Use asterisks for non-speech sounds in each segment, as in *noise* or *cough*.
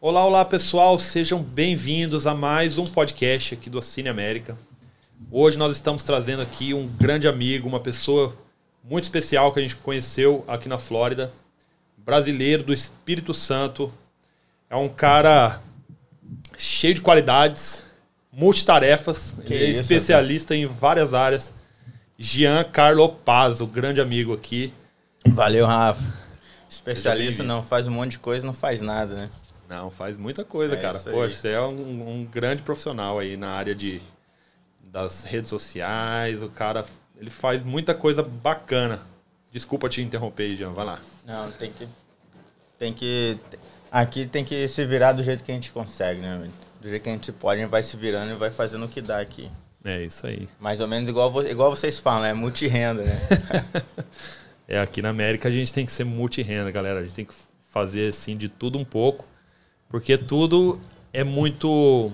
Olá, olá pessoal, sejam bem-vindos a mais um podcast aqui do Cine América. Hoje nós estamos trazendo aqui um grande amigo, uma pessoa muito especial que a gente conheceu aqui na Flórida, brasileiro do Espírito Santo. É um cara cheio de qualidades, multitarefas, Que é isso, especialista em várias áreas. Jean Carlo Paz, o grande amigo aqui. Valeu, Rafa. Especialista não faz um monte de coisa, não faz nada, né? Não, faz muita coisa, É cara. aí. Poxa, você é um, um grande profissional aí na área de, das redes sociais. O cara, ele faz muita coisa bacana. Desculpa te interromper, Jean. Vai lá. Não, tem que. Tem que. Aqui tem que se virar do jeito que a gente consegue, né? Do jeito que a gente pode, a gente vai se virando e vai fazendo o que dá aqui. É isso aí. Mais ou menos igual, igual vocês falam, é multirrenda, né? *laughs* É, aqui na América a gente tem que ser multi-renda, galera. A gente tem que fazer assim de tudo um pouco, porque tudo é muito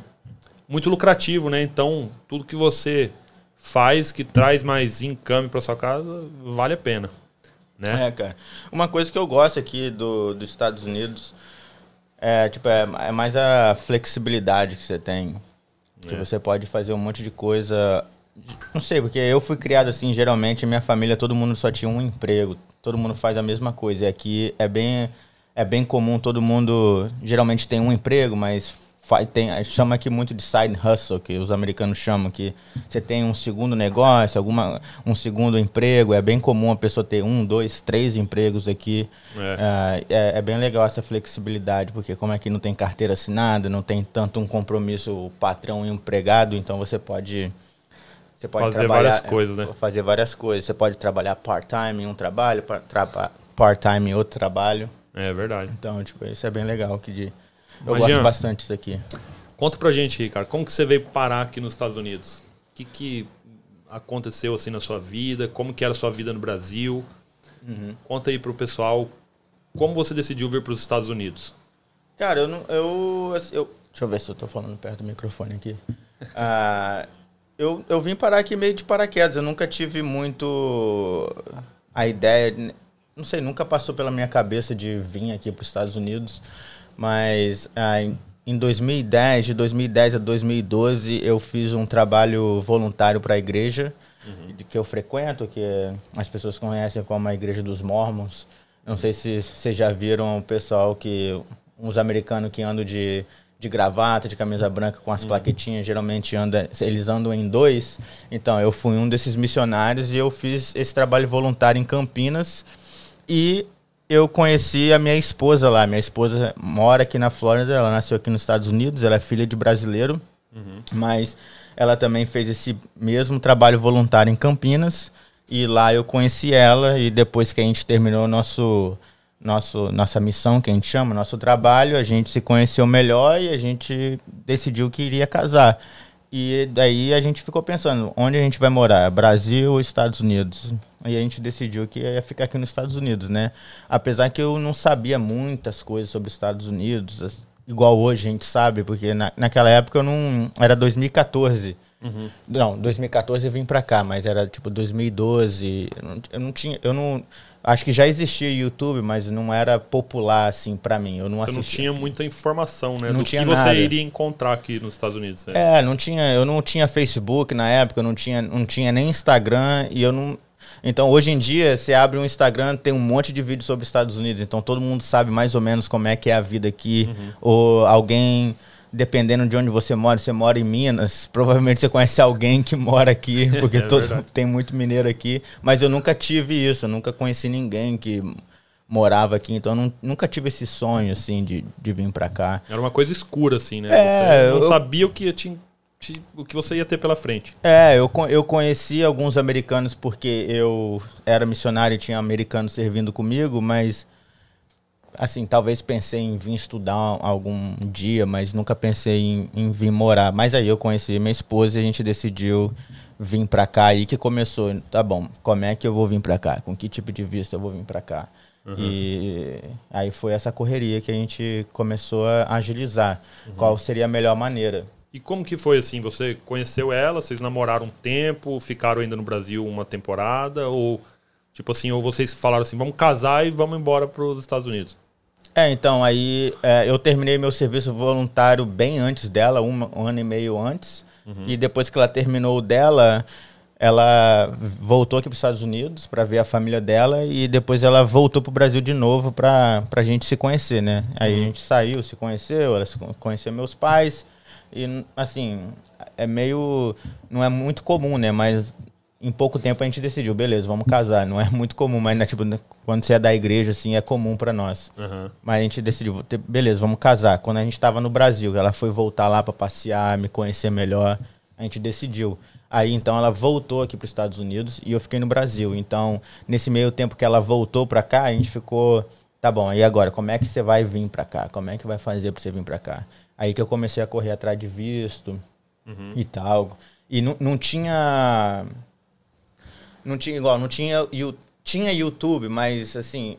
muito lucrativo, né? Então, tudo que você faz que traz mais income para sua casa, vale a pena, né? É, cara. Uma coisa que eu gosto aqui do, dos Estados Unidos é, tipo, é, é mais a flexibilidade que você tem. Que É. você pode fazer um monte de coisa. Não sei, porque eu fui criado assim, geralmente, minha família, todo mundo só tinha um emprego. Todo mundo faz a mesma coisa. E aqui é bem, é bem comum, todo mundo geralmente tem um emprego, mas faz, tem, chama aqui muito de side hustle, que os americanos chamam, que você tem um segundo negócio, alguma, um segundo emprego. É bem comum a pessoa ter um, dois, três empregos aqui. É. Ah, é, é bem legal essa flexibilidade, porque como aqui não tem carteira assinada, não tem tanto um compromisso patrão e empregado, então você pode você pode Fazer várias coisas, né? Fazer várias coisas. Você pode trabalhar part-time em um trabalho, par- traba- part-time em outro trabalho. É verdade. Então, tipo, isso é bem legal que de eu Mas, gosto bastante disso aqui. Conta pra gente, Ricardo, como que você veio parar aqui nos Estados Unidos? O que, que aconteceu assim na sua vida? Como que era a sua vida no Brasil? Uhum. Conta aí pro pessoal como você decidiu vir para os Estados Unidos. Cara, eu não. Eu, assim, eu- deixa eu ver se eu tô falando perto do microfone aqui. *laughs* Ah, eu, eu vim parar aqui meio de paraquedas. Eu nunca tive muito a ideia. Não sei, nunca passou pela minha cabeça de vir aqui para os Estados Unidos. Mas ah, em, em 2010, de 2010 a 2012, eu fiz um trabalho voluntário para a igreja de que eu frequento, que as pessoas conhecem como a Igreja dos Mormons. Não sei se vocês já viram o pessoal que. uns americanos que andam de, de gravata, de camisa branca com as plaquetinhas, geralmente anda, eles andam em dois. Então, eu fui um desses missionários e eu fiz esse trabalho voluntário em Campinas. E eu conheci a minha esposa lá. Minha esposa mora aqui na Flórida, ela nasceu aqui nos Estados Unidos, ela é filha de brasileiro, mas ela também fez esse mesmo trabalho voluntário em Campinas. E lá eu conheci ela e depois que a gente terminou nosso, nosso nossa missão, que a gente chama, nosso trabalho, a gente se conheceu melhor e a gente decidiu que iria casar. E daí a gente ficou pensando, onde a gente vai morar? Brasil ou Estados Unidos? E a gente decidiu que ia ficar aqui nos Estados Unidos, né? Apesar que eu não sabia muitas coisas sobre os Estados Unidos, igual hoje a gente sabe, porque na, naquela época eu não. Era 2014. Não, 2014 eu vim pra cá, mas era tipo 2012. Eu não, eu não tinha. Eu não. Acho que já existia YouTube, mas não era popular assim pra mim. Eu não Você não assistia. tinha muita informação, né? Não do tinha que você nada. iria encontrar aqui nos Estados Unidos. né? É, não tinha, eu não tinha Facebook na época, eu não tinha, não tinha nem Instagram e eu não. Então, hoje em dia, você abre um Instagram, tem um monte de vídeos sobre os Estados Unidos, então todo mundo sabe mais ou menos como é que é a vida aqui. Uhum. Ou alguém, dependendo de onde você mora, você mora em Minas, provavelmente você conhece alguém que mora aqui, *laughs* porque É todo, tem muito mineiro aqui. Mas eu nunca tive isso, eu nunca conheci ninguém que morava aqui, então eu não- nunca tive esse sonho, assim, de, de vir pra cá. Era uma coisa escura, assim, né? É, você não eu- sabia o que, te- te- o que você ia ter pela frente. É, eu, eu conheci alguns americanos porque eu era missionário e tinha americanos servindo comigo, mas assim, talvez pensei em vir estudar algum dia, mas nunca pensei em, em vir morar. Mas aí eu conheci minha esposa e a gente decidiu vir pra cá aí que começou. Tá bom, como é que eu vou vir pra cá? Com que tipo de visto eu vou vir pra cá? E aí foi essa correria que a gente começou a agilizar. Qual seria a melhor maneira? E como que foi assim? Você conheceu ela, vocês namoraram um tempo, ficaram ainda no Brasil uma temporada? Ou, tipo assim, ou vocês falaram assim, vamos casar e vamos embora para os Estados Unidos? É, então, aí é, eu terminei meu serviço voluntário bem antes dela, um, um ano e meio antes. Uhum. E depois que ela terminou dela, ela voltou aqui para os Estados Unidos para ver a família dela e depois ela voltou para o Brasil de novo para a gente se conhecer, né? Aí uhum. a gente saiu, se conheceu, ela se conheceu meus pais e assim é meio não é muito comum, né? Mas em pouco tempo a gente decidiu, beleza, vamos casar. Não é muito comum, mas né, tipo, quando você é da igreja, assim, é comum para nós. Uhum. Mas a gente decidiu, beleza, vamos casar. Quando a gente estava no Brasil, ela foi voltar lá para passear, me conhecer melhor, a gente decidiu. Aí então ela voltou aqui para os Estados Unidos e eu fiquei no Brasil. Então, nesse meio tempo que ela voltou para cá, a gente ficou, tá bom, e agora, como é que você vai vir para cá? Como é que vai fazer para você vir para cá? Aí que eu comecei a correr atrás de visto uhum. e tal. E não, não tinha não tinha igual, não tinha. Tinha YouTube, mas assim,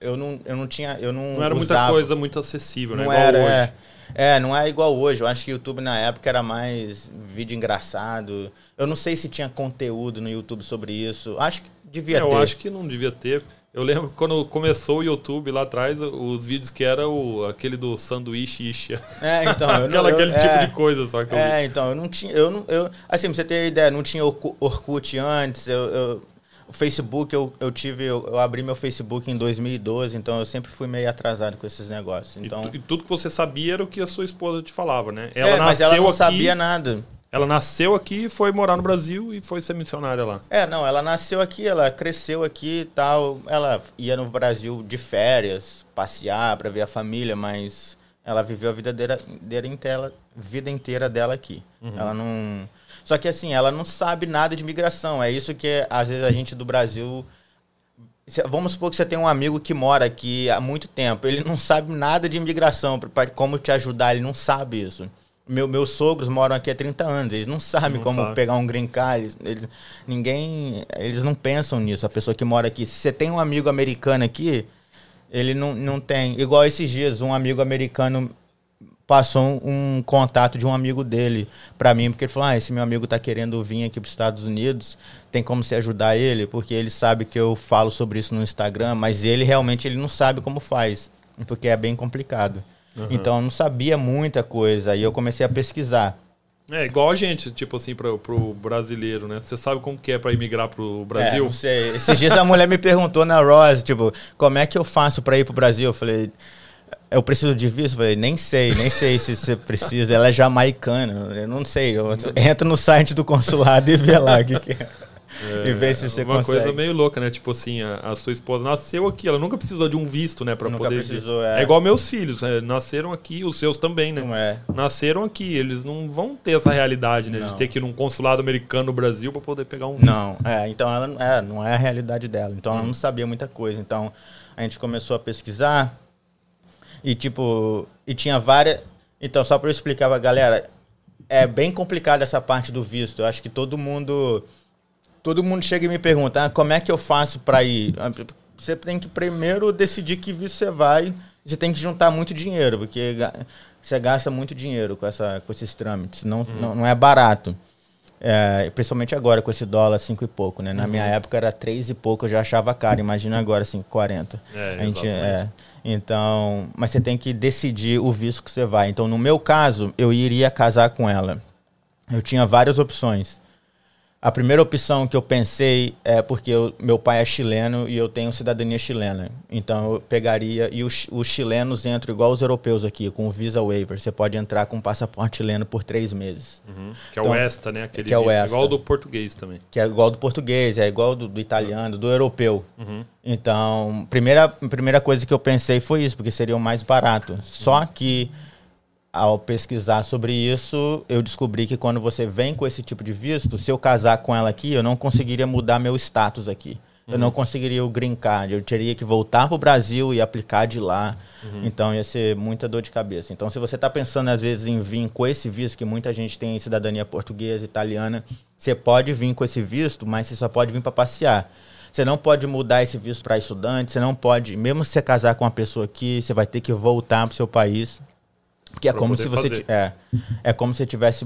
eu não, eu não tinha. Eu não, não era usava. muita coisa muito acessível, né? Não igual era, hoje. É, é, não é igual hoje. Eu acho que YouTube na época era mais vídeo engraçado. Eu não sei se tinha conteúdo no YouTube sobre isso. Acho que devia é, ter. Eu acho que não devia ter. Eu lembro quando começou o YouTube lá atrás, os vídeos que era o, aquele do sanduíche isha. É, então. *laughs* Aquela, eu, aquele tipo é, tipo de coisa só que É, então, eu não tinha. Eu não, eu, assim, pra você ter ideia, não tinha Orkut antes. Eu, eu, o Facebook, eu, eu tive. Eu, eu, abri meu Facebook em 2012, então eu sempre fui meio atrasado com esses negócios. Então, e, tu, e tudo que você sabia era o que a sua esposa te falava, né? Ela é, mas ela não aqui... sabia nada. Ela nasceu aqui, foi morar no Brasil e foi ser missionária lá. É, não, ela nasceu aqui, ela cresceu aqui e tal. Ela ia no Brasil de férias, passear para ver a família, mas ela viveu a vida dela, dela inteira, vida inteira dela aqui. Uhum. Ela não. Só que assim, ela não sabe nada de migração. É isso que às vezes a gente do Brasil Vamos supor que você tem um amigo que mora aqui há muito tempo. Ele não sabe nada de imigração, como te ajudar, ele não sabe isso. Meu, meus sogros moram aqui há 30 anos, eles não sabem não como sabe. pegar um green card, eles, eles, ninguém, eles não pensam nisso, a pessoa que mora aqui. Se você tem um amigo americano aqui, ele não, não tem. Igual esses dias, um amigo americano passou um, um contato de um amigo dele para mim, porque ele falou: Ah, esse meu amigo tá querendo vir aqui para os Estados Unidos, tem como você ajudar ele? Porque ele sabe que eu falo sobre isso no Instagram, mas ele realmente ele não sabe como faz, porque é bem complicado. Uhum. Então eu não sabia muita coisa. Aí eu comecei a pesquisar. É, igual a gente, tipo assim, pro, pro brasileiro, né? Você sabe como que é pra imigrar pro Brasil? É, não sei. Esses dias a mulher me perguntou na Rose, tipo, como é que eu faço pra ir pro Brasil? Eu falei, eu preciso de visto? Eu falei, nem sei, nem sei se você precisa. Ela é jamaicana, eu não sei. Eu, entra no site do consulado e vê lá o que, que é. *laughs* É, e ver se você uma consegue. coisa meio louca, né? Tipo assim, a, a, sua esposa nasceu aqui, ela nunca precisou de um visto, né? Pra nunca poder. Precisou, é. é igual meus filhos, né? nasceram aqui, os seus também, né? Não é. Nasceram aqui, eles não vão ter essa realidade, né? Não. De ter que ir num consulado americano no Brasil para poder pegar um visto. Não, é, então ela é, não é a realidade dela. Então hum. ela não sabia muita coisa. Então a gente começou a pesquisar e tipo, e tinha várias. Então, só para eu explicar pra galera, é bem complicado essa parte do visto. Eu acho que todo mundo todo mundo chega e me pergunta, ah, como é que eu faço para ir? Ah, você tem que primeiro decidir que visto você vai. Você tem que juntar muito dinheiro, porque você gasta muito dinheiro com, essa, com esses trâmites. Não, hum. não, não, é barato. É, principalmente agora com esse dólar cinco e pouco, né? Na uhum. minha época era três e pouco, eu já achava caro. Imagina agora 5,40. É, a gente, é, então, mas você tem que decidir o visto que você vai. Então, no meu caso, eu iria casar com ela. Eu tinha várias opções. A primeira opção que eu pensei é porque eu, meu pai é chileno e eu tenho cidadania chilena. Então eu pegaria. E os, os chilenos entram igual os europeus aqui, com o Visa Waiver. Você pode entrar com passaporte chileno por três meses. Uhum. Que é então, o ESTA, né? Aquele que é o ESTA. Igual do português também. Que é igual do português, é igual do, do italiano, do europeu. Uhum. Então, primeira, primeira coisa que eu pensei foi isso, porque seria o mais barato. Só que ao pesquisar sobre isso, eu descobri que quando você vem com esse tipo de visto, se eu casar com ela aqui, eu não conseguiria mudar meu status aqui. Uhum. Eu não conseguiria o green card. Eu teria que voltar para o Brasil e aplicar de lá. Uhum. Então ia ser muita dor de cabeça. Então, se você está pensando, às vezes, em vir com esse visto, que muita gente tem cidadania portuguesa, italiana, você pode vir com esse visto, mas você só pode vir para passear. Você não pode mudar esse visto para estudante, você não pode, mesmo se você casar com uma pessoa aqui, você vai ter que voltar para o seu país porque é como se você é, é como se tivesse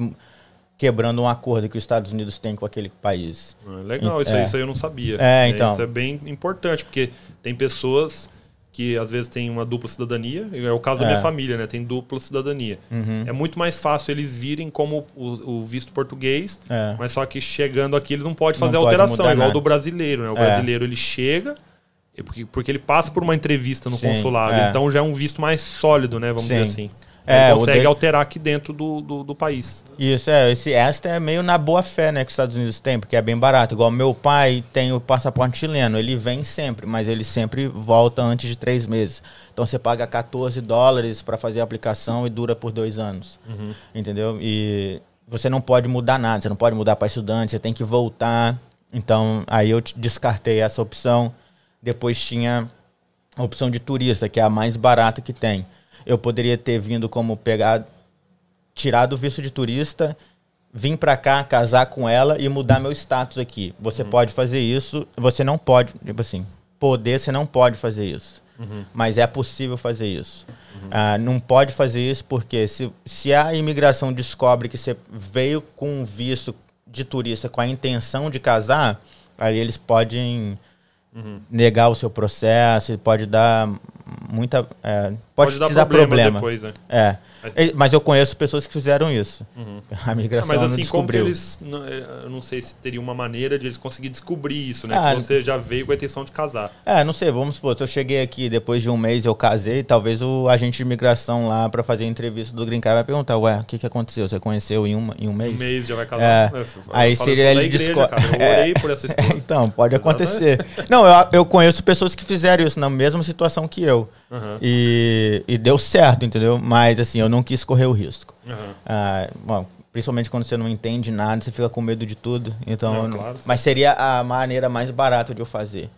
quebrando um acordo que os Estados Unidos têm com aquele país. Ah, legal, isso, é. aí, isso aí eu não sabia. É, então. Isso é bem importante, porque tem pessoas que às vezes tem uma dupla cidadania, é o caso da É. minha família, né? Tem dupla cidadania. Uhum. É muito mais fácil eles virem como o, o visto português, É. mas só que chegando aqui ele não pode Não fazer pode alteração, mudar igual nada. do brasileiro, né? O É. brasileiro ele chega, porque, porque ele passa por uma entrevista no Sim, consulado, é. então já é um visto mais sólido, né? Vamos dizer Sim. assim. É, consegue dele- alterar aqui dentro do, do, do país. Isso, é. Esse esta é meio na boa fé, né, que os Estados Unidos têm, porque é bem barato. Igual meu pai tem o passaporte chileno, ele vem sempre, mas ele sempre volta antes de três meses. Então você paga 14 dólares para fazer a aplicação e dura por dois anos. Entendeu? E você não pode mudar nada, você não pode mudar para estudante, você tem que voltar. Então, aí eu te- descartei essa opção. Depois tinha a opção de turista, que é a mais barata que tem. Eu poderia ter vindo como pegar tirar do visto de turista, vir pra cá, casar com ela e mudar meu status aqui. Você pode fazer isso, você não pode, tipo assim, poder, você não pode fazer isso. Mas é possível fazer isso. Ah, não pode fazer isso porque se, se a imigração descobre que você veio com um visto de turista com a intenção de casar, aí eles podem negar o seu processo, pode dar muita. é, pode, dar te dar problema problema. depois, né? É. E- Mas eu conheço pessoas que fizeram isso. A Ah, migração mas não assim, como descobriu. eles. não- é, Eu não sei se teria uma maneira de eles conseguir descobrir isso, né? Ah, que você já veio com a intenção de casar. É, não sei, vamos supor, se eu cheguei aqui depois de um mês eu casei, talvez o agente de imigração lá pra fazer a entrevista do Green Card vai perguntar, ué, o que, que aconteceu? Você conheceu em, uma, em um Um mês? mês já vai É, casar. Falo- aí seria ele igreja, desco- cara. Eu *laughs* orei por essa então, pode acontecer. Não, eu, eu conheço pessoas que fizeram isso na mesma situação que eu. Aham. E, e deu certo, entendeu? Mas assim, eu não quis correr o risco. Aham. Ah, bom, principalmente quando você não entende nada, você fica com medo de tudo. Então, Não, eu não- claro. mas seria a maneira mais barata de eu fazer.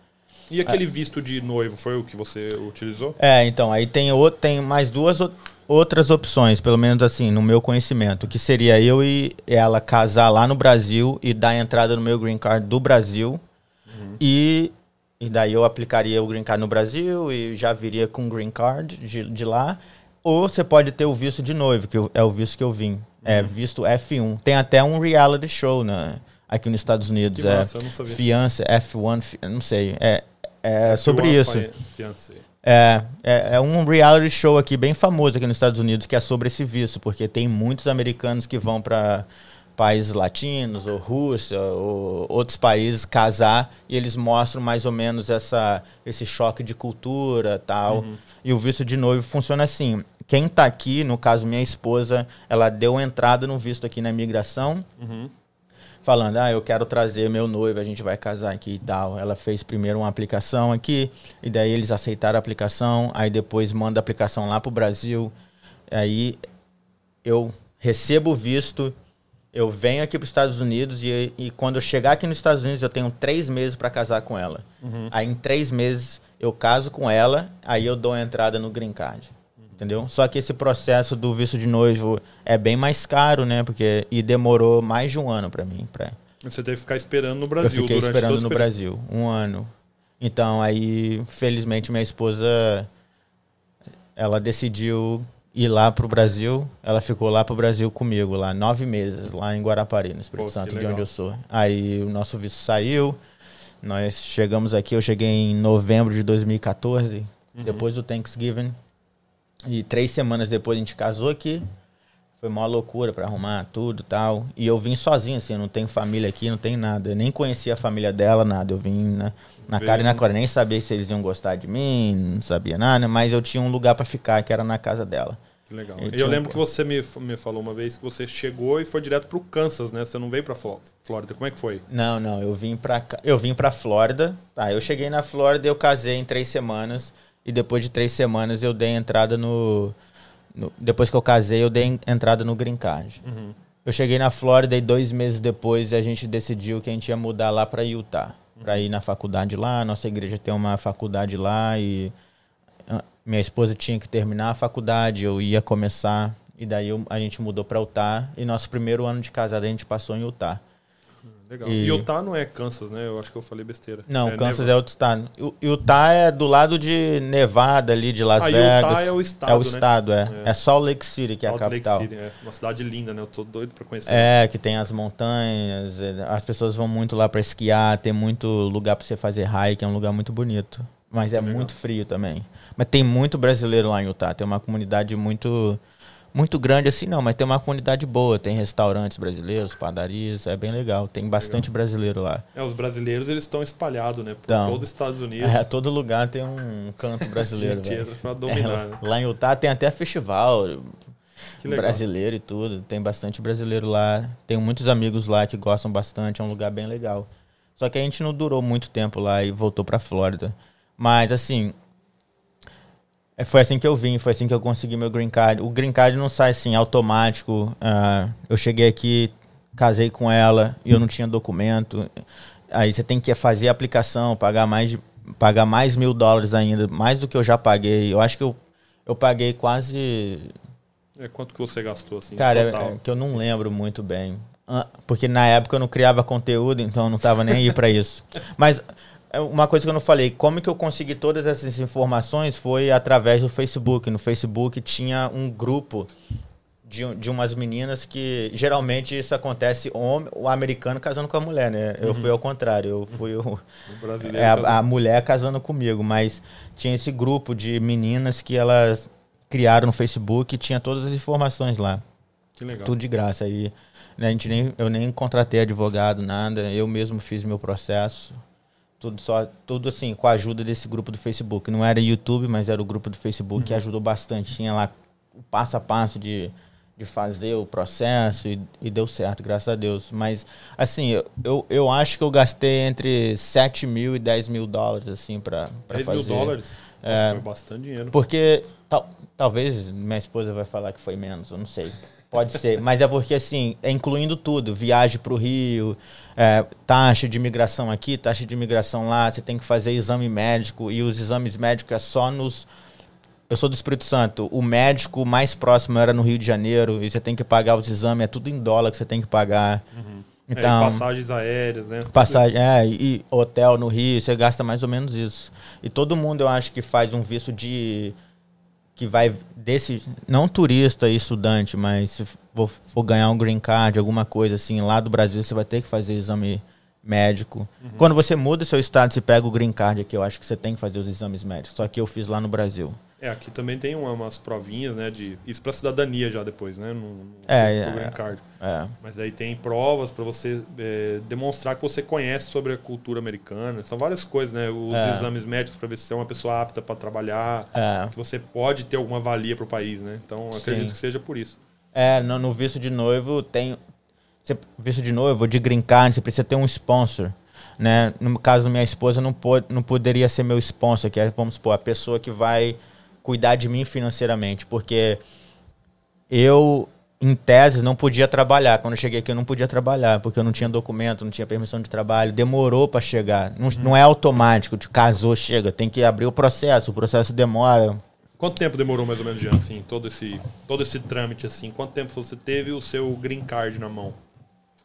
E aquele visto de noivo foi o que você utilizou? É, então, aí tem, outro, tem mais duas outras opções, pelo menos assim, no meu conhecimento, que seria eu e ela casar lá no Brasil e dar entrada no meu green card do Brasil. E, e daí eu aplicaria o green card no Brasil e já viria com o green card de, de lá. Ou você pode ter o visto de noivo, que eu- é o visto que eu vim. É visto F1. Tem até um reality show né, aqui nos Estados Unidos. Que é massa, eu não sabia. Fiança, F1, fi- não sei. É, é sobre Uma isso. É, é, é um reality show aqui bem famoso aqui nos Estados Unidos que é sobre esse visto, porque tem muitos americanos que vão para países latinos ou Rússia ou outros países casar e eles mostram mais ou menos essa esse choque de cultura tal e o visto de noivo funciona assim quem tá aqui no caso minha esposa ela deu entrada no visto aqui na imigração Uhum. falando, ah, eu quero trazer meu noivo, a gente vai casar aqui e tal. Ela fez primeiro uma aplicação aqui, e daí eles aceitaram a aplicação, aí depois manda a aplicação lá pro Brasil. Aí eu recebo o visto, eu venho aqui para os Estados Unidos e, e quando eu chegar aqui nos Estados Unidos eu tenho três meses para casar com ela. Aí em três meses eu caso com ela, aí eu dou a entrada no green card. Entendeu? Só que esse processo do visto de noivo é bem mais caro, né? Porque e demorou mais de um ano para mim, pra, Você teve que ficar esperando no Brasil eu fiquei durante esperando no período. Brasil, um ano. Então, aí, felizmente, minha esposa, ela decidiu ir lá pro Brasil. Ela ficou lá pro Brasil comigo, lá nove meses, lá em Guarapari, no Espírito Pô, Santo, de onde eu sou. Aí, o nosso visto saiu. Nós chegamos aqui, eu cheguei em novembro de 2014, Uhum. depois do Thanksgiving. E três semanas depois a gente casou aqui. Foi uma loucura pra arrumar tudo e tal. E eu vim sozinho, assim, não tenho família aqui, não tenho nada. Eu nem conhecia a família dela, nada. Eu vim na, na cara e na coragem. Nem sabia se eles iam gostar de mim, não sabia nada, mas eu tinha um lugar pra ficar, que era na casa dela. Que Legal. Eu eu um lembro pô- que você me, me falou uma vez que você chegou e foi direto pro Kansas, né? Você não veio pra Fló- Flórida. Como é que foi? Não, não, eu vim pra, cá- eu vim pra Flórida. Tá, eu cheguei na Flórida, eu casei em três semanas. E depois de três semanas eu dei entrada no. no- depois que eu casei, eu dei en- entrada no Green Card. Uhum. Eu cheguei na Flórida e dois meses depois a gente decidiu que a gente ia mudar lá para Utah, para ir na faculdade lá. Nossa igreja tem uma faculdade lá e minha esposa tinha que terminar a faculdade, eu ia começar e daí eu- a gente mudou para Utah e nosso primeiro ano de casado a gente passou em Utah. Legal. E- Utah não é Kansas, né? Eu acho que eu falei besteira. Não, Kansas Nevada. é outro estado. Utah é do lado de Nevada ali de Las Ah, Vegas. Utah é o estado, É o né? estado, é. É. É, Salt Lake City que é a Salt Lake capital. City, é. Uma cidade linda, né? Eu tô doido pra conhecer. É, que tem as montanhas, é, as pessoas vão muito lá para esquiar, tem muito lugar para você fazer hike, é um lugar muito bonito. Mas é muito frio também. Mas tem muito brasileiro lá em Utah. Tem uma comunidade muito muito grande assim não, mas tem uma comunidade boa, tem restaurantes brasileiros, padarias, é bem legal, tem bastante legal. brasileiro lá. É, os brasileiros eles estão espalhados, né, por então, todo os Estados Unidos. É, todo lugar tem um canto *laughs* brasileiro. Gente, entra pra dominar. É, né? Lá em Utah tem até festival brasileiro e tudo, tem bastante brasileiro lá, tenho muitos amigos lá que gostam bastante, é um lugar bem legal. Só que a gente não durou muito tempo lá e voltou para Flórida. Mas assim, é, foi assim que eu vim, foi assim que eu consegui meu green card. O green card não sai assim automático. Uh, eu cheguei aqui, casei com ela e eu não tinha documento. Aí você tem que fazer a aplicação, pagar mais, pagar mais mil dólares ainda, mais do que eu já paguei. Eu acho que eu, eu paguei quase. É, quanto que você gastou assim? Cara, é, é, que eu não lembro muito bem. Ah, porque na época eu não criava conteúdo, então eu não tava nem aí para isso. *laughs* Mas uma coisa que eu não falei, como que eu consegui todas essas informações foi através do Facebook. No Facebook tinha um grupo de, de umas meninas que geralmente isso acontece homem, o americano casando com a mulher, né? Eu uhum. fui ao contrário, eu fui o, o brasileiro é, a, a, mulher casando comigo, mas tinha esse grupo de meninas que elas criaram no Facebook e tinha todas as informações lá. Que legal. Tudo de graça aí. Né, a gente nem, eu nem contratei advogado, nada. Eu mesmo fiz meu processo. Tudo só, tudo assim, com a ajuda desse grupo do Facebook. Não era YouTube, mas era o grupo do Facebook uhum. que ajudou bastante. Tinha lá o passo a passo de, de fazer o processo e, e deu certo, graças a Deus. Mas, assim, eu, eu acho que eu gastei entre 7 mil e 10 mil dólares, assim, pra, pra 10 fazer. 10 mil dólares? Nossa, é, foi bastante dinheiro. Porque tal, talvez minha esposa vai falar que foi menos, eu não sei. Pode ser, mas é porque assim, é incluindo tudo, viagem para o Rio, é, taxa de imigração aqui, taxa de imigração lá, você tem que fazer exame médico e os exames médicos é só nos eu sou do Espírito Santo. O médico mais próximo era no Rio de Janeiro e você tem que pagar os exames, é tudo em dólar que você tem que pagar. Uhum. É, então, é, passagens aéreas, né? Passagem, é, e hotel no Rio, você gasta mais ou menos isso. E todo mundo eu acho que faz um visto de que vai desse não turista e estudante, mas se for, for, ganhar um green card, alguma coisa assim, lá do Brasil você vai ter que fazer exame médico. Uhum. Quando você muda seu estado, você pega o green card aqui, eu acho que você tem que fazer os exames médicos. Só que eu fiz lá no Brasil. É, aqui também tem umas provinhas, né? De, isso para cidadania já depois, né? No, é, é, green card. É. Mas aí tem provas para você é, demonstrar que você conhece sobre a cultura americana. São várias coisas, né? Os é. exames médicos para ver se você é uma pessoa apta para trabalhar, é. que você pode ter alguma valia para o país, né? Então acredito Sim. que seja por isso. É, no, no visto de noivo tem. Você, visto de noivo, de green card, você precisa ter um sponsor. Né? No caso da minha esposa, não, pode, não poderia ser meu sponsor, que é, vamos supor, a pessoa que vai cuidar de mim financeiramente, porque eu, em tese, não podia trabalhar. Quando eu cheguei aqui, eu não podia trabalhar, porque eu não tinha documento, não tinha permissão de trabalho, demorou para chegar. Não, hum. não é automático, de casou, chega, tem que abrir o processo, o processo demora. Quanto tempo demorou mais ou menos, Jean, assim, todo esse, todo esse trâmite, assim? Quanto tempo você teve o seu green card na mão?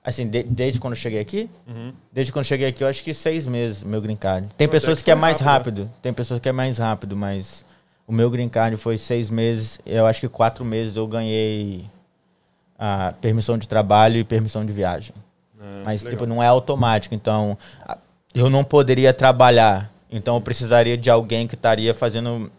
Assim, de, desde quando eu cheguei aqui? Uhum. Desde quando eu cheguei aqui, eu acho que seis meses, meu green card. Tem pessoas que, que é mais rápido, rápido, tem pessoas que é mais rápido, mas o meu green card foi seis meses. Eu acho que quatro meses eu ganhei a permissão de trabalho e permissão de viagem. É, Mas, legal. tipo, não é automático. Então, eu não poderia trabalhar. Então, eu precisaria de alguém que estaria fazendo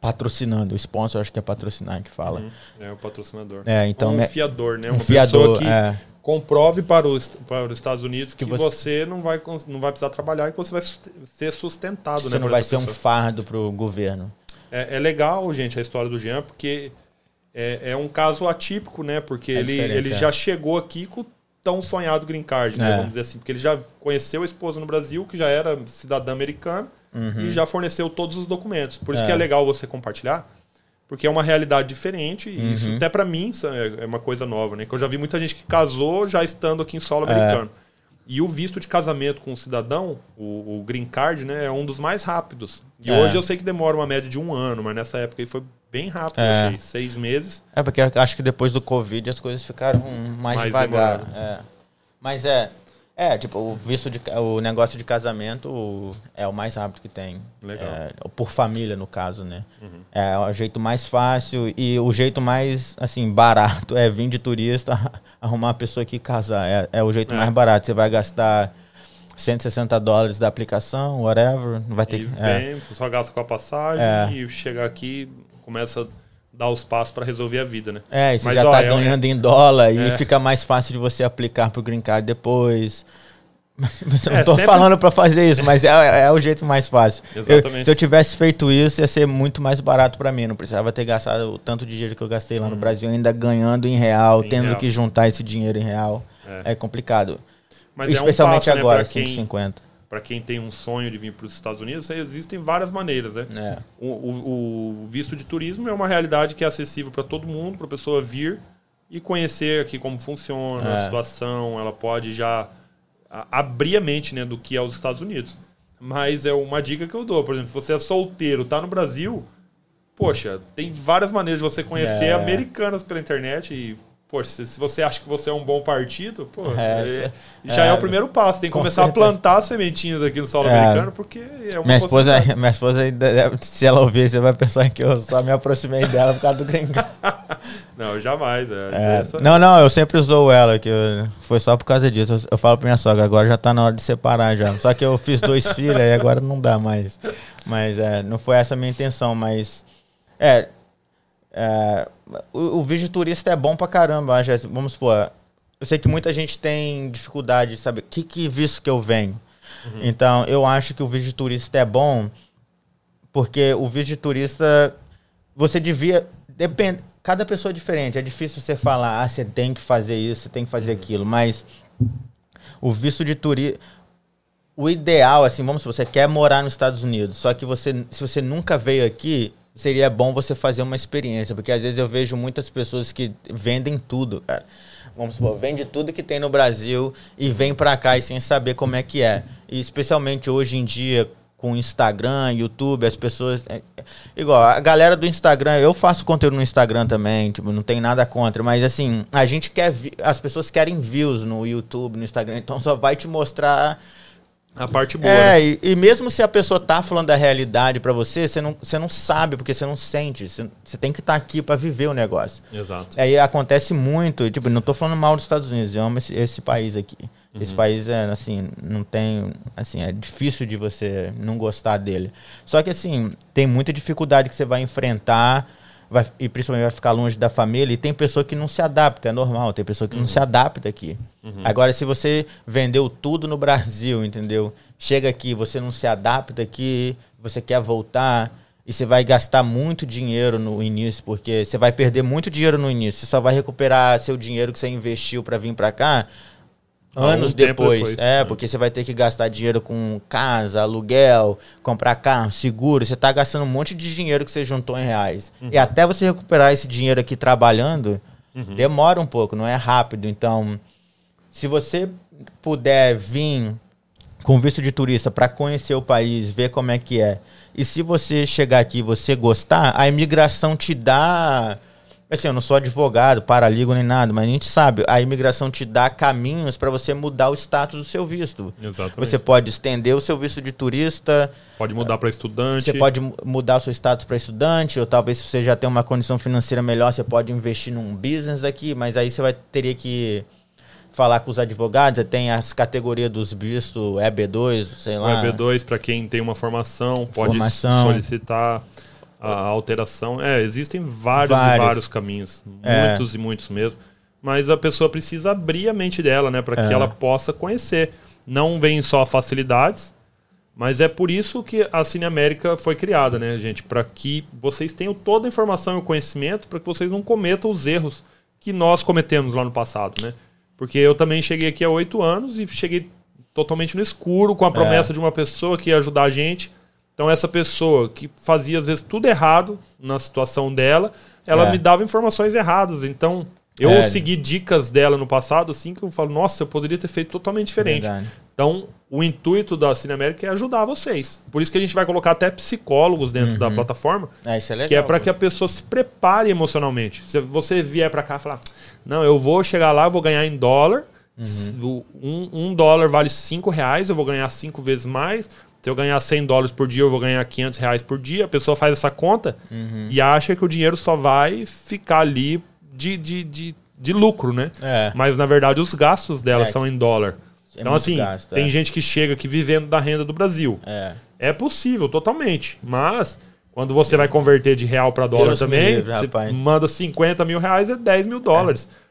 patrocinando. O sponsor, acho que é patrocinar que fala. Uhum. É o patrocinador. É, então, um fiador, né? Um Uma fiador, que é. comprove para os, para os Estados Unidos que, que você, você, não, vai, não vai precisar trabalhar e que você vai ser sustentado. Você né, não vai ser pessoa. um fardo para o governo. É, é, legal, gente, a história do Jean, porque é, é um caso atípico, né? Porque é ele, ele é. já chegou aqui com o tão sonhado green card, né? É. Vamos dizer assim. Porque ele já conheceu a esposa no Brasil, que já era cidadã americana, uhum. e já forneceu todos os documentos. Por isso que é legal você compartilhar, porque é uma realidade diferente, e uhum. isso até para mim é uma coisa nova, né? Que eu já vi muita gente que casou já estando aqui em solo americano. E o visto de casamento com o cidadão, o, o green card, né, é um dos mais rápidos. E é. hoje eu sei que demora uma média de um ano, mas nessa época aí foi bem rápido, é. achei. Seis meses. É, porque acho que depois do Covid as coisas ficaram mais, mais devagar. É. Mas é, é, tipo, o visto de o negócio de casamento é o mais rápido que tem. Legal. É, por família, no caso, né? Uhum. É o jeito mais fácil e o jeito mais, assim, barato *laughs* é vir de turista, *laughs* arrumar uma pessoa que casar. É, é o jeito é. mais barato. Você vai gastar 160 dólares da aplicação, whatever. Não vai ter e que. Vem, é. só gasta com a passagem é. e chega aqui, começa a dar os passos para resolver a vida, né? É, e você Mas, já ó, tá é ganhando em dólar é. e fica mais fácil de você aplicar pro Green Card depois. *laughs* Mas eu não é, tô sempre... falando para fazer isso, mas é, é, o jeito mais fácil. Eu, se eu tivesse feito isso, ia ser muito mais barato para mim. Não precisava ter gastado o tanto de dinheiro que eu gastei lá hum. no Brasil, ainda ganhando em real, em tendo real. que juntar esse dinheiro em real. É, é complicado. Mas Especialmente é um passo, agora, né, 550. Para quem tem um sonho de vir para os Estados Unidos, existem várias maneiras, né? É. O, o, o, visto de turismo é uma realidade que é acessível para todo mundo, para a pessoa vir e conhecer aqui como funciona é. a situação. Ela pode já abrir a mente né, do que é os Estados Unidos. Mas é uma dica que eu dou. Por exemplo, se você é solteiro, tá no Brasil, poxa, tem várias maneiras de você conhecer é. americanas pela internet e Poxa, se você acha que você é um bom partido, pô, é, é, já é, é, o primeiro passo. Tem que começar certeza. a plantar sementinhas aqui no solo é. americano, porque é uma minha esposa, minha esposa, se ela ouvir, você vai pensar que eu só me aproximei dela por causa do gringo. *laughs* não, jamais. É, é não, não, eu sempre usou ela, que eu, foi só por causa disso. Eu, eu, falo pra minha sogra, agora já tá na hora de separar já. Só que eu fiz dois filhos e agora não dá mais. Mas é, não foi essa a minha intenção, mas. É, é, o, o vídeo turista é bom pra caramba, vamos supor. Eu sei que muita gente tem dificuldade de saber que, que visto que eu venho. Uhum. Então, eu acho que o vídeo turista é bom porque o vídeo turista você devia. Depende, cada pessoa é diferente. É difícil você falar, ah, você tem que fazer isso, você tem que fazer uhum. aquilo. Mas o visto de turista. O ideal, assim, vamos supor, você quer morar nos Estados Unidos, só que você, se você nunca veio aqui, seria bom você fazer uma experiência, porque às vezes eu vejo muitas pessoas que vendem tudo, cara. Vamos supor, vende tudo que tem no Brasil e vem pra cá e sem saber como é que é. E especialmente hoje em dia, com Instagram, YouTube, as pessoas. É, é, igual, a galera do Instagram, eu faço conteúdo no Instagram também, tipo, não tem nada contra, mas assim, a gente quer. As pessoas querem views no YouTube, no Instagram, então só vai te mostrar a parte boa. É, né? e, e, mesmo se a pessoa tá falando da realidade para você, você não, você não sabe, porque você não sente. Você, você tem que estar tá aqui para viver o negócio. Exato. Aí acontece muito, tipo, não tô falando mal dos Estados Unidos, eu amo esse, esse país aqui. Uhum. Esse país é, assim, não tem. Assim, é difícil de você não gostar dele. Só que, assim, tem muita dificuldade que você vai enfrentar vai, e principalmente vai ficar longe da família. E tem pessoa que não se adapta, é normal. Tem pessoa que uhum. não se adapta aqui. Uhum. Agora, se você vendeu tudo no Brasil, entendeu? Chega aqui, você não se adapta aqui, você quer voltar e você vai gastar muito dinheiro no início, porque você vai perder muito dinheiro no início. Você só vai recuperar seu dinheiro que você investiu para vir para cá anos depois. depois. É, é, porque você vai ter que gastar dinheiro com casa, aluguel, comprar carro, seguro. Você está gastando um monte de dinheiro que você juntou em reais. Uhum. E até você recuperar esse dinheiro aqui trabalhando, uhum. demora um pouco, não é rápido. Então, se você puder vir com visto de turista para conhecer o país, ver como é que é. E se você chegar aqui e você gostar, a imigração te dá Assim, eu não sou advogado, paraligo nem nada, mas a gente sabe, a imigração te dá caminhos para você mudar o status do seu visto. Exatamente. Você pode estender o seu visto de turista. Pode mudar para estudante. Você pode mudar o seu status para estudante, ou talvez se você já tem uma condição financeira melhor, você pode investir num business aqui, mas aí você vai teria que falar com os advogados, tem as categorias dos vistos, EB2, sei lá. O EB2 para quem tem uma formação, pode formação. solicitar a alteração. É, existem vários, vários. vários caminhos. É. Muitos e muitos mesmo. Mas a pessoa precisa abrir a mente dela, né? Para que é. ela possa conhecer. Não vem só facilidades, mas é por isso que a Cine América foi criada, né, gente? Para que vocês tenham toda a informação e o conhecimento para que vocês não cometam os erros que nós cometemos lá no passado, né? Porque eu também cheguei aqui há oito anos e cheguei totalmente no escuro com a é. promessa é. de uma pessoa que ia ajudar a gente então, essa pessoa que fazia, às vezes, tudo errado na situação dela, ela é. me dava informações erradas. Então, eu é. segui dicas dela no passado, assim, que eu falo, nossa, eu poderia ter feito totalmente diferente. Verdade. Então, o intuito da Cine América é ajudar vocês. Por isso que a gente vai colocar até psicólogos dentro uhum. da plataforma. É, isso é legal, que é para que a pessoa se prepare emocionalmente. Se você vier para cá e falar, não, eu vou chegar lá, eu vou ganhar em dólar. Uhum. Um, um dólar vale cinco reais, eu vou ganhar cinco vezes mais. Se eu ganhar 100 dólares por dia, eu vou ganhar 500 reais por dia. A pessoa faz essa conta uhum. e acha que o dinheiro só vai ficar ali de, de, de, de lucro, né? É. Mas, na verdade, os gastos dela é. são em dólar. É então, assim, gasto, tem é. gente que chega aqui vivendo da renda do Brasil. É. É possível, totalmente. Mas, quando você vai converter de real para dólar Deus também, livre, você manda 50 mil reais é 10 mil dólares. É.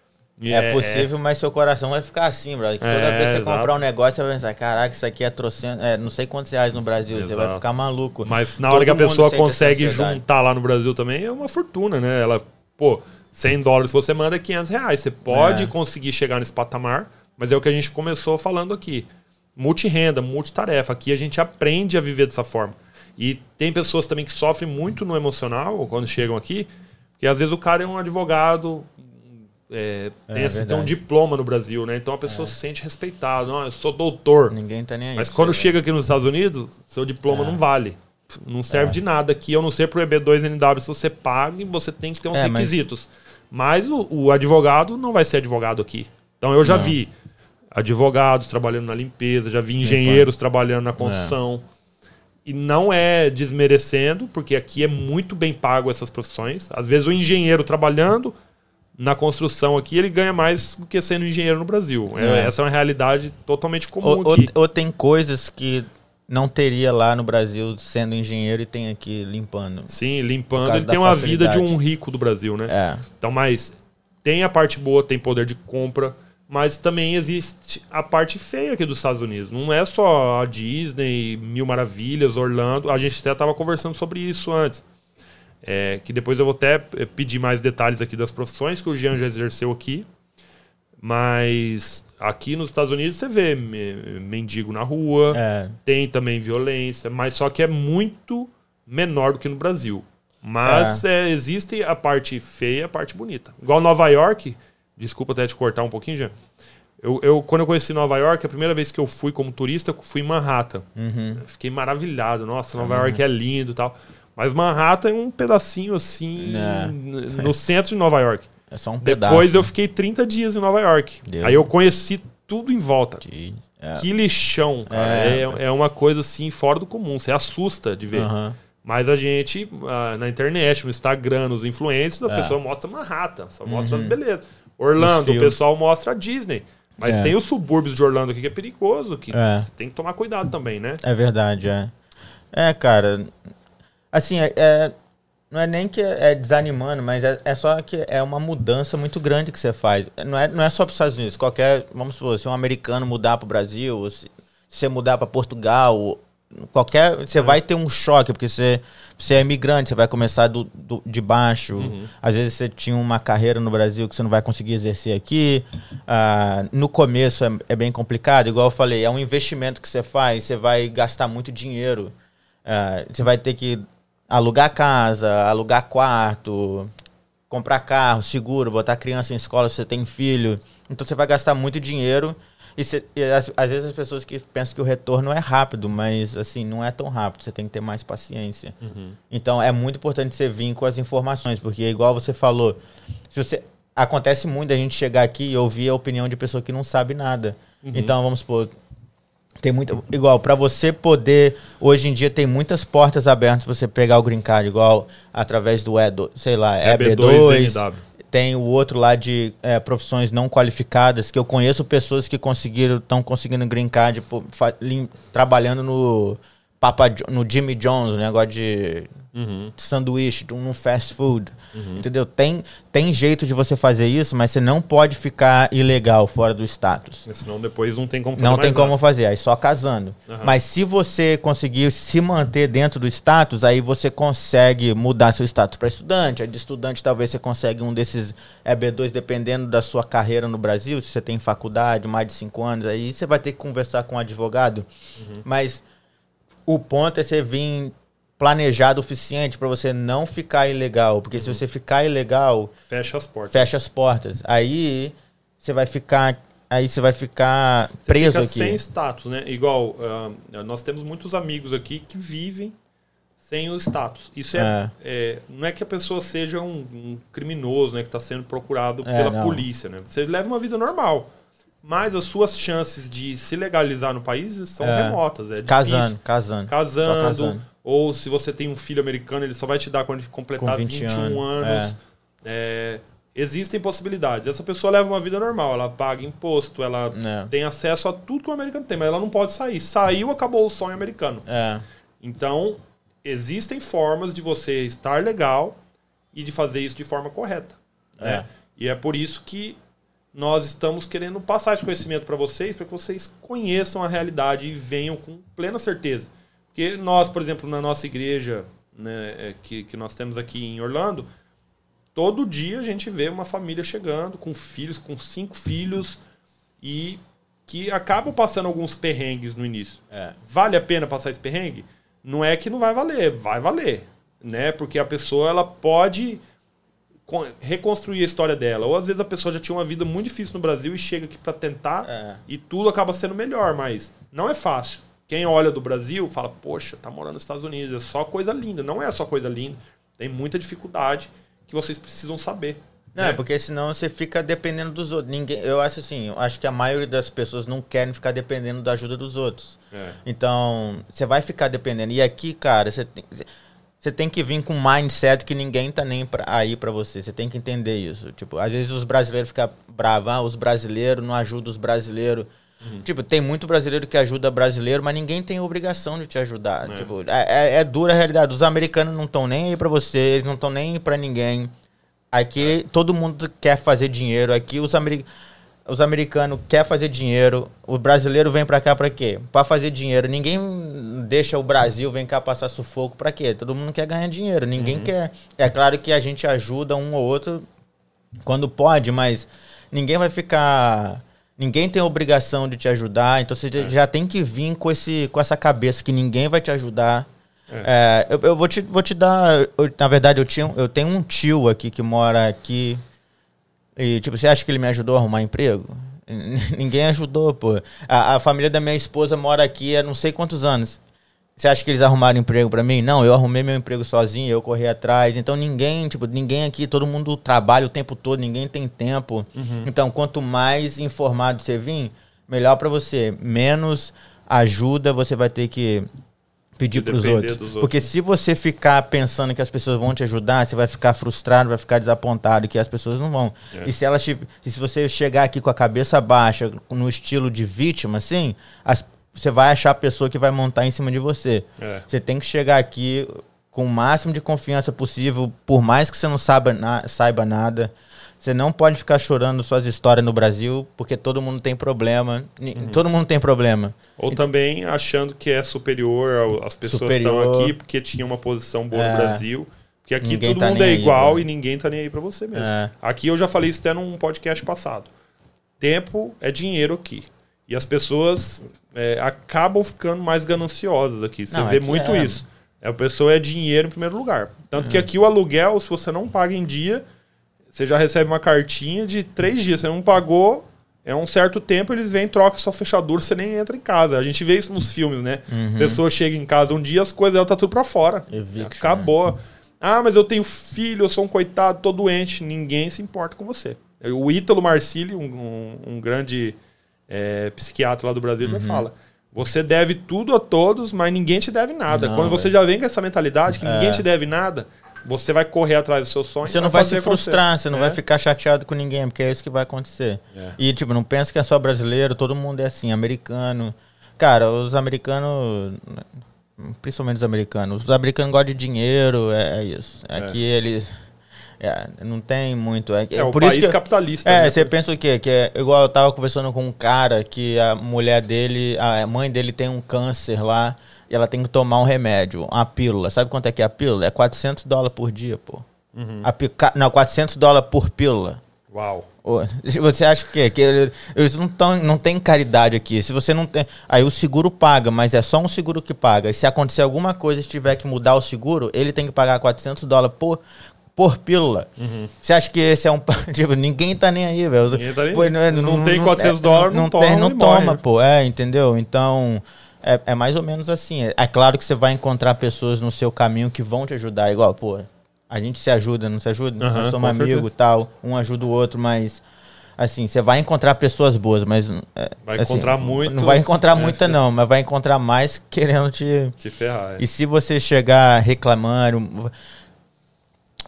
É, é, possível, mas seu coração vai ficar assim, brother. Que toda é, vez que você exato. comprar um negócio, você vai pensar, caraca, isso aqui é trocando, é, não sei quantos reais no Brasil, exato. você vai ficar maluco. Mas na Todo hora que a pessoa consegue juntar lá no Brasil também, é uma fortuna, né? Ela, pô, 100 dólares você manda 500 reais. Você pode é. conseguir chegar nesse patamar, mas é o que a gente começou falando aqui. Multirenda, multitarefa. Aqui a gente aprende a viver dessa forma. E tem pessoas também que sofrem muito no emocional quando chegam aqui, que às vezes o cara é um advogado, é, é tem, assim, tem, um diploma no Brasil, né? Então a pessoa é. se sente respeitada. Não, eu sou doutor. Ninguém tá nem aí. Mas quando chega aqui nos Estados Unidos, seu diploma é. não vale. Não serve de nada aqui, a não ser pro EB2NW. Se você paga, você tem que ter uns requisitos. Mas, mas o, o, advogado não vai ser advogado aqui. Então eu já não. vi advogados trabalhando na limpeza, já vi engenheiros trabalhando na construção. E não é desmerecendo, porque aqui é muito bem pago essas profissões. Às vezes o engenheiro trabalhando na construção aqui, ele ganha mais do que sendo engenheiro no Brasil. É. É, essa é uma realidade totalmente comum ou, aqui. Ou, ou, tem coisas que não teria lá no Brasil sendo engenheiro e tem aqui limpando. Sim, limpando. Ele tem uma vida de um rico do Brasil, né? É. Então, mas tem a parte boa, tem poder de compra, mas também existe a parte feia aqui dos Estados Unidos. Não é só a Disney, Mil Maravilhas, Orlando. A gente até estava conversando sobre isso antes. É, que depois eu vou até é, pedir mais detalhes aqui das profissões que o Jean já exerceu aqui. Mas aqui nos Estados Unidos você vê mendigo na rua, é. tem também violência, mas só que é muito menor do que no Brasil. Mas é. É, existe a parte feia e a parte bonita. Igual Nova York, desculpa até te cortar um pouquinho, Jean. Eu, eu, quando eu conheci Nova York, a primeira vez que eu fui como turista, eu fui em Manhattan. Uhum. Fiquei maravilhado. Nossa, Nova uhum. York é lindo e tal. Mas Manhattan é um pedacinho assim é. no centro de Nova York. É só um pedaço. Depois eu fiquei 30 dias em Nova York. Aí eu conheci tudo em volta. É. Que lixão, cara. É, é, é, uma coisa assim fora do comum. Você assusta de ver. Uhum. Mas a gente, uh, na internet, no Instagram, nos influencers, a é. pessoa mostra Manhattan, só mostra uhum. as belezas. Orlando, o pessoal mostra a Disney. Mas é. tem os subúrbios de Orlando aqui que é perigoso, que é. você tem que tomar cuidado também, né? É verdade, é. É, cara, Assim, é, é, não é nem que é desanimando, mas é, é, só que é uma mudança muito grande que você faz. Não é, não é só para os Estados Unidos. Qualquer, vamos supor, se um americano mudar para o Brasil, se, se você mudar para Portugal, qualquer você é. vai ter um choque porque você você é imigrante você vai começar do, do de baixo uhum. às vezes você tinha uma carreira no Brasil que você não vai conseguir exercer aqui ah, no começo é, é, bem complicado igual eu falei é um investimento que você faz você vai gastar muito dinheiro ah, você vai ter que alugar casa, alugar quarto, comprar carro, seguro, botar criança em escola se você tem filho. Então você vai gastar muito dinheiro. E, cê, e às, às, vezes as pessoas que pensam que o retorno é rápido, mas assim, não é tão rápido, você tem que ter mais paciência. Uhum. Então é muito importante você vir com as informações, porque igual você falou, se você. Acontece muito a gente chegar aqui e ouvir a opinião de pessoa que não sabe nada. Uhum. Então, vamos supor, tem muito. Igual, para você poder. Hoje em dia tem muitas portas abertas pra você pegar o green card, igual através do E, sei lá, EB2. EB2 tem o outro lá de é, profissões não qualificadas, que eu conheço pessoas que conseguiram, estão conseguindo green card trabalhando no, Papa, no Jimmy John's, negócio de uhum. sanduíche, num fast food. Uhum. Entendeu? Tem, tem jeito de você fazer isso, mas você não pode ficar ilegal fora do status. Senão depois não tem como fazer. Não tem como fazer, aí só casando. Uhum. Mas se você conseguir se manter dentro do status, aí você consegue mudar seu status para estudante. Aí de estudante talvez você consegue um desses EB2, dependendo da sua carreira no Brasil, se você tem faculdade, mais de cinco anos, aí você vai ter que conversar com um advogado. Uhum. Mas o ponto é você vir planejado o suficiente para você não ficar ilegal. Porque uhum. se você ficar ilegal. Fecha as portas. Fecha as portas. Aí você vai ficar. Aí você vai ficar você preso fica aqui. Sem status, né? Igual, uh, nós temos muitos amigos aqui que vivem sem o status. Isso é, é. é não é que a pessoa seja um, um criminoso, né? Que está sendo procurado é, pela não. polícia, né? Você leva uma vida normal. Mas as suas chances de se legalizar no país são é. remotas. É casando, casando. Casando, casando. Ou se você tem um filho americano, ele só vai te dar quando ele completar 20 21 anos. anos. É. É, existem possibilidades. Essa pessoa leva uma vida normal, ela paga imposto, ela É. tem acesso a tudo que o americano tem, mas ela não pode sair. Saiu, acabou o sonho americano. É. Então, existem formas de você estar legal e de fazer isso de forma correta. né? E é por isso que nós estamos querendo passar esse conhecimento para vocês, para que vocês conheçam a realidade e venham com plena certeza. Porque nós, por exemplo, na nossa igreja né, é, que, que nós temos aqui em Orlando, todo dia a gente vê uma família chegando com filhos, com cinco filhos, e que acabam passando alguns perrengues no início. É. Vale a pena passar esse perrengue? Não é que não vai valer, vai valer, né? Porque a pessoa ela pode co- reconstruir a história dela. Ou às vezes a pessoa já tinha uma vida muito difícil no Brasil e chega aqui para tentar É. e tudo acaba sendo melhor, mas não é fácil. Quem olha do Brasil fala, poxa, tá morando nos Estados Unidos, é só coisa linda. Não é só coisa linda, tem muita dificuldade que vocês precisam saber. Não, né? é porque senão você fica dependendo dos outros. Ninguém, eu acho assim, eu acho que a maioria das pessoas não querem ficar dependendo da ajuda dos outros. É. Então, você vai ficar dependendo. E aqui, cara, você tem, você tem que vir com um mindset que ninguém tá nem pra, aí pra você. Você tem que entender isso. Tipo, às vezes os brasileiros ficam bravos, ah, os brasileiros não ajudam os brasileiros. Tipo, tem muito brasileiro que ajuda brasileiro, mas ninguém tem obrigação de te ajudar. É. Tipo, é, é- é dura a realidade. Os americanos não estão nem aí pra você, eles não estão nem aí pra ninguém. Aqui todo mundo quer fazer dinheiro. Aqui os, ameri os americanos querem fazer dinheiro. O brasileiro vem pra cá pra quê? Pra fazer dinheiro. Ninguém deixa o Brasil vem cá passar sufoco pra quê? Todo mundo quer ganhar dinheiro. Ninguém quer. É claro que a gente ajuda um ou outro quando pode, mas ninguém vai ficar. Ninguém tem obrigação de te ajudar, então você já tem que vir com, esse, com essa cabeça que ninguém vai te ajudar. É, eu, eu vou, te, vou te dar. eu- na verdade, eu, tinha, eu tenho um tio aqui que mora aqui. E, tipo, você acha que ele me ajudou a arrumar emprego? *laughs* Ninguém ajudou, pô. A, a família da minha esposa mora aqui há não sei quantos anos. Você acha que eles arrumaram emprego pra mim? Não, eu arrumei meu emprego sozinho, eu corri atrás. Então ninguém, tipo, ninguém aqui, todo mundo trabalha o tempo todo, ninguém tem tempo. Então, quanto mais informado você vir, melhor pra você. Menos ajuda você vai ter que pedir pros depender outros. outros. Porque se você ficar pensando que as pessoas vão te ajudar, você vai ficar frustrado, vai ficar desapontado, que as pessoas não vão. É. E se elas te, e se você chegar aqui com a cabeça baixa, no estilo de vítima, assim, as- você vai achar a pessoa que vai montar em cima de você. É. Você tem que chegar aqui com o máximo de confiança possível, por mais que você não saiba, na- saiba nada. Você não pode ficar chorando suas histórias no Brasil, porque todo mundo tem problema. Uhum. Todo mundo tem problema. Ou também achando que é superior às pessoas que Superior. estão aqui porque tinha uma posição boa É. no Brasil. Porque aqui Ninguém todo tá mundo é aí, igual mano. e ninguém tá nem aí pra você mesmo. É. Aqui eu já falei isso até num podcast passado. Tempo é dinheiro aqui. E as pessoas é, acabam ficando mais gananciosas aqui. Você Não, vê aqui muito é. isso. É, a pessoa é dinheiro em primeiro lugar. Tanto que aqui o aluguel, se você não paga em dia, você já recebe uma cartinha de três dias. Você não pagou, é um certo tempo, eles vêm, trocam sua fechadura, você nem entra em casa. A gente vê isso nos filmes, né? Uhum. A pessoa chega em casa um dia, as coisas dela tá tudo pra fora. Eviction, Acabou. Ah, mas eu tenho filho, eu sou um coitado, tô doente. Ninguém se importa com você. O Ítalo Marcilli, um, um- um grande é, psiquiatra lá do Brasil, Uhum. já fala. Você deve tudo a todos, mas ninguém te deve nada. Não, Quando você já vem com essa mentalidade que ninguém É. te deve nada, você vai correr atrás do seu sonho. Você não vai se frustrar, você não É. vai ficar chateado com ninguém, porque é isso que vai acontecer. É. E, tipo, não pensa que é só brasileiro, todo mundo é assim, americano. Cara, os americanos, principalmente os americanos, os americanos gostam de dinheiro, é, é isso. Aqui eles. É, não tem muito. É, É, o por país isso que, capitalista. É, né? você pensa o quê? Que é igual eu tava conversando com um cara que a mulher dele, a mãe dele tem um câncer lá e ela tem que tomar um remédio, uma pílula. Sabe quanto é que é a pílula? É 400 dólares por dia, pô. Uhum. A Não, 400 dólares por pílula. Uau. *laughs* Você acha que, que ele- eles não, tão, não tem caridade aqui? Se você não tem. Aí o seguro paga, mas é só um seguro que paga. E se acontecer alguma coisa e tiver que mudar o seguro, ele tem que pagar 400 dólares por, por pílula. Você acha que esse é um. *laughs* Tipo, ninguém tá nem aí, velho. Uhum. Ninguém tá nem Pô, aí. Não tem 400 dólares, não toma tem, não morre, toma, né? pô. É, entendeu? Então. É, é mais ou menos assim. É, é claro que você vai encontrar pessoas no seu caminho que vão te ajudar. Igual, pô, a gente se ajuda, não se ajuda? Aham, Nós somos amigos e tal. Um ajuda o outro, mas. Assim, você vai encontrar pessoas boas, mas. é, Vai assim, encontrar muito- Não vai encontrar *laughs* é, muita, sim. não, mas vai encontrar mais *laughs* querendo te. Te ferrar. é. E se você chegar reclamando.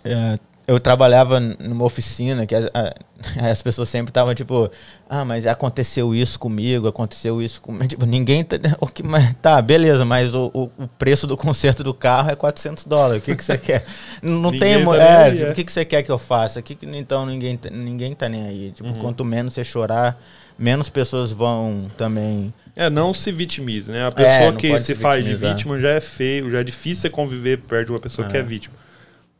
É, eu trabalhava numa oficina que as, *laughs* as pessoas sempre estavam tipo, ah, mas aconteceu isso comigo, aconteceu isso comigo. Tipo, ninguém. Tá, *laughs* tá, beleza, mas o, o, o, preço do conserto do carro é 400 dólares. O que, que você quer? Não tem. Tá é, tipo, é. o que, que você quer que eu faça? Que, que, então ninguém, ninguém tá nem aí. Tipo, uhum. quanto menos você chorar, menos pessoas vão também. É, não se vitimize, né? A pessoa é, que se, se faz de vítima já é feio, já é difícil você conviver perto de uma pessoa é. que é vítima.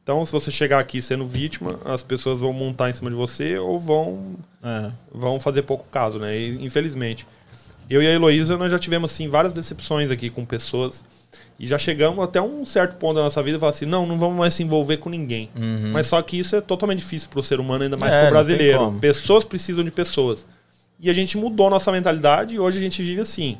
Então, se você chegar aqui sendo vítima, as pessoas vão montar em cima de você ou vão, é. vão fazer pouco caso, né? E, infelizmente. Eu e a Heloísa, nós já tivemos, assim, várias decepções aqui com pessoas. E já chegamos até um certo ponto da nossa vida e falar assim, não, não vamos mais se envolver com ninguém. Uhum. Mas só que isso é totalmente difícil para o ser humano, ainda mais é, para o brasileiro. Pessoas precisam de pessoas. E a gente mudou nossa mentalidade e hoje a gente vive assim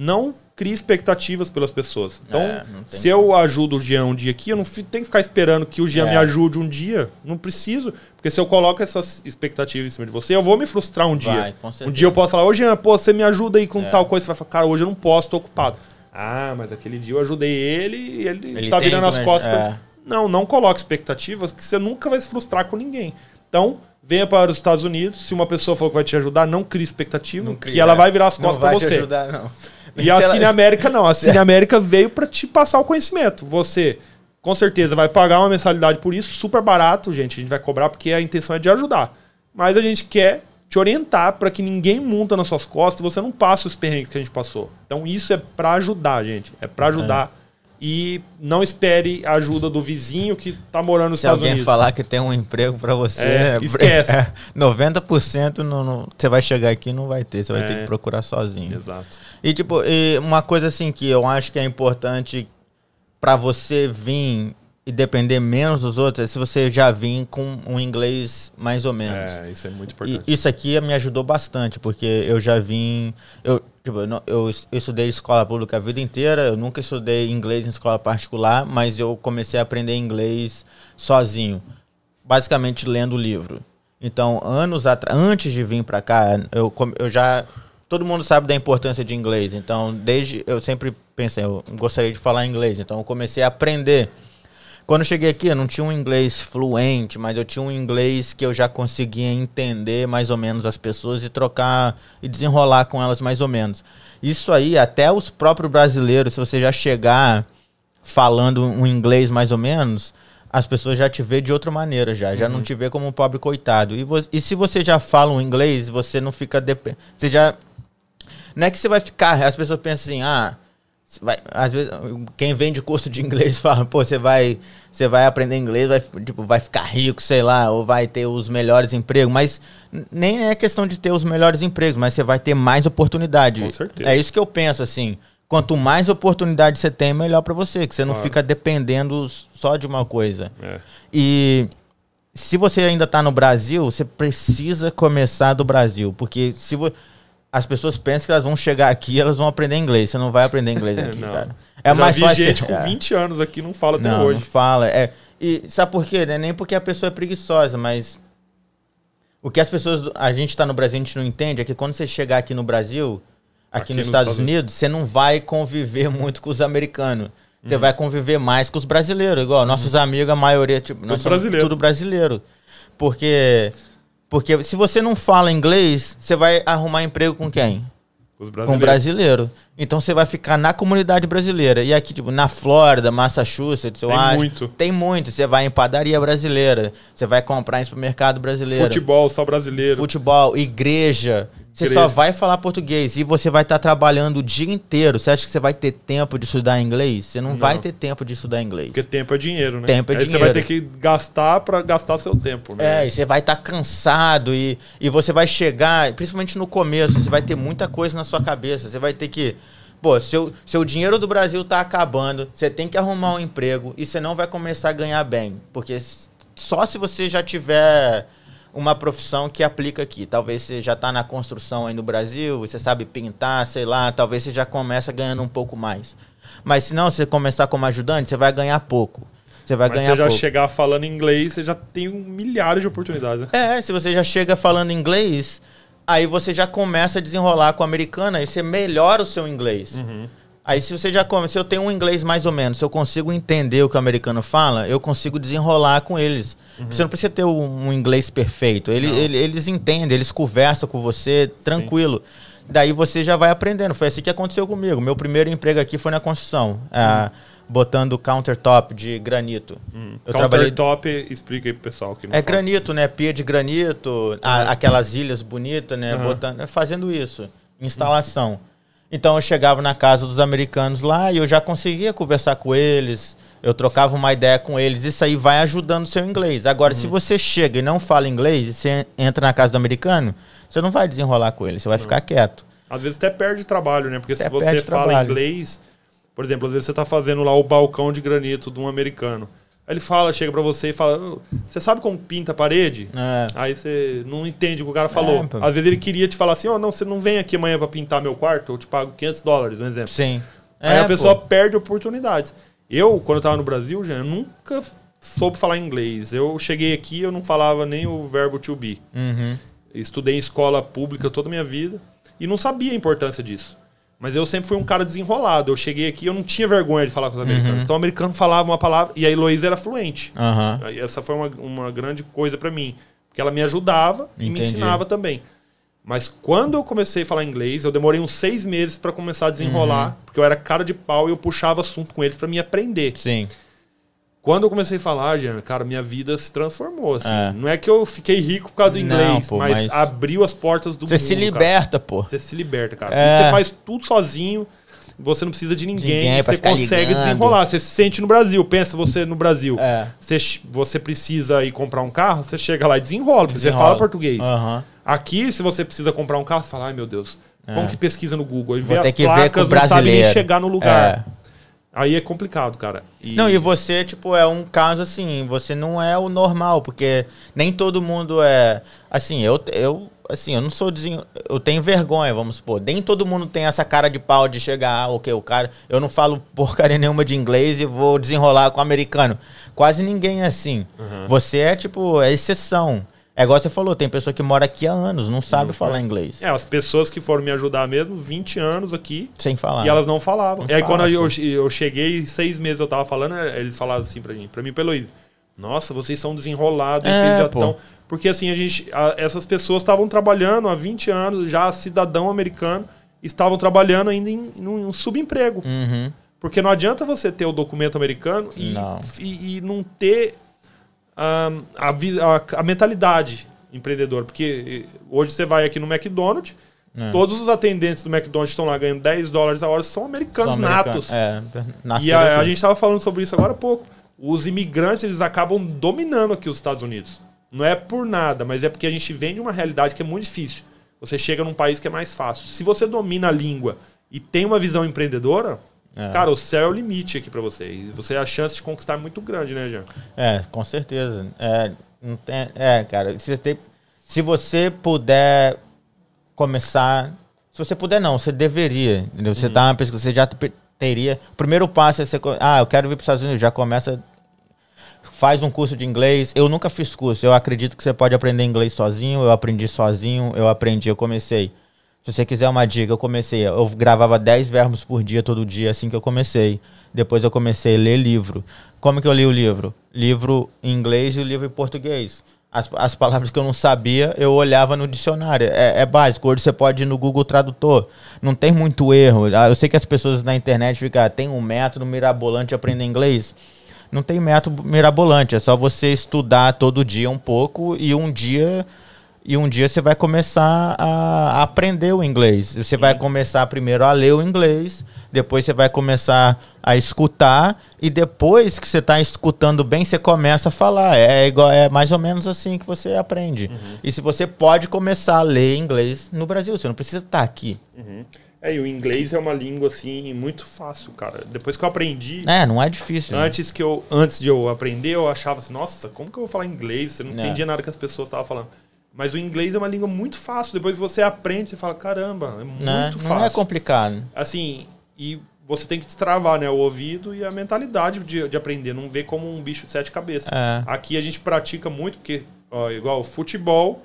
não crie expectativas pelas pessoas. Então, é, se eu ajudo o Jean um dia aqui, eu não tenho que ficar esperando que o Jean é. me ajude um dia. Não preciso. Porque se eu coloco essas expectativas em cima de você, eu vou me frustrar um dia. Vai, um dia eu posso falar, ô Jean, pô, você me ajuda aí com é. tal coisa. Você vai falar, cara, hoje eu não posso, tô ocupado. Ah, mas aquele dia eu ajudei ele e ele, ele tá virando as costas. Pra... É. Não, não coloque expectativas, que você nunca vai se frustrar com ninguém. Então, venha para os Estados Unidos. Se uma pessoa falou que vai te ajudar, não crie expectativa, não cria, que ela vai virar as costas para você. Não vai te ajudar, não. E a Cine América não. A *laughs* Cine América veio para te passar o conhecimento. Você, com certeza, vai pagar uma mensalidade por isso, super barato, gente. A gente vai cobrar porque a intenção é de ajudar. Mas a gente quer te orientar para que ninguém monta nas suas costas e você não passe os perrengues que a gente passou. Então isso é para ajudar, gente. É para ajudar. É. E não espere a ajuda do vizinho que tá morando nos Se Estados Unidos. Se alguém falar que tem um emprego para você, é, esquece. *laughs* É, 90% no, no, você vai chegar aqui e não vai ter. Você vai ter que é. procurar sozinho. Exato. E tipo, e uma coisa assim que eu acho que é importante para você vir e depender menos dos outros é se você já vir com um inglês mais ou menos. É, isso é muito importante. E isso aqui me ajudou bastante, porque eu já vim. Eu, tipo, eu, eu estudei escola pública a vida inteira, eu nunca estudei inglês em escola particular, mas eu comecei a aprender inglês sozinho, basicamente lendo livro. Então, anos atrás, antes de vir para cá, eu, eu já todo mundo sabe da importância de inglês. Então, desde eu sempre pensei, eu gostaria de falar inglês. Então, eu comecei a aprender. Quando eu cheguei aqui, eu não tinha um inglês fluente, mas eu tinha um inglês que eu já conseguia entender mais ou menos as pessoas e trocar e desenrolar com elas mais ou menos. Isso aí, até os próprios brasileiros, se você já chegar falando um inglês mais ou menos, as pessoas já te vê de outra maneira já, já uhum. não te vê como um pobre coitado. E, e se você já fala um inglês, você não fica dep você já não é que você vai ficar. As pessoas pensam assim, ah. Vai, às vezes, quem vende curso de inglês *laughs* fala, pô, você vai, você vai aprender inglês, vai, tipo, vai ficar rico, sei lá, ou vai ter os melhores empregos, mas nem é questão de ter os melhores empregos, mas você vai ter mais oportunidade. Com certeza. É isso que eu penso, assim. Quanto mais oportunidade você tem, melhor para você, que você não claro. fica dependendo só de uma coisa. É. E se você ainda tá no Brasil, você precisa começar do Brasil, porque se você as pessoas pensam que elas vão chegar aqui e elas vão aprender inglês. Você não vai aprender inglês *laughs* aqui, cara. É mais vi fácil. gente com é. 20 anos aqui não fala até não, hoje. Não fala. É. E sabe por quê? Não é nem porque a pessoa é preguiçosa, mas o que as pessoas. A gente está no Brasil, a gente não entende, é que quando você chegar aqui no Brasil, aqui, aqui nos, nos Estados, Estados Unidos, você não vai conviver *laughs* muito com os americanos. Você uhum. vai conviver mais com os brasileiros, igual. Nossos uhum. amigos, a maioria, tipo, nós brasileiro. tudo brasileiro. Porque porque se você não fala inglês, você vai arrumar emprego com quem? Com brasileiro. Então você vai ficar na comunidade brasileira. E aqui, tipo, na Flórida, Massachusetts, eu tem acho. Muito. Tem muito. Você vai em padaria brasileira. Você vai comprar em supermercado brasileiro. Futebol, só brasileiro. Futebol, igreja. Você só vai falar português e você vai estar tá trabalhando o dia inteiro. Você acha que você vai ter tempo de estudar inglês? Você não, não, vai ter tempo de estudar inglês. Porque tempo é dinheiro, né? Tempo é Aí dinheiro. você vai ter que gastar para gastar seu tempo, né? É, e você vai estar tá cansado e, e você vai chegar, principalmente no começo, você vai ter muita coisa na sua cabeça. Você vai ter que Pô, seu, seu dinheiro do Brasil tá acabando, você tem que arrumar um emprego e você não vai começar a ganhar bem. Porque só se você já tiver uma profissão que aplica aqui. Talvez você já está na construção aí no Brasil, você sabe pintar, sei lá, talvez você já começa ganhando um pouco mais. Mas se não, você começar como ajudante, você vai ganhar pouco. Você vai Mas ganhar você já pouco. chegar falando inglês, você já tem milhares de oportunidades. Né? É, se você já chega falando inglês, aí você já começa a desenrolar com a americana e você melhora o seu inglês. Uhum. Aí se você já come, se eu tenho um inglês mais ou menos, se eu consigo entender o que o americano fala, eu consigo desenrolar com eles. Uhum. Você não precisa ter um, um inglês perfeito. Ele, ele, eles entendem, eles conversam com você tranquilo. Sim. Daí você já vai aprendendo. Foi assim que aconteceu comigo. Meu primeiro emprego aqui foi na construção. Uhum botando countertop de granito. Hum. Eu countertop, trabalhei... explica aí pro pessoal. Que não é fala. granito, né? Pia de granito, a, aquelas ilhas bonitas, né? Uhum. Botando, fazendo isso, instalação. Então eu chegava na casa dos americanos lá e eu já conseguia conversar com eles, eu trocava uma ideia com eles, isso aí vai ajudando o seu inglês. Agora, se uhum. você chega e não fala inglês, e você entra na casa do americano, você não vai desenrolar com ele, você vai ficar quieto. Às vezes até perde trabalho, né? Porque até se você fala trabalho. inglês por exemplo, às vezes você está fazendo lá o balcão de granito de um americano. Aí ele fala, chega para você e fala: Você sabe como pinta a parede? É. Aí você não entende o que o cara falou. É, às vezes ele queria te falar assim: Ó, oh, não, você não vem aqui amanhã para pintar meu quarto, eu te pago 500 dólares, um exemplo. Sim. Aí é, a pessoa pô. perde oportunidades. Eu, quando eu tava no Brasil, já, eu nunca soube falar inglês. Eu cheguei aqui, eu não falava nem o verbo to be. Uhum. Estudei em escola pública toda a minha vida e não sabia a importância disso. Mas eu sempre fui um cara desenrolado. Eu cheguei aqui eu não tinha vergonha de falar com os americanos. Uhum. Então o americano falava uma palavra e a Heloísa era fluente. Uhum. Essa foi uma, uma grande coisa para mim. Porque ela me ajudava Entendi. e me ensinava também. Mas quando eu comecei a falar inglês, eu demorei uns seis meses para começar a desenrolar. Uhum. Porque eu era cara de pau e eu puxava assunto com eles para me aprender. Sim. Quando eu comecei a falar, Jean, cara, minha vida se transformou. Assim. É. Não é que eu fiquei rico por causa do inglês, Não, pô, mas, mas, abriu as portas do Você mundo. Você se liberta, cara. pô. Você se liberta, cara. É. Você faz tudo sozinho. Você não precisa de ninguém, ninguém você consegue ligando. desenrolar. Você se sente no Brasil. Pensa você no Brasil. É. Você, você precisa ir comprar um carro, você chega lá e desenrola, porque desenrola. você fala português. Uhum. Aqui, se você precisa comprar um carro, você fala, ai meu Deus, como é. que pesquisa no Google? E vê as placas, não sabe nem chegar no lugar. É. Aí é complicado, cara. E... Não, e você, tipo, é um caso assim, você não é o normal, porque nem todo mundo é. Assim, eu, eu assim, eu não sou desenho, eu tenho vergonha, vamos supor. Nem todo mundo tem essa cara de pau de chegar, ah, ok, o cara, eu não falo *laughs* porcaria nenhuma de inglês e vou desenrolar com o americano. Quase ninguém é assim. Uhum. Você é tipo, é exceção. É igual você falou, tem pessoa que mora aqui há anos, não sabe não falar inglês. É, as pessoas que foram me ajudar mesmo, 20 anos aqui. Sem falar. E elas não falavam. Não e aí fala, quando eu, eu cheguei, seis meses eu tava falando, é, eles falaram assim pra mim, pra mim pelo Nossa, vocês são desenrolados, é, vocês já estão. Porque assim, a gente. A, essas pessoas estavam trabalhando há 20 anos, já cidadão americano, estavam trabalhando ainda em, em um subemprego. Uhum. Porque não adianta você ter o documento americano e não, e, e não ter a, a, a mentalidade empreendedora. Porque hoje você vai aqui no McDonald's, é. todos os atendentes do McDonald's estão lá ganhando 10 dólares a hora, são americanos são natos. É, e a, a gente estava falando sobre isso agora há pouco. Os imigrantes eles acabam dominando aqui os Estados Unidos. Não é por nada, mas é porque a gente vem de uma realidade que é muito difícil. Você chega num país que é mais fácil. Se você domina a língua e tem uma visão empreendedora, é. Cara, o céu é o limite aqui para você. E você a chance de conquistar é muito grande, né, Jean? É, com certeza. É, não tem, é cara, se você, se você puder começar. Se você puder, não, você deveria. Entendeu? Você uhum. tá uma pesquisa, você já teria. O primeiro passo é você. Ah, eu quero vir para os Estados Unidos, já começa. Faz um curso de inglês. Eu nunca fiz curso. Eu acredito que você pode aprender inglês sozinho. Eu aprendi sozinho. Eu aprendi, eu comecei se você quiser uma dica, eu comecei, eu gravava 10 verbos por dia, todo dia, assim que eu comecei. Depois eu comecei a ler livro. Como que eu li o livro? Livro em inglês e o livro em português. As, as palavras que eu não sabia, eu olhava no dicionário. É, é básico. Hoje você pode ir no Google Tradutor. Não tem muito erro. Ah, eu sei que as pessoas na internet ficam, ah, tem um método mirabolante de aprender inglês. Não tem método mirabolante. É só você estudar todo dia um pouco e um dia e um dia você vai começar a aprender o inglês. Você vai começar primeiro a ler o inglês, depois você vai começar a escutar e depois que você está escutando bem, você começa a falar. É igual, é mais ou menos assim que você aprende. Uhum. E se você pode começar a ler inglês no Brasil, você não precisa estar tá aqui. Uhum. É, e o inglês é uma língua assim muito fácil, cara. Depois que eu aprendi. É, não é difícil. Né? Antes né? que eu, antes de eu aprender, eu achava assim, nossa, como que eu vou falar inglês? Você não é. entendia nada que as pessoas estavam falando. Mas o inglês é uma língua muito fácil. Depois você aprende, você fala, caramba, é muito não, fácil. Não é complicado. Assim, e você tem que destravar né, o ouvido e a mentalidade de, de aprender. Não ver como um bicho de sete cabeças. É. Aqui a gente pratica muito, porque, ó, igual futebol,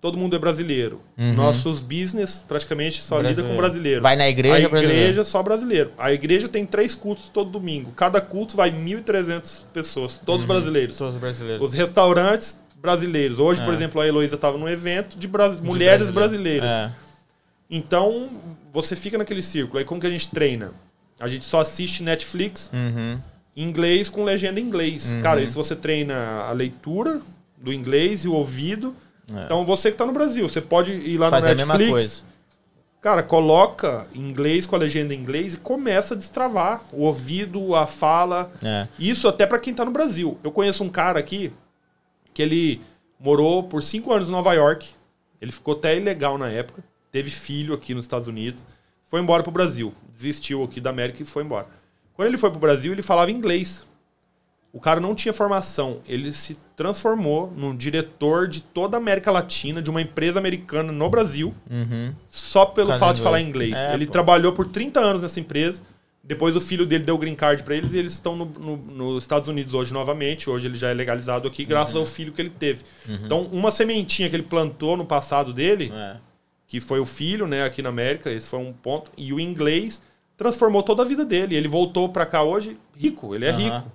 todo mundo é brasileiro. Uhum. Nossos business praticamente só lida com brasileiro. Vai na igreja, A igreja brasileiro. só brasileiro. A igreja tem três cultos todo domingo. Cada culto vai 1.300 pessoas, todos brasileiros. Todos brasileiros. Os restaurantes brasileiros. Hoje, por É. exemplo, a Heloísa estava num evento de, bra- mulheres brasileiro. brasileiras. É. Então, você fica naquele círculo. Aí como que a gente treina? A gente só assiste Netflix Uhum. em inglês com legenda em inglês. Cara, isso você treina a leitura do inglês e o ouvido. É. Então, você que tá no Brasil, você pode ir lá Fazer a no Netflix. Cara, coloca inglês com a legenda em inglês e começa a destravar o ouvido, a fala. É. Isso até pra quem tá no Brasil. Eu conheço um cara aqui que ele morou por cinco anos em Nova York. Ele ficou até ilegal na época. Teve filho aqui nos Estados Unidos. Foi embora pro Brasil. Desistiu aqui da América e foi embora. Quando ele foi pro Brasil, ele falava inglês. O cara não tinha formação. Ele se transformou num diretor de toda a América Latina, de uma empresa americana no Brasil, Uhum. só pelo causa fato de falar inglês. inglês. É, ele pô. trabalhou por 30 anos nessa empresa. Depois o filho dele deu o green card pra eles e eles estão no- no- nos Estados Unidos hoje novamente. Hoje ele já é legalizado aqui, graças Uhum. ao filho que ele teve. Então, uma sementinha que ele plantou no passado dele, É. que foi o filho, né, aqui na América, esse foi um ponto, e o inglês transformou toda a vida dele. Ele voltou pra cá hoje rico, ele é Aham. rico.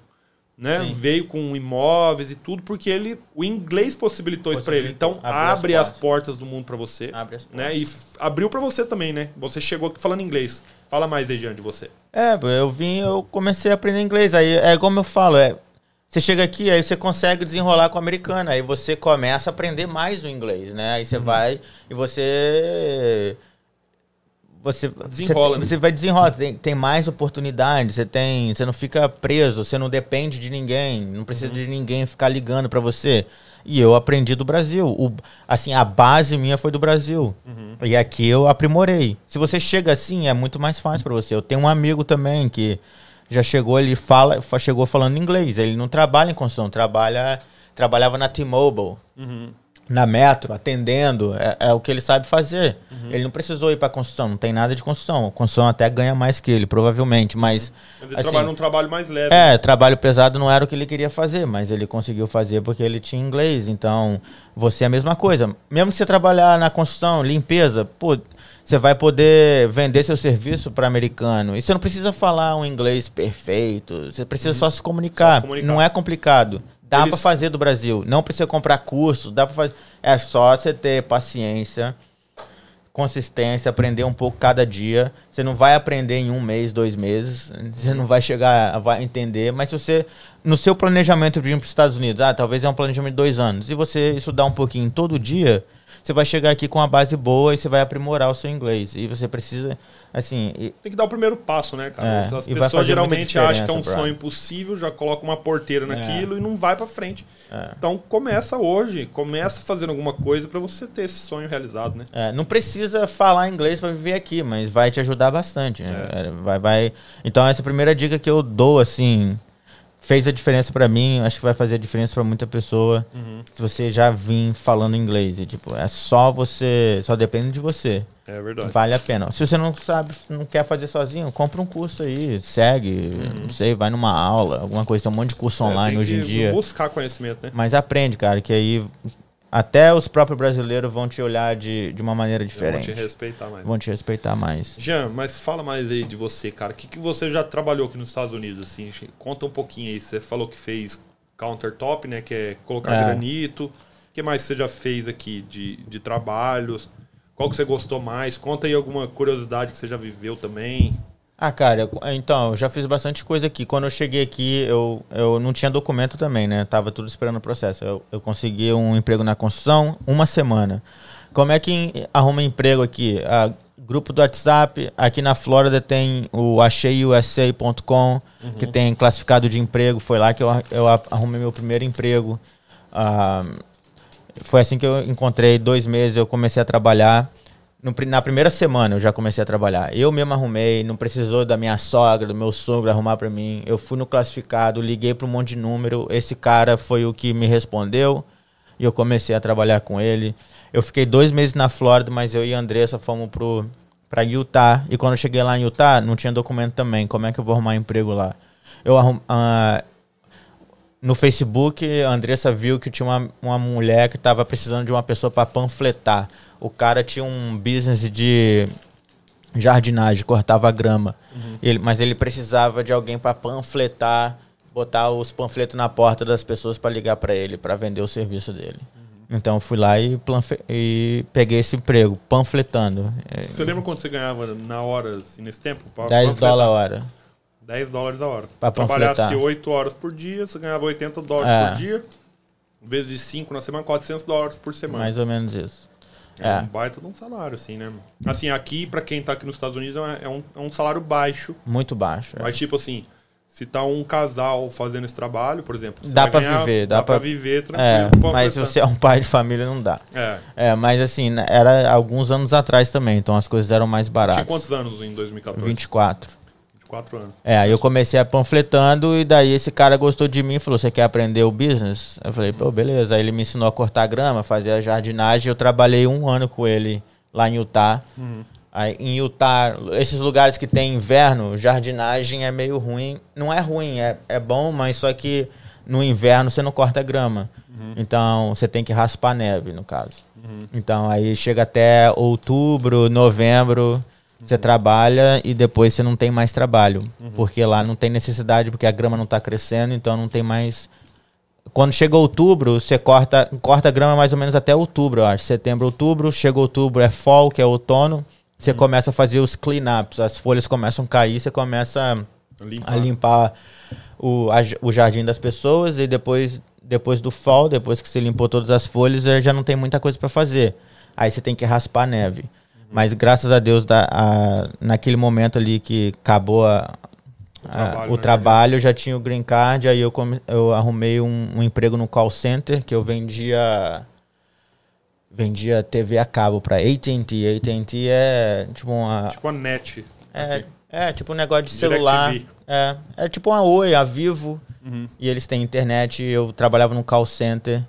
Né? Sim. Veio com imóveis e tudo, porque ele o inglês possibilitou, isso pra ele. Então, Abriu as abre as portas. portas do mundo pra você Abre as portas. né? E abriu pra você também, né? Você chegou aqui falando inglês. Fala mais aí, Jean, de você. É, eu vim, eu comecei a aprender inglês. Aí é como eu falo, é. Você chega aqui, aí você consegue desenrolar com o americano, aí você começa a aprender mais o inglês, né? Aí Uhum. você vai e você. Você, Desenrola, você, né? você vai desenrolar, tem, tem mais oportunidades, você tem, você não fica preso, você não depende de ninguém, não precisa Uhum. de ninguém ficar ligando pra você. E eu aprendi do Brasil. O, assim, a base minha foi do Brasil. Uhum. E aqui eu aprimorei. Se você chega assim, é muito mais fácil pra você. Eu tenho um amigo também que já chegou, ele fala, fa- chegou falando inglês. Ele não trabalha em construção, trabalha, trabalhava na T-Mobile, na Metro, atendendo. É, é o que ele sabe fazer. Ele não precisou ir pra construção, não tem nada de construção. A construção até ganha mais que ele, provavelmente. Mas, Mas ele assim, trabalha num trabalho mais leve. é, trabalho pesado não era o que ele queria fazer, mas ele conseguiu fazer porque ele tinha inglês. Então, você é a mesma coisa. Mesmo que você trabalhar na construção, limpeza, pô, você vai poder vender seu serviço para americano. E você não precisa falar um inglês perfeito. Você precisa só se comunicar. Só se comunicar. Não é complicado. Dá Eles- pra fazer do Brasil. Não precisa comprar cursos. Dá para fazer. É só você ter paciência consistência, aprender um pouco cada dia. Você não vai aprender em um mês, dois meses. Você não vai chegar a entender. Mas se você, no seu planejamento de ir para os Estados Unidos, ah, talvez é um planejamento de dois anos, e você estudar um pouquinho todo dia, você vai chegar aqui com uma base boa e você vai aprimorar o seu inglês. E você precisa, assim, e- Tem que dar o primeiro passo, né, cara? É, As pessoas geralmente acham que é um sonho impossível, já colocam uma porteira naquilo e não vai pra frente. É. Então começa hoje, começa fazendo alguma coisa pra você ter esse sonho realizado, né? É, não precisa falar inglês para viver aqui, mas vai te ajudar bastante. né? É, Vai, vai. Então essa é a primeira dica que eu dou, assim, fez a diferença para mim, acho que vai fazer a diferença para muita pessoa. Se você já vim falando inglês, e, tipo, é só você, só depende de você. É verdade. Vale a pena. Se você não sabe, não quer fazer sozinho, compra um curso aí, segue, não sei, vai numa aula, alguma coisa, tem um monte de curso É, online tem hoje em dia. Buscar conhecimento, né? Mas aprende, cara, que aí até os próprios brasileiros vão te olhar de, de uma maneira diferente. te respeitar mais. Vão te respeitar mais. Jean, mas fala mais aí de você, cara. O que, que você já trabalhou aqui nos Estados Unidos, assim? Conta um pouquinho aí. Você falou que fez countertop, né? Que é colocar É. granito. O que mais você já fez aqui de, de trabalhos? Qual que você gostou mais? Conta aí alguma curiosidade que você já viveu também. Ah, cara, eu- então, eu já fiz bastante coisa aqui. Quando eu cheguei aqui, eu, eu não tinha documento também, né? Tava tudo esperando o processo. Eu, eu consegui um emprego na construção uma semana. Como é que arruma emprego aqui? Ah, grupo do WhatsApp. Aqui na Flórida tem o acheiusa.com, que tem classificado de emprego. Foi lá que eu, eu arrumei meu primeiro emprego. Ah, foi assim que eu encontrei. Dois meses eu comecei a trabalhar. No na primeira semana eu já comecei a trabalhar. Eu mesmo arrumei, não precisou da minha sogra, do meu sogro arrumar pra mim. Eu fui no classificado, liguei para um monte de número. Esse cara foi o que me respondeu e eu comecei a trabalhar com ele. Eu fiquei dois meses na Flórida, mas eu e a Andressa fomos pro, pra Utah. E quando eu cheguei lá em Utah, não tinha documento também. Como é que eu vou arrumar emprego lá? Eu arrum, ah, no Facebook, a Andressa viu que tinha uma, uma mulher que estava precisando de uma pessoa para panfletar. O cara tinha um business de jardinagem, cortava grama. Uhum. Ele, mas ele precisava de alguém para panfletar, botar os panfletos na porta das pessoas para ligar para ele, para vender o serviço dele. Uhum. Então fui lá e, e, peguei esse emprego, panfletando. Você lembra quanto você ganhava na hora, assim, nesse tempo? 10 dólares a hora. 10 dólares a hora. Pra Trabalhasse 8 horas por dia, você ganhava 80 dólares é. por dia. Vezes 5 na semana, 400 dólares por semana. Mais ou menos isso. É, é. um baita de um salário, assim, né? Assim, aqui, para quem tá aqui nos Estados Unidos, é um, é um salário baixo. Muito baixo. É. Mas, tipo assim, se tá um casal fazendo esse trabalho, por exemplo... Dá para viver. Dá, dá para viver tranquilo. É, mas se você é um pai de família, não dá. É. É, mas assim, era alguns anos atrás também, então as coisas eram mais baratas. Tinha quantos anos em 2014? 24 quatro anos. É, aí eu comecei a panfletando e daí esse cara gostou de mim e falou: Você quer aprender o business? Eu falei: Pô, beleza. Aí ele me ensinou a cortar grama, fazer a jardinagem. Eu trabalhei um ano com ele lá em Utah. Uhum. Aí, em Utah, esses lugares que tem inverno, jardinagem é meio ruim. Não é ruim, é, é bom, mas só que no inverno você não corta grama. Uhum. Então você tem que raspar neve, no caso. Uhum. Então aí chega até outubro, novembro. Você trabalha e depois você não tem mais trabalho. Uhum. Porque lá não tem necessidade, porque a grama não está crescendo, então não tem mais. Quando chega outubro, você corta, corta a grama mais ou menos até outubro, eu acho. Setembro, outubro. Chega outubro, é fall, que é outono. Você uhum. começa a fazer os clean-ups. As folhas começam a cair, você começa limpar. a limpar o, a, o jardim das pessoas. E depois, depois do fall, depois que você limpou todas as folhas, já não tem muita coisa para fazer. Aí você tem que raspar a neve. Mas graças a Deus, da, a, naquele momento ali que acabou a, o trabalho, o né? trabalho eu já tinha o green card, aí eu, come, eu arrumei um, um, emprego no call center que eu vendia vendia TV a cabo para AT&T. AT&T é tipo uma tipo a net. É, é tipo um negócio de celular. É, é tipo uma Oi, a Vivo. Uhum. E eles têm internet. Eu trabalhava no call center.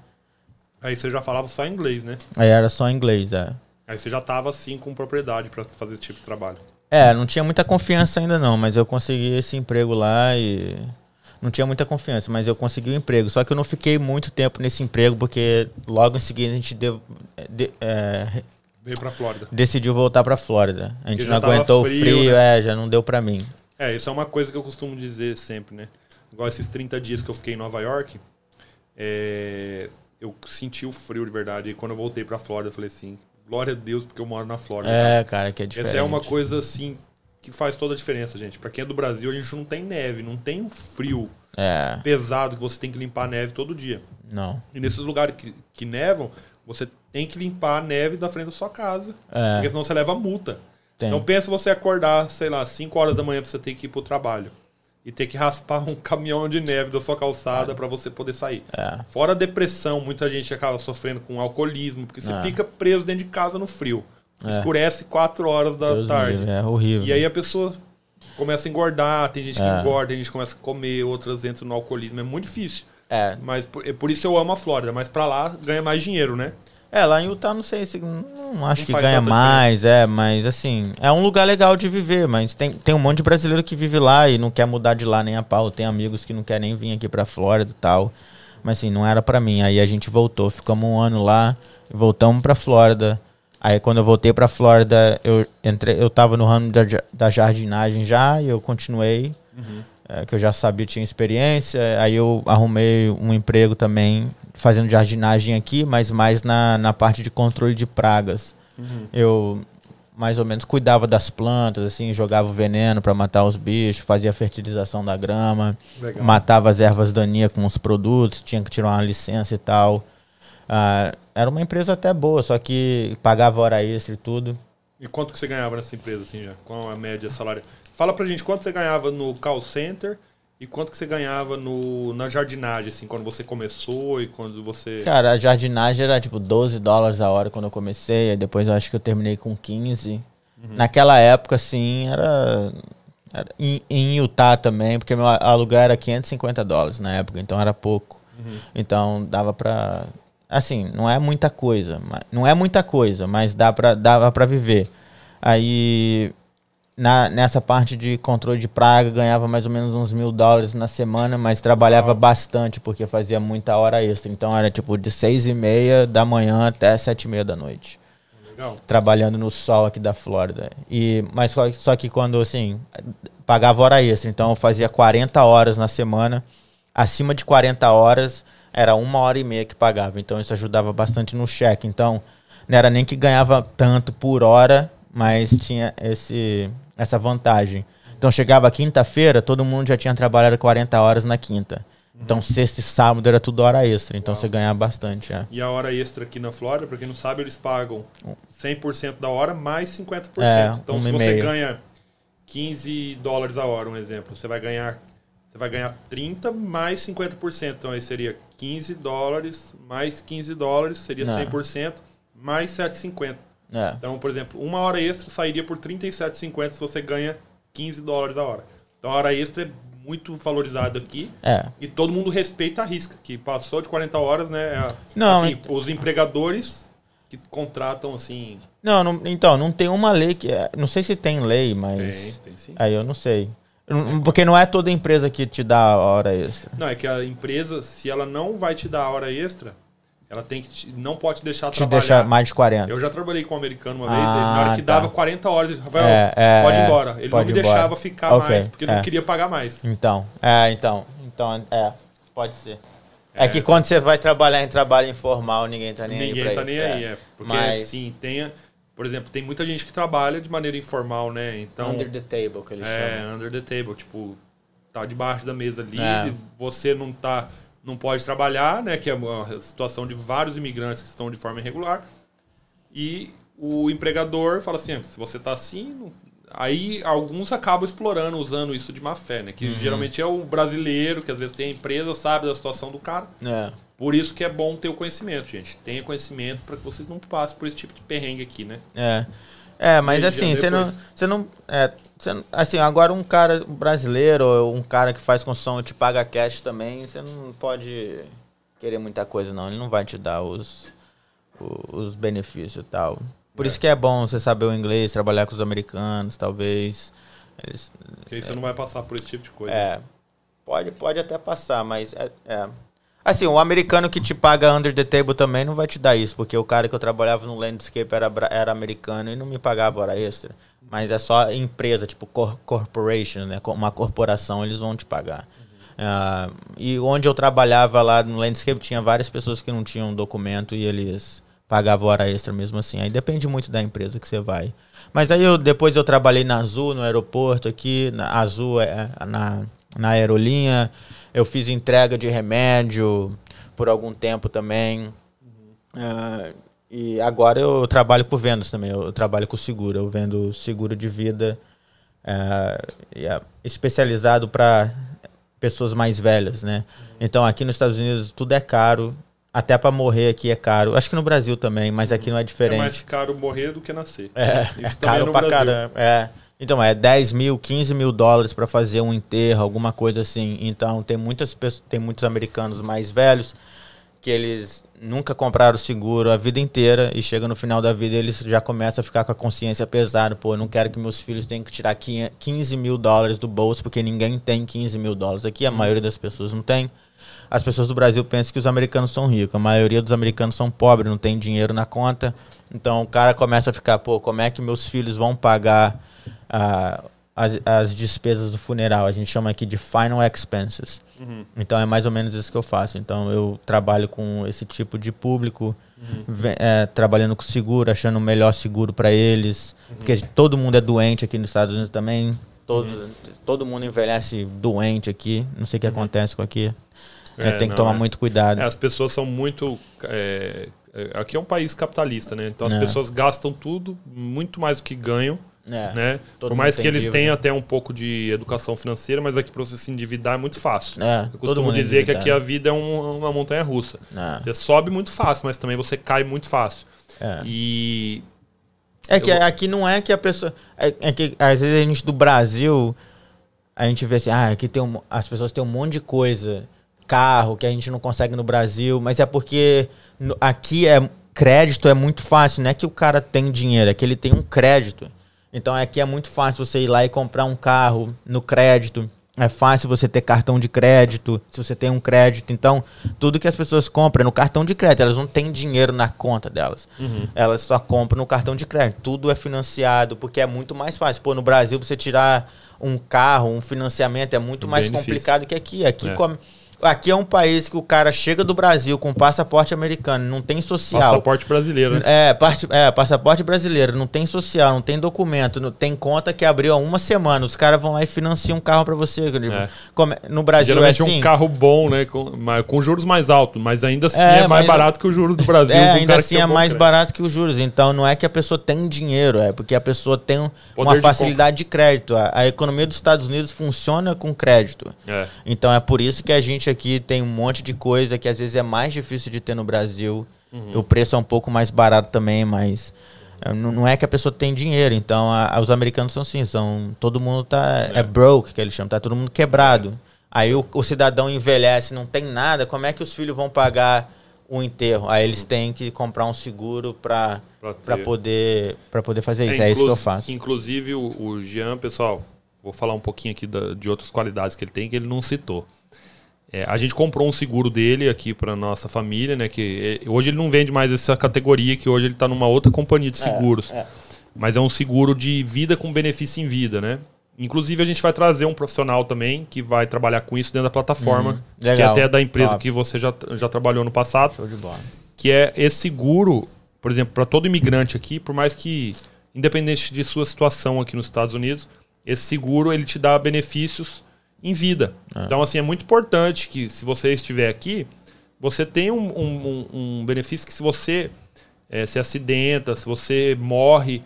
Aí você já falava só inglês, né? Aí era só inglês, é. Aí você já estava assim com propriedade para fazer esse tipo de trabalho. É, não tinha muita confiança ainda não, mas eu consegui esse emprego lá e não tinha muita confiança, mas eu consegui o um emprego. Só que eu não fiquei muito tempo nesse emprego porque logo em seguida a gente deu, de, é, veio para Flórida. Decidiu voltar para Flórida. A gente não aguentou frio, o frio, né? é, já não deu para mim. É, isso é uma coisa que eu costumo dizer sempre, né? Igual esses 30 dias que eu fiquei em Nova York, é, eu senti o frio de verdade. E quando eu voltei para Flórida, eu falei assim, glória a Deus, porque eu moro na Flórida. É, cara, que é diferente. Essa é uma coisa, assim, que faz toda a diferença, gente. Para quem é do Brasil, a gente não tem neve, não tem um frio é. pesado que você tem que limpar a neve todo dia. Não. E nesses lugares que, que nevam, você tem que limpar a neve da frente da sua casa. É. Porque senão você leva multa. Tem. Então pensa você acordar, sei lá, 5 horas da manhã pra você ter que ir pro trabalho e ter que raspar um caminhão de neve da sua calçada é. para você poder sair. É. Fora a depressão, muita gente acaba sofrendo com alcoolismo, porque você é. fica preso dentro de casa no frio. É. Escurece 4 horas da Deus tarde. é horrível. E aí a pessoa começa a engordar, tem gente que é. engorda, tem gente que começa a comer, outras entram no alcoolismo. É muito difícil. É. Mas por, por isso eu amo a Flórida, mas para lá ganha mais dinheiro, né? É, lá em Utah não sei se. Não acho não que ganha mais, é, mas assim, é um lugar legal de viver, mas tem, tem um monte de brasileiro que vive lá e não quer mudar de lá nem a pau. Tem amigos que não querem nem vir aqui pra Flórida e tal. Mas assim, não era para mim. Aí a gente voltou, ficamos um ano lá, voltamos pra Flórida. Aí quando eu voltei pra Flórida, eu entrei, eu tava no ramo da, da jardinagem já e eu continuei. Uhum. É, que eu já sabia, tinha experiência. Aí eu arrumei um emprego também fazendo jardinagem aqui, mas mais na, na parte de controle de pragas. Uhum. Eu mais ou menos cuidava das plantas, assim, jogava veneno para matar os bichos, fazia a fertilização da grama, Legal. matava as ervas daninhas com os produtos, tinha que tirar uma licença e tal. Ah, era uma empresa até boa, só que pagava hora extra e tudo. E quanto que você ganhava nessa empresa, assim, já? Qual a média salário? Fala pra gente quanto você ganhava no call center e quanto que você ganhava no, na jardinagem, assim, quando você começou e quando você... Cara, a jardinagem era tipo 12 dólares a hora quando eu comecei, aí depois eu acho que eu terminei com 15. Uhum. Naquela época, assim, era... era em, em, Utah também, porque meu aluguel era 550 dólares na época, então era pouco. Uhum. Então dava pra... Assim, não é muita coisa, não é muita coisa, mas dá pra, dava pra viver. Aí na, nessa parte de controle de praga, ganhava mais ou menos uns mil dólares na semana, mas trabalhava bastante, porque fazia muita hora extra. Então era tipo de seis e meia da manhã até sete e meia da noite. Legal. Trabalhando no sol aqui da Flórida. E, mas só, só que quando, assim, pagava hora extra. Então eu fazia 40 horas na semana. Acima de 40 horas, era uma hora e meia que pagava. Então isso ajudava bastante no cheque. Então não era nem que ganhava tanto por hora, mas tinha esse, essa vantagem. Então chegava quinta-feira, todo mundo já tinha trabalhado 40 horas na quinta. Então, sexta e sábado era tudo hora extra. Então, Uau. você ganhava bastante. É. E a hora extra aqui na Flórida, pra quem não sabe, eles pagam 100% da hora mais 50%. É, então, se você ganha 15 dólares a hora, um exemplo, você vai ganhar você vai ganhar 30 mais 50%. Então, aí seria 15 dólares mais 15 dólares, seria não. 100%, mais 7,50. É. Então, por exemplo, uma hora extra sairia por 37,50 se você ganha 15 dólares a hora. Então, a hora extra é muito valorizado aqui. É. E todo mundo respeita a risca, que passou de 40 horas, né? É não, assim, os empregadores que contratam assim. Não, não, então, não tem uma lei que. É, não sei se tem lei, mas. Tem, tem sim. Aí eu não sei. Porque não é toda empresa que te dá a hora extra. Não, é que a empresa, se ela não vai te dar a hora extra, ela tem que te, não pode deixar te trabalhar. deixar mais de 40. Eu já trabalhei com um americano uma vez, ah, na hora que tá. dava 40 horas, Rafael, é, é, pode ir embora. Ele não me embora. deixava ficar okay, mais, porque ele não é. queria pagar mais. Então, é, então, então, é, pode ser. É, é que quando você vai trabalhar em trabalho informal, ninguém tá nem ninguém aí Ninguém tá nem aí, é. Porque, Mas... assim, tem, por exemplo, tem muita gente que trabalha de maneira informal, né? Então, under the table, que eles é, chamam. É, under the table, tipo, tá debaixo da mesa ali, é. você não tá não pode trabalhar, né, que é a situação de vários imigrantes que estão de forma irregular. E o empregador fala assim, ah, se você está assim, não... aí alguns acabam explorando, usando isso de má fé, né, que uhum. geralmente é o brasileiro, que às vezes tem a empresa, sabe da situação do cara. É. Por isso que é bom ter o conhecimento, gente. Tenha conhecimento para que vocês não passem por esse tipo de perrengue aqui, né? É. É, mas assim, você não, você não, é, assim, agora um cara brasileiro ou um cara que faz construção te paga cash também, você não pode querer muita coisa não, ele não vai te dar os, os, benefícios e tal. Por é. isso que é bom você saber o inglês, trabalhar com os americanos, talvez. Eles, Porque aí é, você não vai passar por esse tipo de coisa. É. Pode, pode até passar, mas é, é Assim, o americano que te paga under the table também não vai te dar isso, porque o cara que eu trabalhava no landscape era, era americano e não me pagava hora extra. Mas é só empresa, tipo cor corporation, né? Uma corporação, eles vão te pagar. Uhum. Uh, e onde eu trabalhava lá no landscape tinha várias pessoas que não tinham documento e eles pagavam hora extra mesmo assim. Aí depende muito da empresa que você vai. Mas aí eu, depois eu trabalhei na Azul, no aeroporto aqui, na Azul, é, na, na aerolinha. Eu fiz entrega de remédio por algum tempo também. Uhum. Uh, e agora eu trabalho por vendas também. Eu trabalho com seguro. Eu vendo seguro de vida uh, é especializado para pessoas mais velhas, né? Então aqui nos Estados Unidos tudo é caro. Até para morrer aqui é caro. Acho que no Brasil também, mas aqui não é diferente. É mais caro morrer do que nascer. É, é caro é pra caramba. É. Então, é 10 mil, 15 mil dólares para fazer um enterro, alguma coisa assim. Então, tem, muitas pessoas, tem muitos americanos mais velhos que eles nunca compraram seguro a vida inteira e chega no final da vida eles já começam a ficar com a consciência pesada. Pô, eu não quero que meus filhos tenham que tirar 15 mil dólares do bolso, porque ninguém tem 15 mil dólares aqui, a maioria das pessoas não tem. As pessoas do Brasil pensam que os americanos são ricos, a maioria dos americanos são pobres, não tem dinheiro na conta. Então o cara começa a ficar, pô, como é que meus filhos vão pagar a, as, as despesas do funeral. A gente chama aqui de final expenses. Uhum. Então é mais ou menos isso que eu faço. Então eu trabalho com esse tipo de público, uhum. é, trabalhando com seguro, achando o melhor seguro para eles. Uhum. Porque todo mundo é doente aqui nos Estados Unidos também. Todo, uhum. todo mundo envelhece doente aqui. Não sei o que uhum. acontece com aqui. É, tem que não, tomar é. muito cuidado. É, as pessoas são muito. É, é, aqui é um país capitalista, né? Então as é. pessoas gastam tudo, muito mais do que ganham. É, né? Por mais que eles dívida. tenham até um pouco de educação financeira, mas aqui para você se endividar é muito fácil. É, eu costumo dizer que aqui a vida é um, uma montanha russa. É. Você sobe muito fácil, mas também você cai muito fácil. É. E. É que eu... aqui não é que a pessoa. É, é, que às vezes a gente do Brasil, a gente vê assim, ah, aqui tem um, as pessoas têm um monte de coisa, carro que a gente não consegue no Brasil, mas é porque aqui é crédito é muito fácil, não é que o cara tem dinheiro, é que ele tem um crédito. Então aqui é muito fácil você ir lá e comprar um carro no crédito. É fácil você ter cartão de crédito, se você tem um crédito. Então, tudo que as pessoas compram é no cartão de crédito, elas não têm dinheiro na conta delas. Uhum. Elas só compram no cartão de crédito. Tudo é financiado, porque é muito mais fácil. Pô, no Brasil, você tirar um carro, um financiamento, é muito mais complicado que aqui. Aqui, é. como Aqui é um país que o cara chega do Brasil com passaporte americano, não tem social. Passaporte brasileiro, né? É, parte, é, passaporte brasileiro, não tem social, não tem documento, não tem conta que abriu há uma semana. Os caras vão lá e financiam um carro para você. É. Como, no Brasil Geralmente é assim. é um carro bom, né? Com, com juros mais altos, mas ainda assim é, é mais barato que o juros do Brasil. É, ainda assim é mais barato que os juros. Então não é que a pessoa tem dinheiro, é porque a pessoa tem Poder uma facilidade de, de crédito. A, a, economia dos Estados Unidos funciona com crédito. É. Então é por isso que a gente aqui tem um monte de coisa que às vezes é mais difícil de ter no Brasil. Uhum. O preço é um pouco mais barato também, mas eh, não é que a pessoa tem dinheiro. Então, a, os americanos são assim, são todo mundo tá é, é broke, que eles chamam, tá todo mundo quebrado. É. Aí o, o, cidadão envelhece, não tem nada, como é que os filhos vão pagar o enterro? Aí eles têm que comprar um seguro para para poder para poder fazer isso. É, é isso que eu faço. Inclusive o, o Jean, pessoal, vou falar um pouquinho aqui da, de outras qualidades que ele tem que ele não citou. É, a gente comprou um seguro dele aqui para nossa família, né? Que é, hoje ele não vende mais essa categoria, que hoje ele está numa outra companhia de é, seguros. É. Mas é um seguro de vida com benefício em vida, né? Inclusive, a gente vai trazer um profissional também que vai trabalhar com isso dentro da plataforma, hum, que é até da empresa Top. que você já, já trabalhou no passado. Show de bola. Que é esse seguro, por exemplo, para todo imigrante aqui, por mais que, independente de sua situação aqui nos Estados Unidos, esse seguro ele te dá benefícios em vida. É. Então, assim, é muito importante que se você estiver aqui, você tenha um, um, um benefício que se você é, se acidenta, se você morre,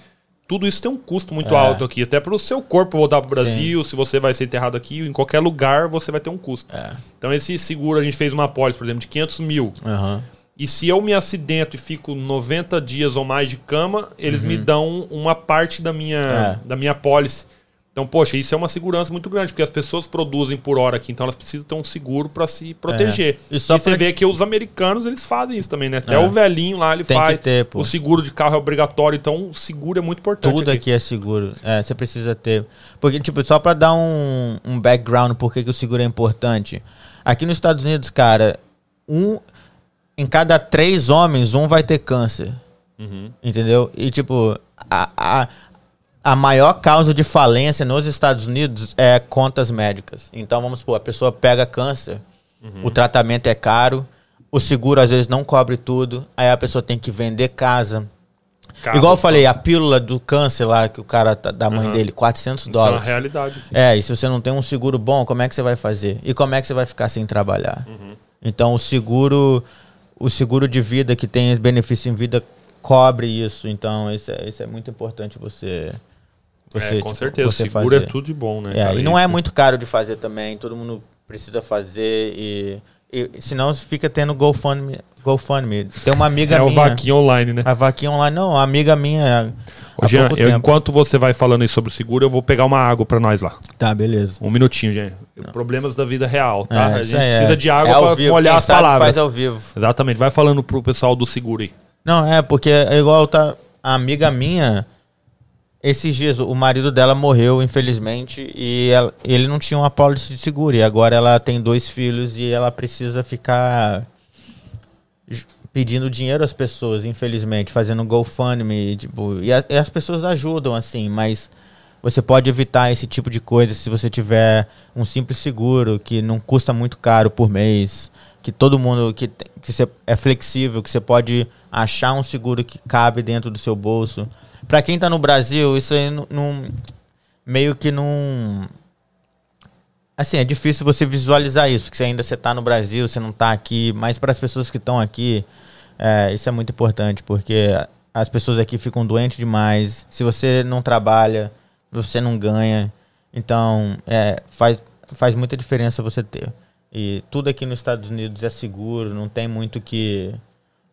tudo isso tem um custo muito é. alto aqui. Até para o seu corpo voltar para o Brasil, Sim. se você vai ser enterrado aqui, em qualquer lugar você vai ter um custo. É. Então, esse seguro, a gente fez uma apólice, por exemplo, de 500 mil. Uhum. E se eu me acidento e fico 90 dias ou mais de cama, eles uhum. me dão uma parte da minha, é. da minha apólice. Então, poxa, isso é uma segurança muito grande, porque as pessoas produzem por hora aqui, então elas precisam ter um seguro para se proteger. É. E, e você vê que os americanos, eles fazem isso também, né? Até é. o velhinho lá, ele Tem faz. Ter, o seguro de carro é obrigatório, então o seguro é muito importante. Tudo aqui, aqui é seguro. É, você precisa ter. Porque, tipo, só para dar um, um background por que, que o seguro é importante. Aqui nos Estados Unidos, cara, um em cada três homens, um vai ter câncer. Uhum. Entendeu? E, tipo, a, a, a maior causa de falência nos Estados Unidos é contas médicas. Então, vamos supor, a pessoa pega câncer, uhum. o tratamento é caro, o seguro às vezes não cobre tudo, aí a pessoa tem que vender casa. Carro, Igual eu falei, a pílula do câncer lá, que o cara tá, da mãe uhum. dele, 400 dólares. Isso é uma realidade. Aqui. É, e se você não tem um seguro bom, como é que você vai fazer? E como é que você vai ficar sem trabalhar? Uhum. Então, o seguro, o seguro de vida que tem benefício em vida cobre isso. Então, isso é, isso é muito importante você você, é, com tipo, certeza. Você seguro é fazer. é tudo de bom, né? É, e não é muito caro de fazer também. Todo mundo precisa fazer e, e senão fica tendo GoFundMe. GoFundMe. Tem uma amiga é *laughs* minha. É o vaquinha online, né? A vaquinha online. Não, a amiga minha. Ô, Jean, eu, enquanto você vai falando aí sobre o seguro, eu vou pegar uma água para nós lá. Tá, beleza. Um minutinho, gente. Problemas da vida real, tá? É, a gente precisa é. de água é para molhar Quem as palavras. faz ao vivo. Exatamente. Vai falando pro pessoal do seguro aí. Não, é, porque é igual tá, a amiga minha esses dias, o marido dela morreu, infelizmente, e ela, ele não tinha uma pólice de seguro. E agora ela tem dois filhos e ela precisa ficar pedindo dinheiro às pessoas, infelizmente, fazendo GoFundMe. Tipo, e, a, e as pessoas ajudam, assim, mas você pode evitar esse tipo de coisa se você tiver um simples seguro que não custa muito caro por mês, que todo mundo que, que é flexível, que você pode achar um seguro que cabe dentro do seu bolso. Para quem tá no Brasil, isso aí não, meio que não assim, é difícil você visualizar isso, porque ainda você tá no Brasil, você não tá aqui, mas para as pessoas que estão aqui, é, isso é muito importante, porque as pessoas aqui ficam doentes demais. Se você não trabalha, você não ganha. Então, é, faz, faz muita diferença você ter. E tudo aqui nos Estados Unidos é seguro, não tem muito que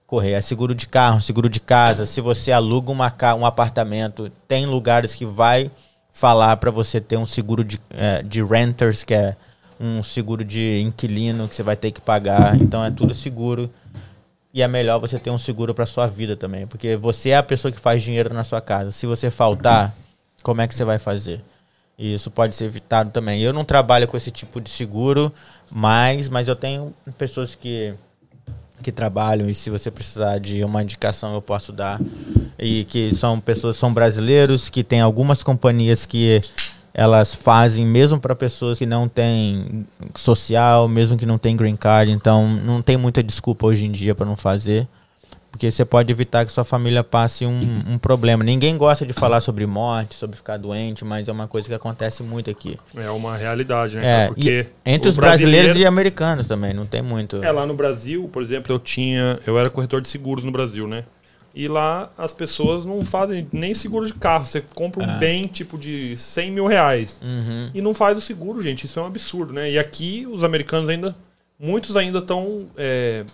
correr. É seguro de carro, seguro de casa. Se você aluga uma, um apartamento, tem lugares que vai falar para você ter um seguro de, é, de renters, que é um seguro de inquilino que você vai ter que pagar. Então é tudo seguro. E é melhor você ter um seguro para sua vida também, porque você é a pessoa que faz dinheiro na sua casa. Se você faltar, como é que você vai fazer? E isso pode ser evitado também. Eu não trabalho com esse tipo de seguro, mas, mas eu tenho pessoas que, que trabalham e se você precisar de uma indicação eu posso dar. E que são pessoas, são brasileiros, que tem algumas companhias que elas fazem mesmo para pessoas que não têm social, mesmo que não tem green card, então não tem muita desculpa hoje em dia para não fazer. Porque você pode evitar que sua família passe um, um, problema. Ninguém gosta de falar sobre morte, sobre ficar doente, mas é uma coisa que acontece muito aqui. É uma realidade, né? É, Porque entre os brasileiros e americanos também, não tem muito. É, lá no Brasil, por exemplo, eu tinha. Eu era corretor de seguros no Brasil, né? E lá as pessoas não fazem nem seguro de carro. Você compra um ah. bem tipo de 100 mil reais uhum. e não faz o seguro, gente. Isso é um absurdo, né? E aqui os americanos ainda. Muitos ainda estão. É,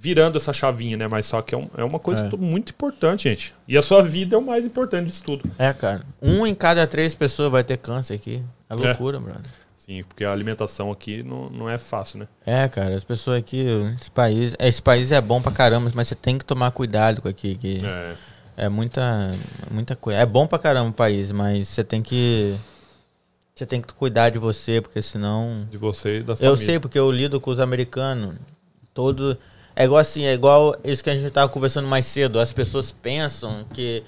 virando essa chavinha, né? Mas só que é, um, é uma coisa é. muito importante, gente. E a sua vida é o mais importante disso tudo. É, cara. Um em cada três pessoas vai ter câncer aqui. É, é. loucura, é. brother. Sim, porque a alimentação aqui não, não é fácil, né? É, cara, as pessoas aqui, esse país, esse país é bom pra caramba, mas você tem que tomar cuidado com aqui. Que é. é muita, muita coisa. É bom pra caramba o país, mas você tem que. Você tem que cuidar de você, porque senão. De você e da família. Eu sei, porque eu lido com os americanos. Todo. É igual assim, é igual isso que a gente estava conversando mais cedo. As pessoas pensam que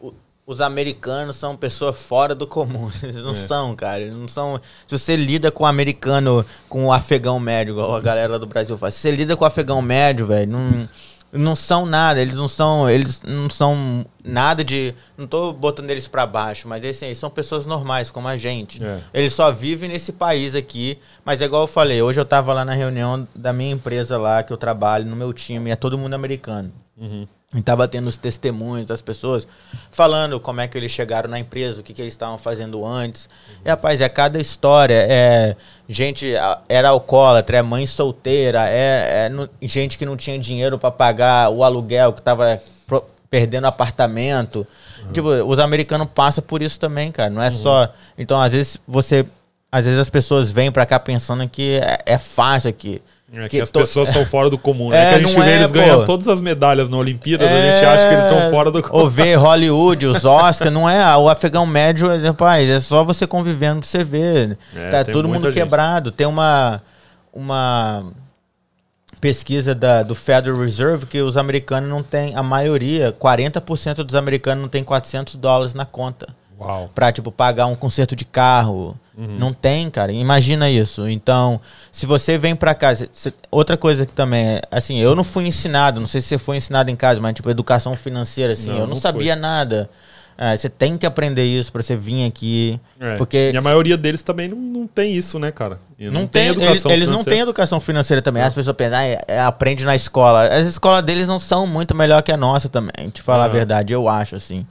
o, os americanos são pessoas fora do comum. *laughs* Eles não é. são, cara. Eles não são. Se você lida com o americano, com o afegão médio, igual a galera do Brasil faz. Se você lida com o afegão médio, velho, não não são nada, eles não são, eles não são nada de, não tô botando eles para baixo, mas assim, eles são pessoas normais como a gente. É. Eles só vivem nesse país aqui, mas é igual eu falei, hoje eu tava lá na reunião da minha empresa lá que eu trabalho, no meu time, é todo mundo americano. Uhum. E tava tendo os testemunhos das pessoas falando como é que eles chegaram na empresa, o que, que eles estavam fazendo antes. Uhum. E, rapaz, é cada história. É gente, era alcoólatra, é mãe solteira, é, é gente que não tinha dinheiro para pagar o aluguel, que tava pro, perdendo apartamento. Uhum. Tipo, os americanos passam por isso também, cara. Não é uhum. só. Então, às vezes, você. Às vezes as pessoas vêm para cá pensando que é, é fácil aqui. É que, que as to... pessoas são fora do comum, né? É, que a gente vê é, eles pô. ganhando todas as medalhas na Olimpíada, é... a gente acha que eles são fora do comum. Ou ver Hollywood, os Oscars, não é? O afegão médio, rapaz, é só você convivendo pra você ver. É, tá todo mundo gente. quebrado. Tem uma, uma pesquisa da, do Federal Reserve que os americanos não têm, a maioria, 40% dos americanos não tem 400 dólares na conta. Uau. Pra, tipo, pagar um conserto de carro. Uhum. Não tem, cara. Imagina isso. Então, se você vem pra casa. outra coisa que também é. Assim, eu não fui ensinado, não sei se você foi ensinado em casa, mas, tipo, educação financeira, assim. Não, eu não, não sabia foi. nada. É, você tem que aprender isso para você vir aqui. É. Porque, e a maioria deles também não, não tem isso, né, cara? E não, não tem, tem educação eles, eles não têm educação financeira também. As pessoas pensam, ah, é, é, aprende na escola. As escolas deles não são muito melhor que a nossa também, te falar a verdade, eu acho, assim.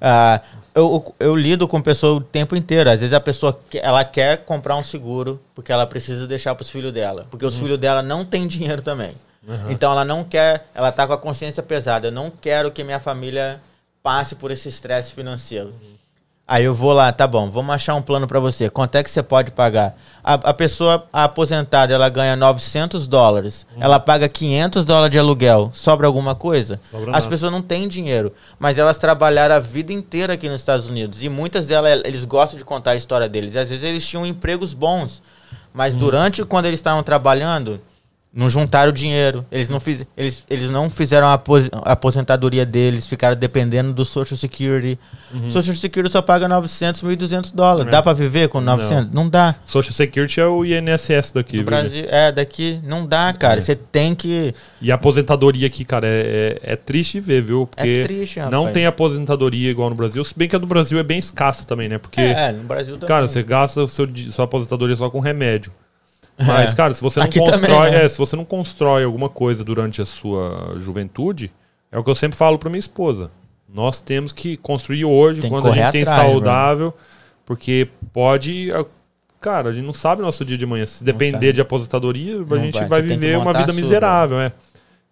Uh, eu, eu lido com pessoa o tempo inteiro. Às vezes a pessoa ela quer comprar um seguro porque ela precisa deixar para os filhos dela. Porque os uhum. filhos dela não têm dinheiro também. Uhum. Então ela não quer, ela tá com a consciência pesada. Eu não quero que minha família passe por esse estresse financeiro. Uhum. Aí eu vou lá, tá bom, vamos achar um plano para você. Quanto é que você pode pagar? A, a pessoa a aposentada, ela ganha 900 dólares. Hum. Ela paga 500 dólares de aluguel. Sobra alguma coisa? Sobra As nada. pessoas não têm dinheiro. Mas elas trabalharam a vida inteira aqui nos Estados Unidos. E muitas delas, eles gostam de contar a história deles. Às vezes eles tinham empregos bons. Mas hum. durante, quando eles estavam trabalhando, não juntaram dinheiro. Eles não, fiz, eles, eles não fizeram a aposentadoria deles, ficaram dependendo do Social Security. Uhum. Social Security só paga 900, 1.200 dólares. É. Dá para viver com 900? Não. não. dá. Social Security é o INSS daqui. Do Brasil, é, daqui não dá, cara. É. Você tem que... E a aposentadoria aqui, cara, é, é, é triste ver, viu? Porque é triste, rapaz. não tem aposentadoria igual no Brasil. Se bem que a do Brasil é bem escassa também, né? Porque, é, no Brasil também. Cara, você gasta o seu, sua aposentadoria só com remédio. Mas, é. cara, se você não Aqui constrói, também, né? é, se você não constrói alguma coisa durante a sua juventude, é o que eu sempre falo para minha esposa. Nós temos que construir hoje, tem quando a gente tem saudável, porque pode. Cara, a gente não sabe o nosso dia de manhã. Se depender de aposentadoria, não a gente vai, vai viver uma vida miserável, é.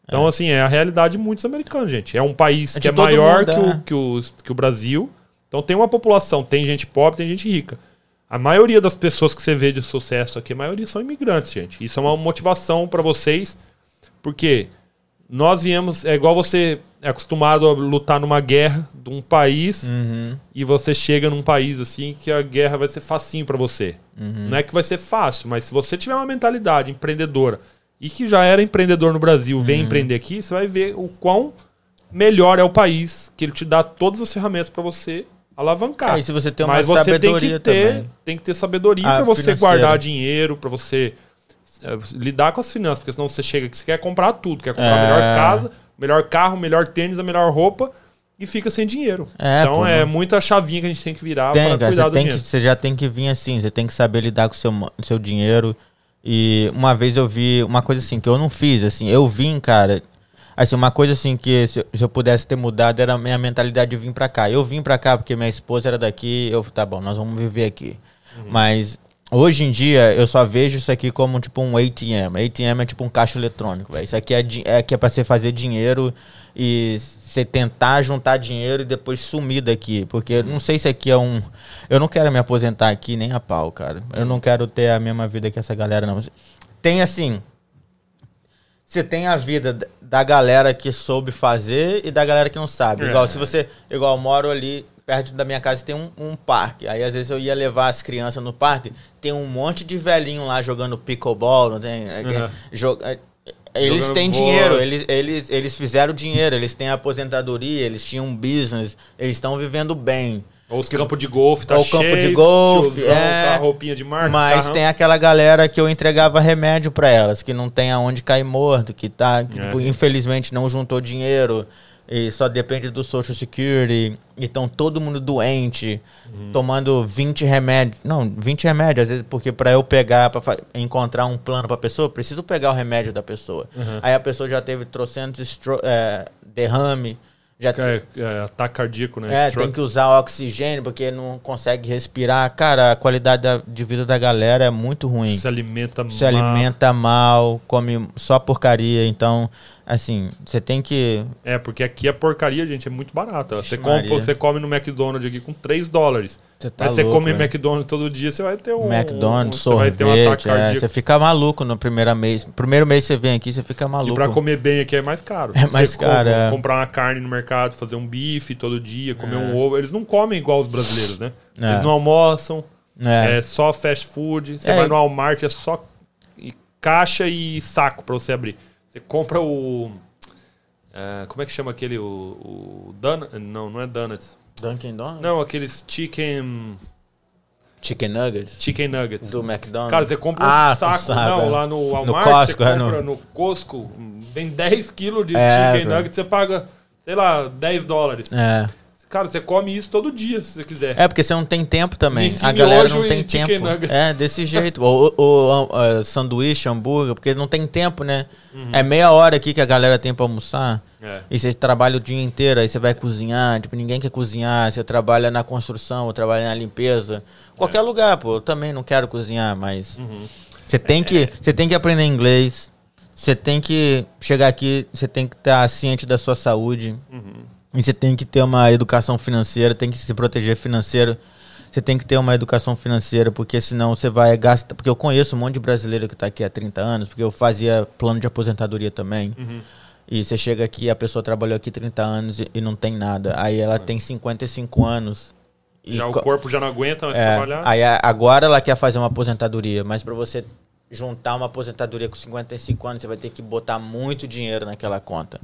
Então, é. assim, é a realidade de muitos americanos, gente. É um país é que é maior mundo, que, o, é. que, o, que o Brasil. Então tem uma população, tem gente pobre, tem gente rica. A maioria das pessoas que você vê de sucesso aqui, a maioria são imigrantes, gente. Isso é uma motivação para vocês, porque nós viemos. É igual você é acostumado a lutar numa guerra de um país Uhum. e você chega num país assim que a guerra vai ser facinho pra você. Uhum. Não é que vai ser fácil, mas se você tiver uma mentalidade empreendedora e que já era empreendedor no Brasil, vem Uhum. empreender aqui, você vai ver o quão melhor é o país, que ele te dá todas as ferramentas pra você alavancar. É, se você tem uma Mas você tem que ter, também. tem que ter sabedoria Ah, pra você financeira. guardar dinheiro, pra você eh, lidar com as finanças, porque senão você chega aqui, você quer comprar tudo, quer comprar a É. melhor casa, melhor carro, melhor tênis, a melhor roupa e fica sem dinheiro. É, então pô, é não- muita chavinha que a gente tem que virar Tem, para cuidar você, do tem que, dinheiro. você já tem que vir assim, você tem que saber lidar com o seu, seu dinheiro. E uma vez eu vi uma coisa assim que eu não fiz, assim, eu vim, cara. Assim, uma coisa assim que se, eu- se eu pudesse ter mudado era a minha mentalidade de vir pra cá. Eu vim pra cá porque minha esposa era daqui, eu, tá bom, nós vamos viver aqui. Mas hoje em dia eu só vejo isso aqui como tipo um ATM. ATM é tipo um caixa eletrônico, velho. Isso aqui é, é que é pra você fazer dinheiro e você tentar juntar dinheiro e depois sumir daqui. Porque não sei se aqui é um. Eu não quero me aposentar aqui nem a pau, cara. Eu não quero ter a mesma vida que essa galera, não. Tem assim. Você tem a vida da galera que soube fazer e da galera que não sabe. É. Igual se você. Igual eu moro ali perto da minha casa tem um, um parque. Aí às vezes eu ia levar as crianças no parque, tem um monte de velhinho lá jogando pickleball, não tem? É, Uhum. jo- é, Eles Jogando têm dinheiro, eles, eles, eles fizeram dinheiro, eles têm aposentadoria, eles tinham um business, eles estão vivendo bem. Ou os campos de golfe, tá Ou cheio. campo de golfe, tiozão é. a roupinha de marca. Mas carrão. tem aquela galera que eu entregava remédio pra elas, que não tem aonde cair morto, que tá, que, É. tipo, infelizmente não juntou dinheiro e só depende do Social Security. E estão todo mundo doente, Uhum. tomando 20 remédios. Não, 20 remédios, às vezes, porque pra eu pegar, pra fa- encontrar um plano pra pessoa, eu preciso pegar o remédio da pessoa. Uhum. Aí a pessoa já teve trocentos é, derrame, já É, é, ataque cardíaco, né? é, Stroke. tem que usar oxigênio porque não consegue respirar. Cara, a qualidade da- de vida da galera é muito ruim. Se alimenta Se mal. alimenta mal, come só porcaria. Então, assim, você tem que. É, porque aqui a porcaria, gente, é muito barata. Você, compra, você come no McDonald's aqui com 3 dólares. Você tá Mas você louco, come velho. McDonald's todo dia, você vai ter um. McDonald's, você vai ter um ataque sorvete. é, você fica maluco no primeiro mês. Primeiro mês você vem aqui, você fica E maluco. pra comer bem aqui é mais caro. É mais Você caro, compra- é. Comprar uma carne no mercado, fazer um bife todo dia, comer É. um ovo. Eles não comem igual os brasileiros, né? É. Eles não almoçam, É. é, só fast food. Você É. vai no Walmart, é só e- caixa e saco pra você abrir. Você compra o. é, como é que chama aquele? O. o Don- Não, não é Donuts. Dunkin' Donuts? Não, aqueles chicken. Chicken Nuggets? Chicken nuggets. Do McDonald's? Cara, você compra um Ah, saco, sabe, não, é. lá no Walmart, No Costco, você é, compra no- no... Costco, vem 10 quilos de É, chicken velho. nugget, você paga, sei lá, 10 dólares. É. Cara, você come isso todo dia, se você quiser. É, porque você não tem tempo também. A galera não tem tempo. É, desse *laughs* jeito. Ou, ou, ou, ah, sanduíche, hambúrguer, porque não tem tempo, né? Uhum. É meia hora aqui que a galera tem pra almoçar. É. E você trabalha o dia inteiro, aí você vai cozinhar. Tipo, ninguém quer cozinhar. Você trabalha na construção, ou trabalha na limpeza. Qualquer lugar, pô. Eu também não quero cozinhar, mas... Uhum. Você tem que, você tem que aprender inglês. Você tem que chegar aqui, você tem que estar ciente da sua saúde. Uhum. E você tem que ter uma educação financeira, tem que se proteger financeiro. Você tem que ter uma educação financeira, porque senão você vai gastar. Porque eu conheço um monte de brasileiro que está aqui há 30 anos, porque eu fazia plano de aposentadoria também. Uhum. E você chega aqui, a pessoa trabalhou aqui 30 anos e, e não tem nada. Aí ela tem 55 anos. E Já o co- corpo já não aguenta mais é, trabalhar. aí agora ela quer fazer uma aposentadoria, mas para você juntar uma aposentadoria com 55 anos, você vai ter que botar muito dinheiro naquela conta.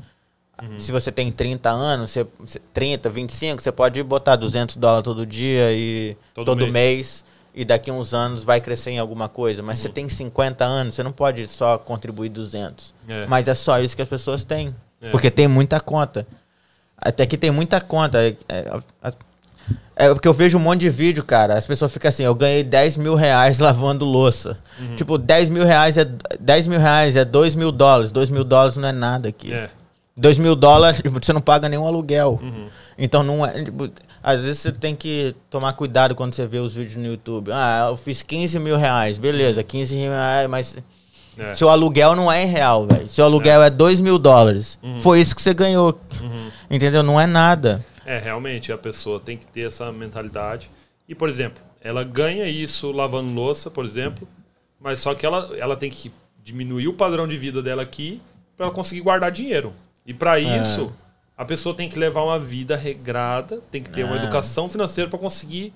Uhum. Se você tem 30 anos, você, você- 30, 25, você pode botar 200 dólares todo dia e Todo todo, mês. mês. e daqui a uns anos vai crescer em alguma coisa. Mas você Uhum. tem 50 anos, você não pode só contribuir 200. É. Mas é só isso que as pessoas têm. É. Porque tem muita conta. Até que tem muita conta. É, é- é porque eu vejo um monte de vídeo, cara. As pessoas ficam assim, eu ganhei 10 mil reais lavando louça. Uhum. Tipo, 10 mil reais é 10 mil reais é 2 mil dólares. 2 mil dólares não é nada aqui. É. 2 mil dólares, *laughs* você não paga nenhum aluguel. Uhum. Então não é. Tipo, às vezes você tem que tomar cuidado quando você vê os vídeos no YouTube. Ah, eu fiz 15 mil reais. Beleza, 15 mil reais, mas. É. Seu aluguel não é em real, velho. Seu aluguel é 2 mil dólares. Uhum. Foi isso que você ganhou. Entendeu? Não é nada. É, realmente, a pessoa tem que ter essa mentalidade. E, por exemplo, ela ganha isso lavando louça, por exemplo, mas só que ela, ela tem que diminuir o padrão de vida dela aqui para conseguir guardar dinheiro. E para isso, a pessoa tem que levar uma vida regrada, tem que ter uma É. educação financeira para conseguir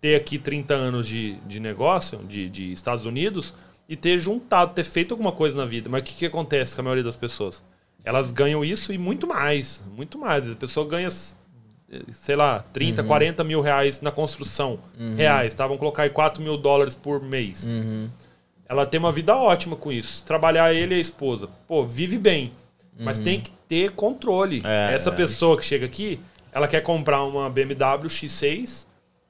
ter aqui 30 anos de, de negócio, de, de Estados Unidos, e ter juntado, ter feito alguma coisa na vida. Mas o que, que acontece com a maioria das pessoas? Elas ganham isso e muito mais. Muito mais. A pessoa ganha, sei lá, 30, Uhum. 40 mil reais na construção. Reais, tá? Vamos colocar aí 4 mil dólares por mês. Uhum. Ela tem uma vida ótima com isso. Se trabalhar ele e a esposa, pô, vive bem. Mas tem que ter controle. Uhum. É, Essa é. pessoa que chega aqui, ela quer comprar uma BMW X6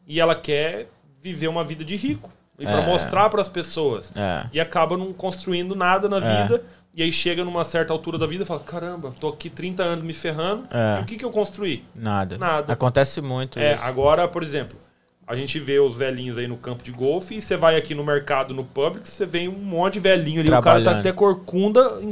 e ela quer viver uma vida de rico. E para É. mostrar para as pessoas. É. E acaba não construindo nada na É. vida. E aí chega numa certa altura da vida e fala: caramba, tô aqui 30 anos me ferrando. É. E o que, que eu construí? Nada. Nada. Acontece muito É, isso. agora, por exemplo, a gente vê os velhinhos aí no campo de golfe e você vai aqui no mercado, no Publix, você vê um monte de velhinho ali. O cara tá até corcunda em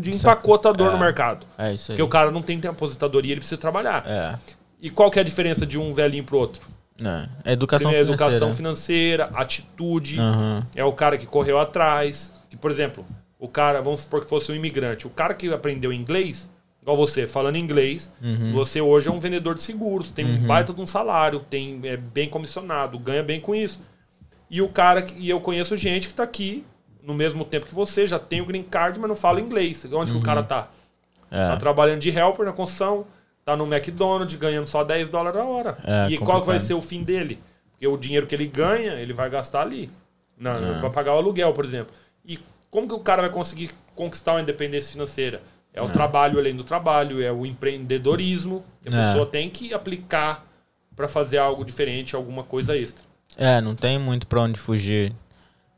de empacotador é. no mercado. É isso aí. Porque o cara não tem aposentadoria, ele precisa trabalhar. É. E qual que é a diferença de um velhinho pro outro? Não. É educação Primeiro, financeira. educação financeira, atitude. Aham. É o cara que correu atrás. Que, por exemplo, o cara, vamos supor que fosse um imigrante. O cara que aprendeu inglês, igual você, falando inglês, Uhum. você hoje é um vendedor de seguros, tem um baita de um salário, tem, é bem comissionado, ganha bem com isso. E o cara, e eu conheço gente que tá aqui no mesmo tempo que você, já tem o green card, mas não fala inglês. Onde que o cara tá? Tá É. trabalhando de helper na construção, tá no McDonald's ganhando só 10 dólares a hora. É, e qual que vai complicado. ser o fim dele? Porque o dinheiro que ele ganha, ele vai gastar ali. Não, É. Vai pagar o aluguel, por exemplo. E como que o cara vai conseguir conquistar uma independência financeira? É o trabalho além do trabalho, é o empreendedorismo. a É. pessoa tem que aplicar para fazer algo diferente, alguma coisa extra. É, não tem muito pra onde fugir.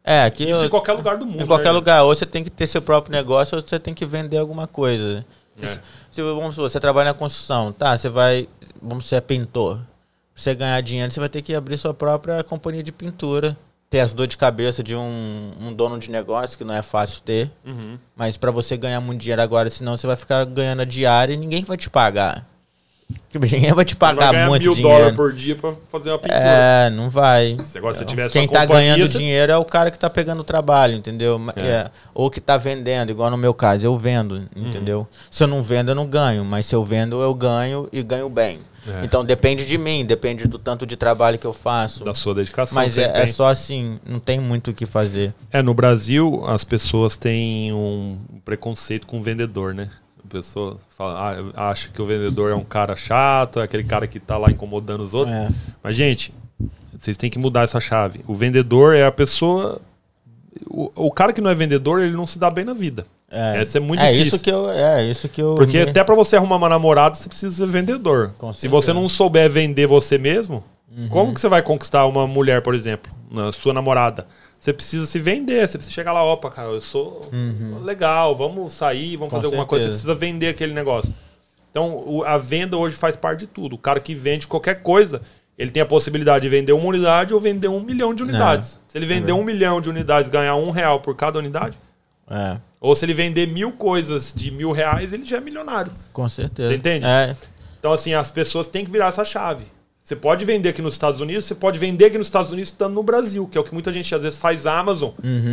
É, aqui Isso eu- em qualquer lugar do mundo. em qualquer né? lugar. Ou você tem que ter seu próprio negócio ou você tem que vender alguma coisa. É. Se, se, vamos supor, você trabalha na construção, tá? Você vai. Vamos ser pintor. Pra você ganhar dinheiro, você vai ter que abrir sua própria companhia de pintura. Ter as dor de cabeça de um, um dono de negócio, que não é fácil ter. Uhum. Mas pra você ganhar muito dinheiro agora, senão você vai ficar ganhando a diária e ninguém vai te pagar. Porque *laughs* ninguém vai te vai pagar ganhar muito mil dinheiro. dólares por dia para fazer uma pintura. É, não vai. Se agora você tivesse Quem tá ganhando você- dinheiro é o cara que tá pegando o trabalho, entendeu? É. É, Ou que tá vendendo, igual no meu caso, eu vendo, Uhum. entendeu? Se eu não vendo, eu não ganho, mas se eu vendo, eu ganho e ganho bem. É. Então depende de mim, depende do tanto de trabalho que eu faço. Da sua dedicação. Mas é, é só assim, não tem muito o que fazer. É, no Brasil, as pessoas têm um preconceito com o vendedor, né? A pessoa fala, ah, acha que o vendedor é um cara chato, é aquele cara que tá lá incomodando os outros. É. Mas, gente, vocês têm que mudar essa chave. O vendedor é a pessoa. O, o cara que não é vendedor, ele não se dá bem na vida. É, Essa é muito é difícil. isso que eu, é isso que eu Porque me- até pra você arrumar uma namorada, você precisa ser vendedor. Se você certeza. não souber vender você mesmo, Uhum. como que você vai conquistar uma mulher, por exemplo, na sua namorada? Você precisa se vender, você precisa chegar lá, opa, cara, eu sou, sou legal, vamos sair, vamos Uhum. Com fazer alguma coisa, você certeza. precisa vender aquele negócio. Então, a venda hoje faz parte de tudo. O cara que vende qualquer coisa, ele tem a possibilidade de vender uma unidade ou vender um milhão de unidades. Se ele vender um milhão de unidades e ganhar um real por cada unidade, É, ou se ele vender mil coisas de mil reais, ele já é milionário. com certeza. Você entende? É, Então, assim, as pessoas têm que virar essa chave. Você pode vender aqui nos Estados Unidos, você pode vender aqui nos Estados Unidos estando no Brasil, que é o que muita gente às vezes faz Amazon.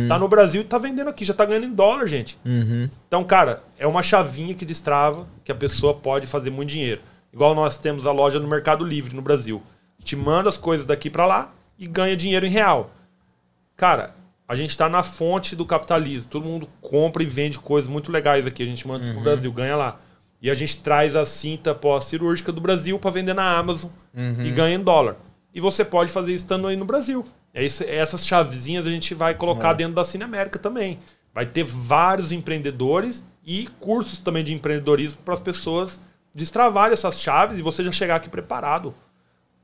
Tá no Brasil e tá vendendo aqui, já tá ganhando em dólar, gente. uhum, Então, cara, é uma chavinha que destrava que a pessoa pode fazer muito dinheiro. Igual nós temos a loja no Mercado Livre no Brasil. A gente manda as coisas daqui para lá e ganha dinheiro em real. Cara, a gente tá na fonte do capitalismo. Todo mundo compra e vende coisas muito legais aqui. A gente manda isso pro Brasil, ganha lá. E a gente traz a cinta pós-cirúrgica do Brasil para vender na Amazon e ganha em dólar. E você pode fazer isso estando aí no Brasil. É isso, essas chavezinhas a gente vai colocar dentro da Cine América também. Vai ter vários empreendedores e cursos também de empreendedorismo para as pessoas destravarem essas chaves e você já chegar aqui preparado.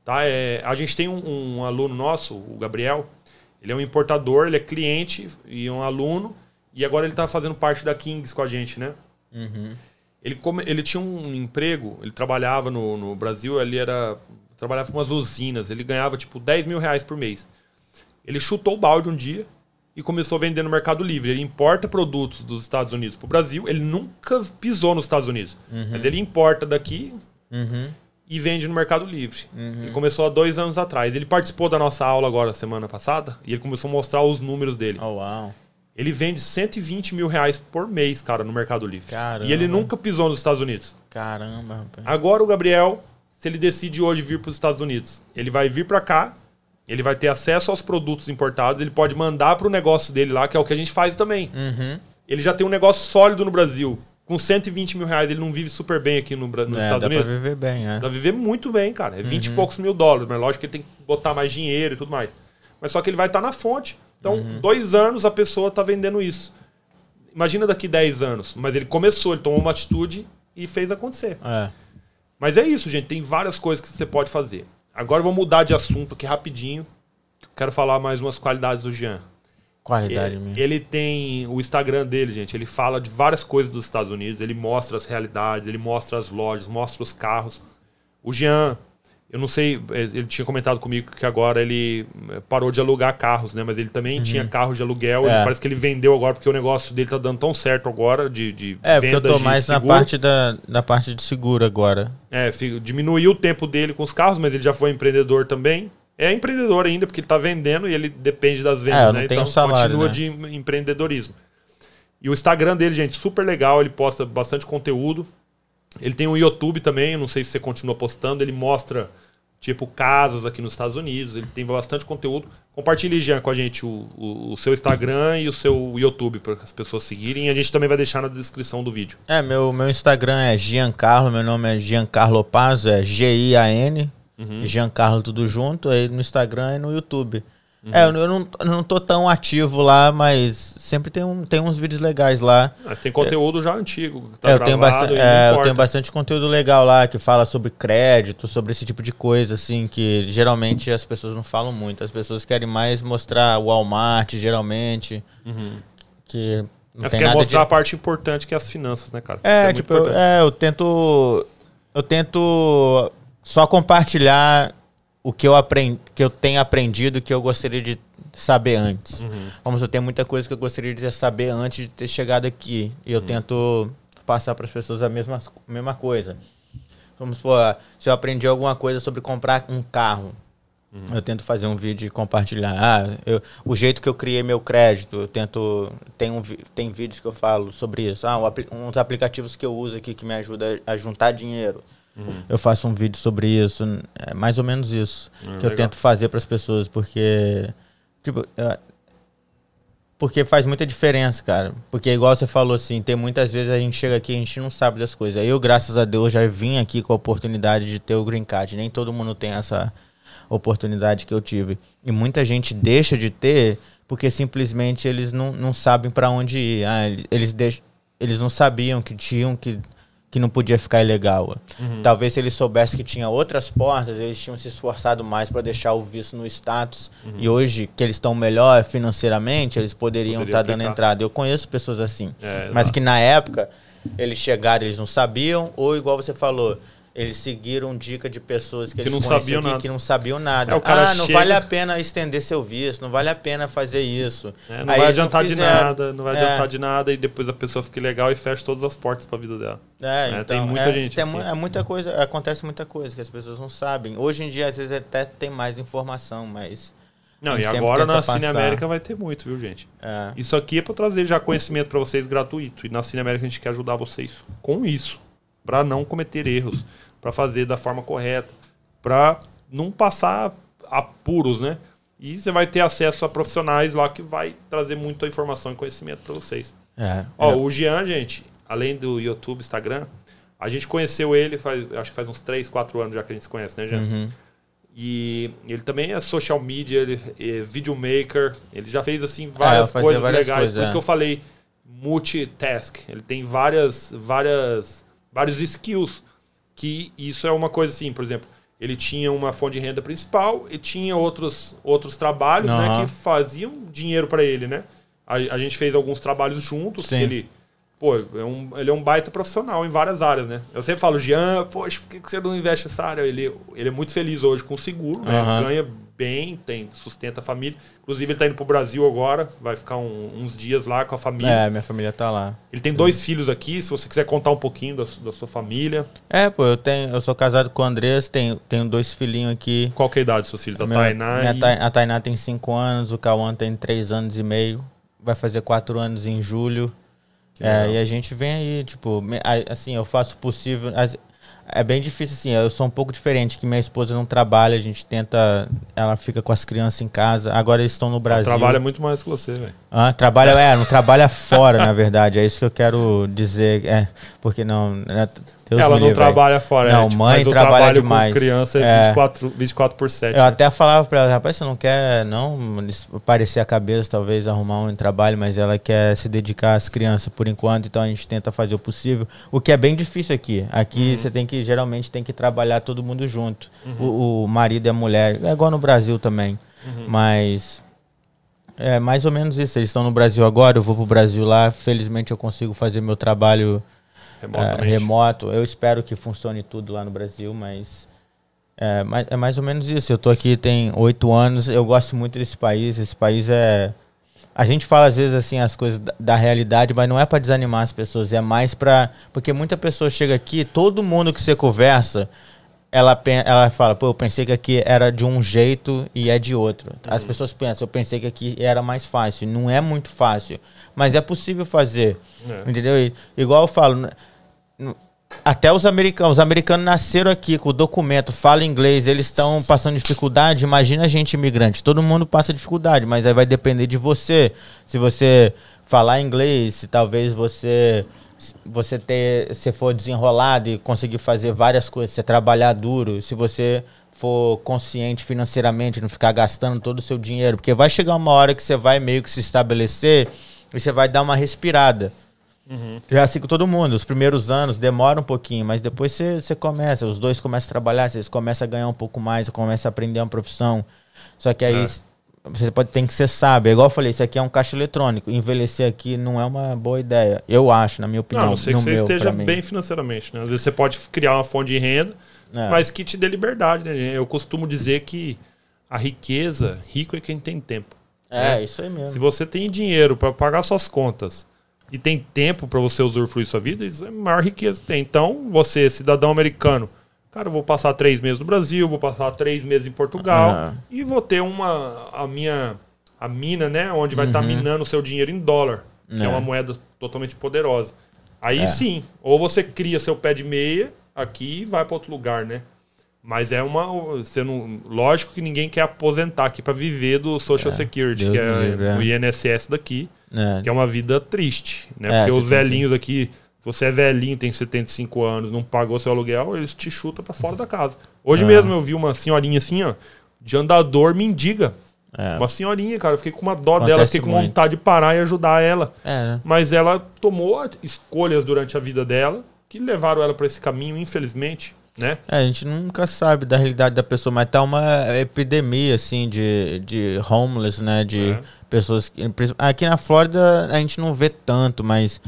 Tá? É, a gente tem um, um aluno nosso, o Gabriel. Ele é um importador, ele é cliente e um aluno. E agora ele está fazendo parte da Kings com a gente, né? Ele, come- ele tinha um emprego, ele trabalhava no, no Brasil, ele era. Trabalhava com umas usinas, ele ganhava tipo 10 mil reais por mês. Ele chutou o balde um dia e começou a vender no Mercado Livre. Ele importa produtos dos Estados Unidos para o Brasil. Ele nunca pisou nos Estados Unidos, mas ele importa daqui uhum, e vende no Mercado Livre. Ele começou há dois anos atrás. Ele participou da nossa aula agora, semana passada, e ele começou a mostrar os números dele. oh, uau. Ele vende 120 mil reais por mês, cara, no Mercado Livre. Caramba. E ele nunca pisou nos Estados Unidos. Caramba, rapaz. Agora o Gabriel, se ele decide hoje vir para os Estados Unidos, ele vai vir para cá, ele vai ter acesso aos produtos importados, ele pode mandar para o negócio dele lá, que é o que a gente faz também. Uhum. Ele já tem um negócio sólido no Brasil. Com 120 mil reais, ele não vive super bem aqui no, nos É, Estados dá Unidos. pra viver bem, é. Dá pra viver muito bem, cara. É 20 Uhum. e poucos mil dólares, mas lógico que ele tem que botar mais dinheiro e tudo mais. Mas só que ele vai estar na fonte. Então, Uhum. dois anos a pessoa tá vendendo isso. Imagina daqui 10 anos. Mas ele começou, ele tomou uma atitude e fez acontecer. É. Mas é isso, gente. Tem várias coisas que você pode fazer. Agora eu vou mudar de assunto aqui rapidinho. Quero falar mais umas qualidades do Jean. Qualidade Ele, mesmo. ele tem o Instagram dele, gente. Ele fala de várias coisas dos Estados Unidos. Ele mostra as realidades, ele mostra as lojas, mostra os carros. O Jean, eu não sei, eh, ele tinha comentado comigo que agora ele eh, parou de alugar carros, né? Mas ele também tinha carro de aluguel. Uhum. É. parece que ele vendeu agora porque o negócio dele tá dando tão certo agora de, de É, porque eu tô mais na parte da, da parte de seguro agora. É, diminuiu o tempo dele com os carros, mas ele já foi empreendedor também. É empreendedor ainda, porque ele tá vendendo e ele depende das vendas, É, né? então salário, continua né? de em- empreendedorismo. E o Instagram dele, gente, super legal, ele posta bastante conteúdo. Ele tem um YouTube também, não sei se você continua postando, ele mostra, tipo, casas aqui nos Estados Unidos, ele tem bastante conteúdo. Compartilhe, Jean, com a gente o, o, o seu Instagram e o seu YouTube para as pessoas seguirem. E a gente também vai deixar na descrição do vídeo. É, meu, meu Instagram é Giancarlo, meu nome é Giancarlo Pazzo, é G-I-A-N, Uhum. Giancarlo tudo junto, aí no Instagram e no YouTube. É, eu, não, eu não tô tão ativo lá, mas sempre tem, um, tem uns vídeos legais lá. Mas tem conteúdo já antigo, que tá É, eu, tenho bastante, é, eu tenho bastante conteúdo legal lá que fala sobre crédito, sobre esse tipo de coisa, assim, que geralmente as pessoas não falam muito. As pessoas querem mais mostrar o Walmart, geralmente, que não Mas tem quer mostrar de... a parte importante que é as finanças, né, cara? É, Isso tipo, eu, é, eu tento. Eu tento só compartilhar o que eu, aprendi, que eu tenho aprendido que eu gostaria de saber antes. Uhum. Vamos, eu tenho muita coisa que eu gostaria de saber antes de ter chegado aqui. E eu Uhum. tento passar para as pessoas a mesma, a mesma coisa. Vamos supor, se eu aprendi alguma coisa sobre comprar um carro, Uhum. eu tento fazer um vídeo e compartilhar. Ah, eu- o jeito que eu criei meu crédito, eu tento. Tem, um, tem vídeos que eu falo sobre isso. Ah, um uns aplicativos que eu uso aqui que me ajudam a juntar dinheiro. Uhum. Eu faço um vídeo sobre isso. É mais ou menos isso Hum, que eu legal. tento fazer para as pessoas, porque. Tipo, é, porque faz muita diferença, cara. Porque, igual você falou assim, tem muitas vezes a gente chega aqui e a gente não sabe das coisas. Eu, graças a Deus, já vim aqui com a oportunidade de ter o green card. Nem todo mundo tem essa oportunidade que eu tive. E muita gente deixa de ter porque simplesmente eles não, não sabem para onde ir. Ah, eles, eles, deix- eles não sabiam que tinham que, que não podia ficar ilegal. Talvez se eles soubessem que tinha outras portas, eles tinham se esforçado mais para deixar o visto no status. E hoje, que eles estão melhor financeiramente, eles poderiam Poderia estar dando aplicar. entrada. Eu conheço pessoas assim. É, mas que na época eles chegaram, eles não sabiam, ou igual você falou, eles seguiram dica de pessoas que, Que eles não conheciam sabiam aqui, nada. que não sabiam nada. É, ah, não chega- vale a pena estender seu visto, não vale a pena fazer isso. É, não Aí vai adiantar de fizeram. nada, não vai É. adiantar de nada e depois a pessoa fica legal e fecha todas as portas pra vida dela. É, É, então, tem muita é, gente tem assim. é muita coisa, acontece muita coisa que as pessoas não sabem. Hoje em dia, às vezes, até tem mais informação, mas. Não, A e agora na Cine passar. América vai ter muito, viu, gente? É, Isso aqui é pra trazer já conhecimento pra vocês gratuito. E na Cine América a gente quer ajudar vocês com isso. Pra não cometer erros. Pra fazer da forma correta. Pra não passar apuros, né? E você vai ter acesso a profissionais lá que vai trazer muita informação e conhecimento pra vocês. é, Ó, é. o Jean, gente, além do YouTube, Instagram, a gente conheceu ele faz, acho que faz uns 3, 4 anos já que a gente se conhece, né, Jean? Uhum. E ele também é social media, ele é videomaker, ele já fez assim É, várias fazia coisas várias legais. coisas, Por isso é. que eu falei multitask. Ele tem várias, várias, vários skills. Que isso é uma coisa assim, por exemplo, ele tinha uma fonte de renda principal e tinha outros, outros trabalhos né, Aham. que faziam dinheiro para ele, né? A, a gente fez alguns trabalhos juntos, que Sim. ele Pô, é um, ele é um baita profissional em várias áreas, né? Eu sempre falo, Jean, poxa, por que que você não investe nessa área? Ele, ele é muito feliz hoje com o seguro, né? Aham. Ganha bem, tem, sustenta a família. Inclusive, ele tá indo pro Brasil agora, vai ficar um- uns dias lá com a família. É, minha família tá lá. Ele tem dois filhos aqui, se você quiser contar um pouquinho da, da sua família. É, pô, eu tenho, eu sou casado com o Andrés, tenho, tenho dois filhinhos aqui. Qual que é a idade dos seus filhos? A Tainá minha e... A Tainá tem 5 anos, o Cauã tem 3 anos e meio. vai fazer quatro anos em julho. É, e a gente vem aí, tipo, assim, eu faço o possível. É bem difícil, assim, eu sou um pouco diferente, que minha esposa não trabalha, a gente tenta, ela fica com as crianças em casa, agora eles estão no Brasil. Ela trabalha muito mais que você, velho. Ah, trabalha, é, não trabalha fora, na verdade, é isso que eu quero dizer, é, porque não, né, Deus ela não livre, trabalha fora. Não, é, tipo, mãe trabalha demais. Com criança é 24, 24 por 7. Eu né? até falava pra ela, rapaz, você não quer não parecer a cabeça, talvez arrumar um trabalho, mas ela quer se dedicar às crianças por enquanto, então a gente tenta fazer o possível. O que é bem difícil aqui. Aqui uhum. você tem que, geralmente, tem que trabalhar todo mundo junto. Uhum. O, o, marido e a mulher. É igual no Brasil também. Uhum. Mas. É mais ou menos isso. Eles estão no Brasil agora, eu vou pro Brasil lá. Felizmente eu consigo fazer meu trabalho é, remoto. Eu espero que funcione tudo lá no Brasil, mas é, é mais ou menos isso. Eu estou aqui tem oito anos. Eu gosto muito desse país. Esse país é a gente fala às vezes assim as coisas da, da realidade, mas não é para desanimar as pessoas, é mais para porque muita pessoa chega aqui, todo mundo que você conversa, ela ela fala, pô, eu pensei que aqui era de um jeito e é de outro. As uhum. pessoas pensam, eu pensei que aqui era mais fácil, não é muito fácil, mas é possível fazer. É. Entendeu? E, igual eu falo, até os americanos, os americanos nasceram aqui com o documento, fala inglês, eles estão passando dificuldade. Imagina a gente imigrante, todo mundo passa dificuldade, mas aí vai depender de você. Se você falar inglês, se talvez você você ter, se for desenrolado e conseguir fazer várias coisas, você trabalhar duro, se você for consciente financeiramente, não ficar gastando todo o seu dinheiro, porque vai chegar uma hora que você vai meio que se estabelecer e você vai dar uma respirada. Uhum. É assim com todo mundo. Os primeiros anos demora um pouquinho, mas depois você começa, os dois começam a trabalhar, vocês começam a ganhar um pouco mais, começam a aprender uma profissão. Só que aí é. você pode tem que ser sábio. É igual eu falei, isso aqui é um caixa eletrônico. Envelhecer aqui não é uma boa ideia. Eu acho, na minha opinião. Não, sei que você meu, esteja bem financeiramente, né? Às vezes você pode criar uma fonte de renda, é. mas que te dê liberdade, né? Eu costumo dizer que a riqueza, rico é quem tem tempo. É, né? isso aí mesmo. Se você tem dinheiro para pagar suas contas, e tem tempo para você usufruir sua vida, isso é a maior riqueza que tem. Então, você, cidadão americano, cara, eu vou passar três meses no Brasil, vou passar três meses em Portugal uhum. e vou ter uma a minha a mina, né, onde vai estar uhum. tá minando o seu dinheiro em dólar, que é. é uma moeda totalmente poderosa. Aí é. sim, ou você cria seu pé de meia aqui e vai para outro lugar, né? Mas é uma. Você não, lógico que ninguém quer aposentar aqui para viver do Social é, Security, Deus que é é. o INSS daqui. É. Que é uma vida triste, né? É, Porque os velhinhos aqui, se você é velhinho, tem 75 anos, não pagou seu aluguel, eles te chutam para fora da casa. Hoje é. mesmo eu vi uma senhorinha assim, ó, de andador mendiga. É. Uma senhorinha, cara, eu fiquei com uma dó Acontece dela, fiquei com muito. vontade de parar e ajudar ela. É. Mas ela tomou escolhas durante a vida dela que levaram ela para esse caminho, infelizmente né? É, a gente nunca sabe da realidade da pessoa, mas tá uma epidemia, assim, de, de homeless, né? De é. pessoas... Que, aqui na Flórida a gente não vê tanto, mas...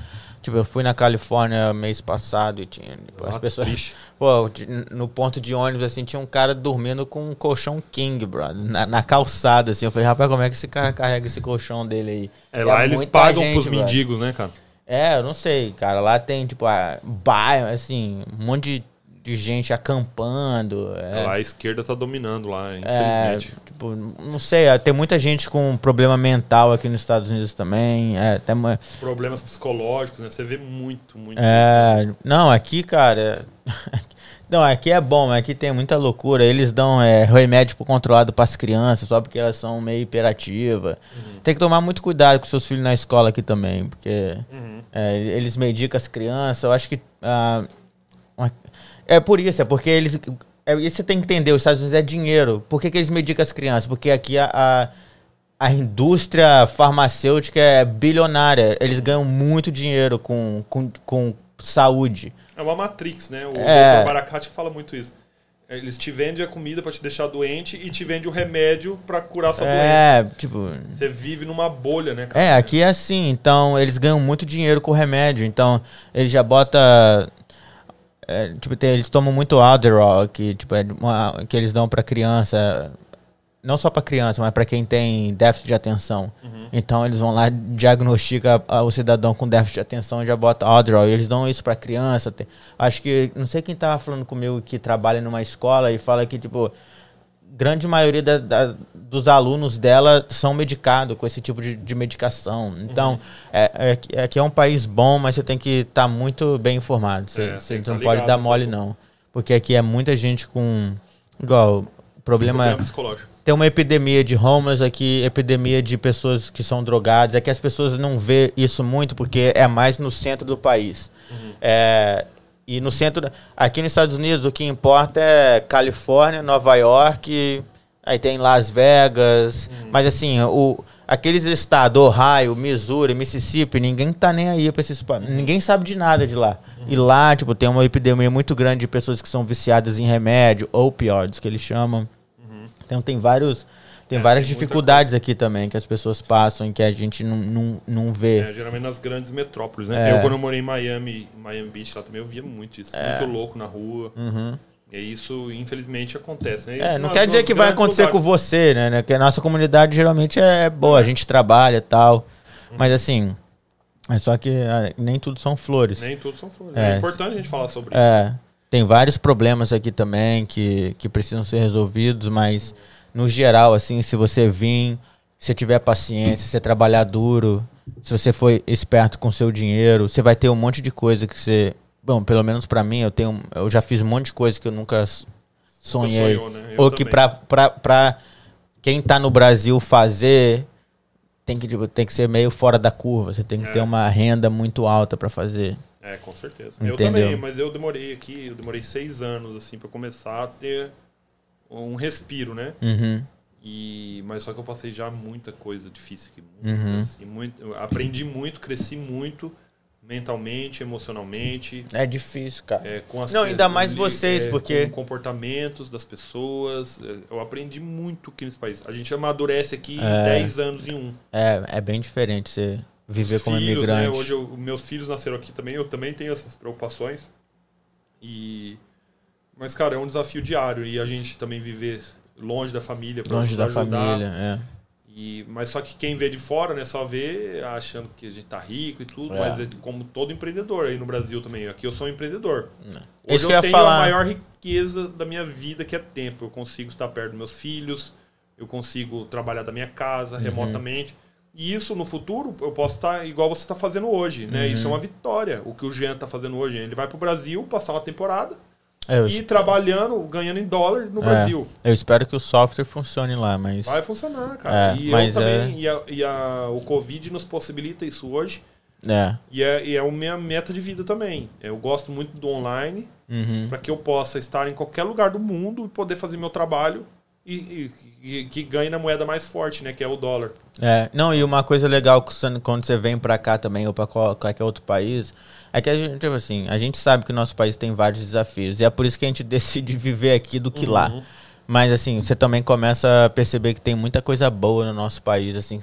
Tipo, eu fui na Califórnia mês passado e tinha. Tipo, as pessoas. *laughs* Pô, no ponto de ônibus, assim, tinha um cara dormindo com um colchão King, brother. Na, na calçada, assim. Eu falei, rapaz, como é que esse cara carrega esse colchão dele aí? É, lá é eles pagam gente, pros brother. mendigos, né, cara? É, eu não sei, cara. Lá tem, tipo, a bairro, assim, um monte de de gente acampando. É. Lá a esquerda tá dominando lá, infelizmente. É, tipo, não sei, tem muita gente com problema mental aqui nos Estados Unidos também. É, tem. Problemas psicológicos, né? Você vê muito, muito. É, não, aqui, cara. *laughs* Não, aqui é bom, aqui tem muita loucura. Eles dão é, remédio controlado para as crianças, só porque elas são meio hiperativas. Uhum. Tem que tomar muito cuidado com seus filhos na escola aqui também, porque uhum. é, eles medicam as crianças. Eu acho que ah, é por isso, é porque eles. É, isso você tem que entender, os Estados Unidos é dinheiro. Por que, que eles medicam as crianças? Porque aqui a, a, a, indústria farmacêutica é bilionária. Eles ganham muito dinheiro com, com, com saúde. É uma Matrix, né? O é... Dr. Baracate fala muito isso. Eles te vendem a comida para te deixar doente e te vendem o remédio para curar sua é, doença. É, tipo. Você vive numa bolha, né, cara? É, aqui é assim. Então, eles ganham muito dinheiro com o remédio. Então, ele já bota é, tipo, tem, eles tomam muito Adderall, que, tipo, é uma, que eles dão para criança, não só para criança, mas para quem tem déficit de atenção. Uhum. Então eles vão lá, diagnostica o cidadão com déficit de atenção e já bota Adderall. E eles dão isso para criança. Tem, acho que, não sei quem tava falando comigo que trabalha numa escola e fala que, tipo, grande maioria da, da, dos alunos dela são medicados com esse tipo de, de medicação. Então, uhum. é, é, é, é um país bom, mas você tem que estar tá muito bem informado. Você, é, você não tá pode dar mole, não. Porque aqui é muita gente com. Igual, problema. problema psicológico. Tem uma epidemia de homeless aqui, epidemia de pessoas que são drogadas. É que as pessoas não vê isso muito porque é mais no centro do país. Uhum. É, e no centro. Aqui nos Estados Unidos, o que importa é Califórnia, Nova York, aí tem Las Vegas. Uhum. Mas assim, o, aqueles estados, Ohio, Missouri, Mississippi, ninguém tá nem aí pra esses. Ninguém sabe de nada de lá. Uhum. E lá, tipo, tem uma epidemia muito grande de pessoas que são viciadas em remédio, opioides, que eles chamam. Uhum. Então tem vários tem é, várias tem dificuldades aqui também que as pessoas passam e que a gente não, não, não vê. É, geralmente nas grandes metrópoles, né? É. Eu, quando eu morei em Miami, Miami Beach, lá também eu via muito isso. É. Muito louco na rua. Uhum. E isso, infelizmente, acontece. Né? É, não quer dizer que vai acontecer lugares. com você, né? Que a nossa comunidade geralmente é boa, a é. gente trabalha e tal. Uhum. Mas assim, é só que ah, nem tudo são flores. Nem tudo são flores. É, é importante a gente falar sobre é, isso. Tem vários problemas aqui também que, que precisam ser resolvidos, mas. Uhum no geral, assim, se você vir, se tiver paciência, se você trabalhar duro, se você for esperto com seu dinheiro, você vai ter um monte de coisa que você. Bom, pelo menos para mim, eu tenho. Eu já fiz um monte de coisa que eu nunca sonhei. Sonhou, né? Ou que pra, pra, pra quem tá no Brasil fazer, tem que, tipo, tem que ser meio fora da curva. Você tem que é. ter uma renda muito alta para fazer. É, com certeza. Entendeu? Eu também, mas eu demorei aqui, eu demorei seis anos, assim, para começar a ter um respiro, né? Uhum. E, mas só que eu passei já muita coisa difícil aqui. Uhum. Assim, muito, aprendi muito, cresci muito mentalmente, emocionalmente. É difícil, cara. É, com as Não, ainda mais vocês, é, porque. Com comportamentos das pessoas. É, eu aprendi muito aqui nesse país. A gente amadurece aqui é, 10 anos em um. É, é bem diferente você viver Os como filhos, imigrante. Né? Hoje eu, meus filhos nasceram aqui também, eu também tenho essas preocupações. E mas, cara, é um desafio diário e a gente também viver longe da família. Longe da ajudar. família, é. E, mas só que quem vê de fora, né, só vê achando que a gente tá rico e tudo, é. mas é como todo empreendedor aí no Brasil também. Aqui eu sou um empreendedor. Não. Hoje Isso eu, eu tenho falar... a maior riqueza da minha vida, que é tempo. Eu consigo estar perto dos meus filhos, eu consigo trabalhar da minha casa uhum. remotamente. E isso no futuro eu posso estar igual você está fazendo hoje, né? Uhum. Isso é uma vitória. O que o Jean está fazendo hoje, ele vai para o Brasil passar uma temporada é, eu e trabalhando, ganhando em dólar no é, Brasil. Eu espero que o software funcione lá, mas. Vai funcionar, cara. É, e mas também, é... e, a, e a, o Covid nos possibilita isso hoje. É. E é, e é a minha meta de vida também. Eu gosto muito do online uhum. para que eu possa estar em qualquer lugar do mundo e poder fazer meu trabalho e, e, e, que ganhe na moeda mais forte, né? Que é o dólar. É, não, e uma coisa legal quando você vem para cá também ou para qualquer outro país é que a gente, tipo assim, a gente sabe que o nosso país tem vários desafios. E é por isso que a gente *laughs* decide viver aqui do que uhum. lá. Mas assim, você também começa a perceber que tem muita coisa boa no nosso país, assim,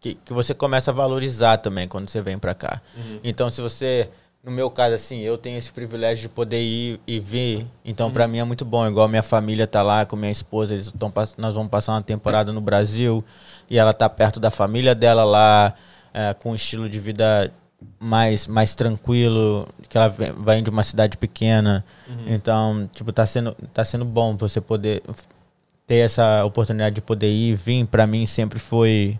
que, que você começa a valorizar também quando você vem para cá. Uhum. Então, se você no meu caso, assim, eu tenho esse privilégio de poder ir e vir. Então, uhum. para mim é muito bom. Igual minha família tá lá com minha esposa, eles estão nós vamos passar uma temporada no Brasil e ela tá perto da família dela lá, é, com um estilo de vida mais, mais tranquilo, que ela vem de uma cidade pequena. Uhum. Então, tipo, tá sendo, tá sendo bom você poder ter essa oportunidade de poder ir e vir. Para mim sempre foi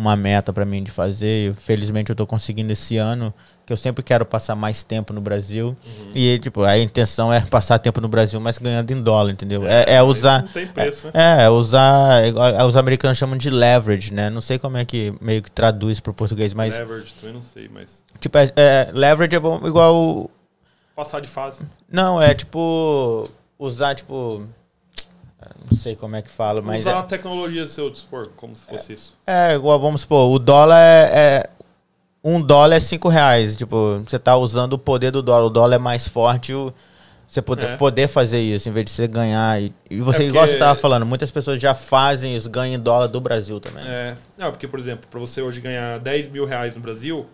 uma meta para mim de fazer. Felizmente eu tô conseguindo esse ano, que eu sempre quero passar mais tempo no Brasil. Uhum. E, tipo, a intenção é passar tempo no Brasil, mas ganhando em dólar, entendeu? É, é, é usar. Não tem preço, né? É, é usar. É, os americanos chamam de leverage, né? Não sei como é que meio que traduz pro português, mas. Leverage, também não sei, mas. Tipo, é, é leverage é bom, igual. Passar de fase. Não, é tipo. Usar, tipo não sei como é que fala, mas. Usar é, a tecnologia do seu dispor, como se fosse é, isso. É, igual, vamos supor, o dólar é, é. um dólar é cinco reais. Tipo, você tá usando o poder do dólar. O dólar é mais forte. O, você poder, é. poder fazer isso, em vez de você ganhar. E, e você, é igual você tava falando, muitas pessoas já fazem isso, ganham em dólar do Brasil também. É. Não, porque, por exemplo, para você hoje ganhar 10 mil reais no Brasil,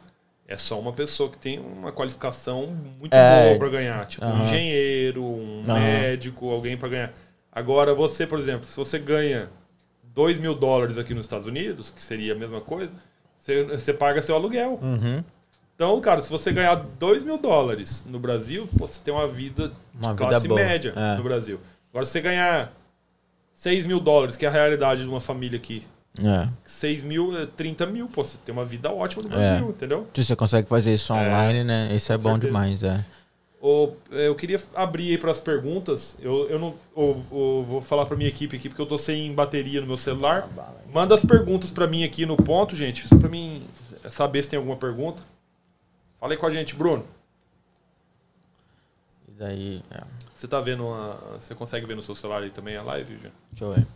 é só uma pessoa que tem uma qualificação muito é. boa para ganhar. Tipo, um engenheiro, um médico, alguém para ganhar. Agora, você, por exemplo, se você ganha 2 mil dólares aqui nos Estados Unidos, que seria a mesma coisa, você, você paga seu aluguel. Uhum. Então, cara, se você ganhar 2 mil dólares no Brasil, você tem uma vida uma de classe vida média é. no Brasil. Agora, se você ganhar 6 mil dólares, que é a realidade de uma família aqui. É. 6 mil é 30 mil, pô, você tem uma vida ótima no Brasil, É. entendeu? Se você consegue fazer isso online, né? Isso é bom certeza. demais, é. Ô, eu queria abrir aí para as perguntas. Eu, eu não ô, ô, vou falar para minha equipe aqui porque eu tô sem bateria no meu celular. Manda as perguntas para mim aqui no ponto, gente, só para mim saber se tem alguma pergunta. Fala aí com a gente, Bruno. E daí, é. Você tá vendo a, você consegue ver no seu celular aí também a live, já? deixa eu ver.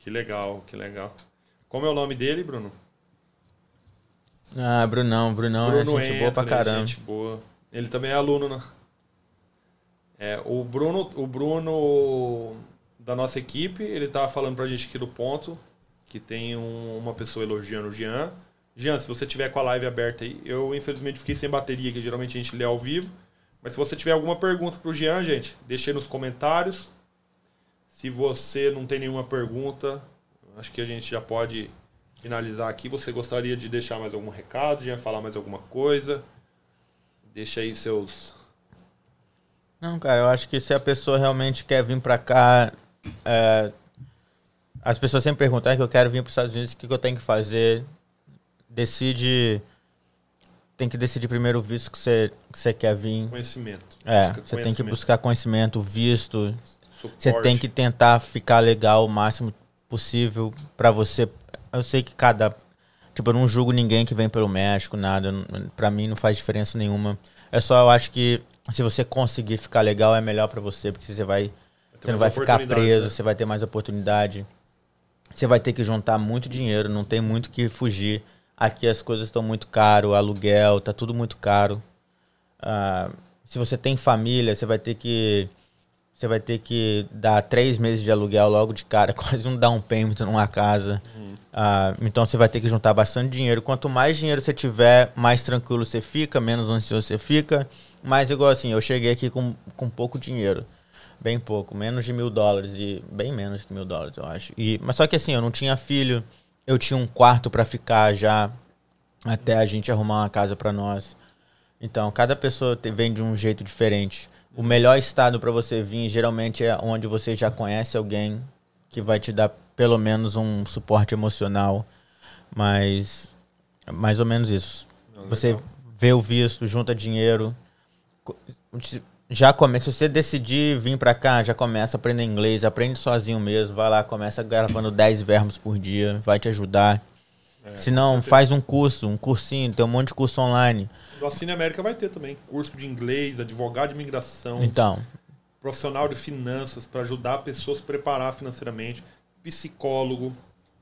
Que legal, que legal. Como é o nome dele, Bruno? Ah, Brunão, Brunão é gente boa pra caramba. Gente boa. Ele também é aluno, né? É, o Bruno, o Bruno da nossa equipe, ele tava falando pra gente aqui do ponto que tem um- uma pessoa elogiando o Jean. Jean, se você tiver com a live aberta aí, eu infelizmente fiquei sem bateria, que geralmente a gente lê ao vivo. Mas se você tiver alguma pergunta pro Jean, gente, deixa aí nos comentários. Se você não tem nenhuma pergunta, acho que a gente já pode finalizar aqui. Você gostaria de deixar mais algum recado? Já falar mais alguma coisa? Deixa aí seus. Não, cara, eu acho que se a pessoa realmente quer vir pra cá. é, as pessoas sempre perguntam, ah, que eu quero vir para os Estados Unidos, o que, que eu tenho que fazer? Decide. Tem que decidir primeiro o visto que você, que você quer vir. Conhecimento. É, você tem que buscar conhecimento, visto. Você tem que tentar ficar legal o máximo possível pra você. Eu sei que cada. Tipo, eu não julgo ninguém que vem pelo México, nada. Pra mim não faz diferença nenhuma. É só, eu acho que se você conseguir ficar legal, é melhor pra você, porque você vai. Você não vai ficar preso, né? você vai ter mais oportunidade. Você vai ter que juntar muito dinheiro, não tem muito que fugir. Aqui as coisas estão muito caro, aluguel, tá tudo muito caro. Ah, se você tem família, você vai ter que você vai ter que dar três meses de aluguel logo de cara, *laughs* quase um down payment numa casa. Ah, então você vai ter que juntar bastante dinheiro. Quanto mais dinheiro você tiver, mais tranquilo você fica, menos ansioso você fica. Mas igual assim, eu cheguei aqui com, com pouco dinheiro. Bem pouco, menos de mil dólares e bem menos que mil dólares, eu acho. E, mas só que assim, eu não tinha filho, eu tinha um quarto para ficar já até a gente arrumar uma casa para nós. Então, cada pessoa vem de um jeito diferente. O melhor estado para você vir geralmente é onde você já conhece alguém que vai te dar pelo menos um suporte emocional, mas é mais ou menos isso. Não, Você legal. vê o visto, junta dinheiro, já começa, se você decidir vir pra cá, já começa a aprender inglês, aprende sozinho mesmo, vai lá, começa gravando 10 verbos por dia, vai te ajudar. É, Se não, faz um curso, um cursinho, tem um monte de curso online. No Cine América vai ter também curso de inglês, advogado de imigração, Então, profissional de finanças para ajudar a pessoa a se preparar financeiramente, psicólogo,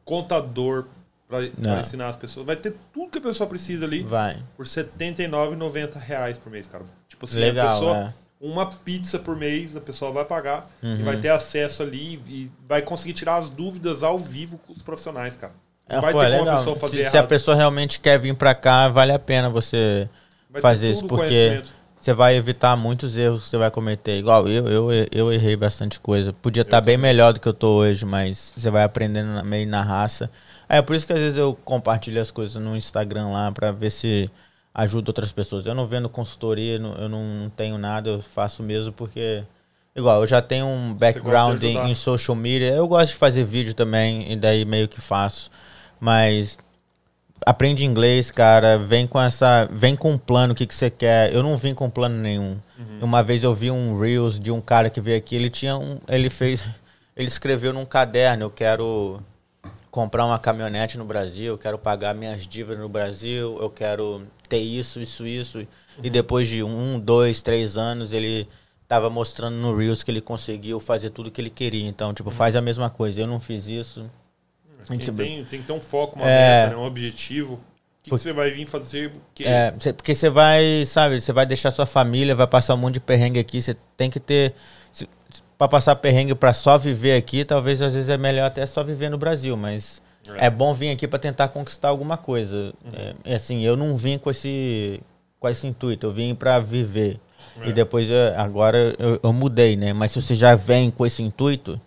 contador para Não. ensinar as pessoas. Vai ter tudo que a pessoa precisa ali vai. por 79,90 reais por mês, cara. Tipo assim, a Legal, pessoa, é. uma pizza por mês a pessoa vai pagar e Uhum. vai ter acesso ali e vai conseguir tirar as dúvidas ao vivo com os profissionais, cara. É, vai pô, ter é como a pessoa fazer se, errado. se a pessoa realmente quer vir pra cá, vale a pena você Vai fazer isso, porque você vai evitar muitos erros que você vai cometer. Igual eu, eu, eu errei bastante coisa. Podia estar bem melhor do que eu tô hoje, mas você vai aprendendo meio na raça. É por isso que às vezes eu compartilho as coisas no Instagram lá pra ver se ajuda outras pessoas. Eu não vendo consultoria, eu não tenho nada, eu faço mesmo porque igual eu já tenho um background em, em social media. Eu gosto de fazer vídeo também e daí meio que faço. Mas aprende inglês, cara. Vem com essa, vem com um plano o que que você quer. Eu não vim com plano nenhum. Uma vez eu vi um reels de um cara que veio aqui, ele tinha um, ele fez, *laughs* ele escreveu num caderno, eu quero comprar uma caminhonete no Brasil, eu quero pagar minhas dívidas no Brasil, eu quero ter isso, isso, isso. E depois de um, dois, três anos, ele tava mostrando no Reels que ele conseguiu fazer tudo que ele queria. Então, tipo, faz a mesma coisa. Eu não fiz isso. A Tem, gente- tem, tem que ter um foco, uma É. meta, né, um objetivo. O que, você vai vir fazer? Que... É, cê- porque você vai, sabe, você vai deixar sua família, vai passar um monte de perrengue aqui, você tem que ter. Pra passar perrengue pra só viver aqui, talvez às vezes é melhor até só viver no Brasil, mas É. é, bom vir aqui pra tentar conquistar alguma coisa. É, é assim, eu não vim com esse, com esse intuito, eu vim pra viver. É. E depois, agora eu, eu, mudei, né? Mas se você já vem com esse intuito,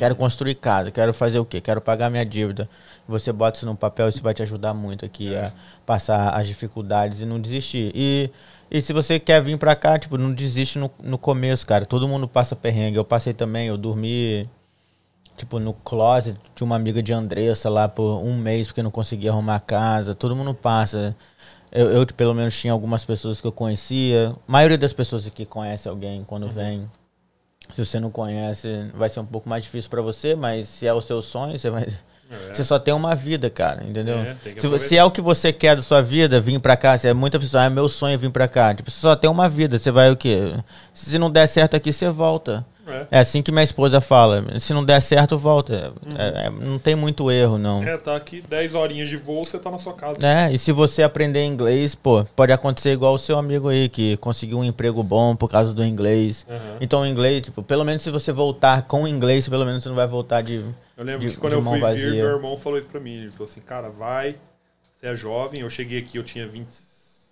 quero construir casa, quero fazer o quê? Quero pagar minha dívida. Você bota isso no papel, isso vai te ajudar muito aqui é. a passar as dificuldades e não desistir. E, e se você quer vir pra cá, tipo, não desiste no, no começo, cara. Todo mundo passa perrengue. Eu passei também, eu dormi tipo, no closet de uma amiga de Andressa lá por um mês porque não conseguia arrumar a casa. Todo mundo passa. Eu, eu, pelo menos, tinha algumas pessoas que eu conhecia. A maioria das pessoas aqui conhece alguém quando uhum. vem. Se você não conhece, vai ser um pouco mais difícil para você, mas se é o seu sonho, você vai. É. Você só tem uma vida, cara, entendeu? É, se, se, é o que você quer da sua vida, vir pra cá, se é muita pessoa, ah, é meu sonho vir pra cá. Tipo, você só tem uma vida, você vai o quê? Se não der certo aqui, você volta. É. é. assim que minha esposa fala. Se não der certo, volta. Uhum. É, não tem muito erro, não. É, tá aqui 10 horinhas de voo, você tá na sua casa. É, e se você aprender inglês, pô, pode acontecer igual o seu amigo aí, que conseguiu um emprego bom por causa do inglês. Uhum. Então, o inglês, tipo, pelo menos se você voltar com o inglês, pelo menos você não vai voltar de. Eu lembro de, que quando eu fui vazia. vir, meu irmão falou isso pra mim. Ele falou assim, cara, vai, você é jovem. Eu cheguei aqui, eu tinha 20,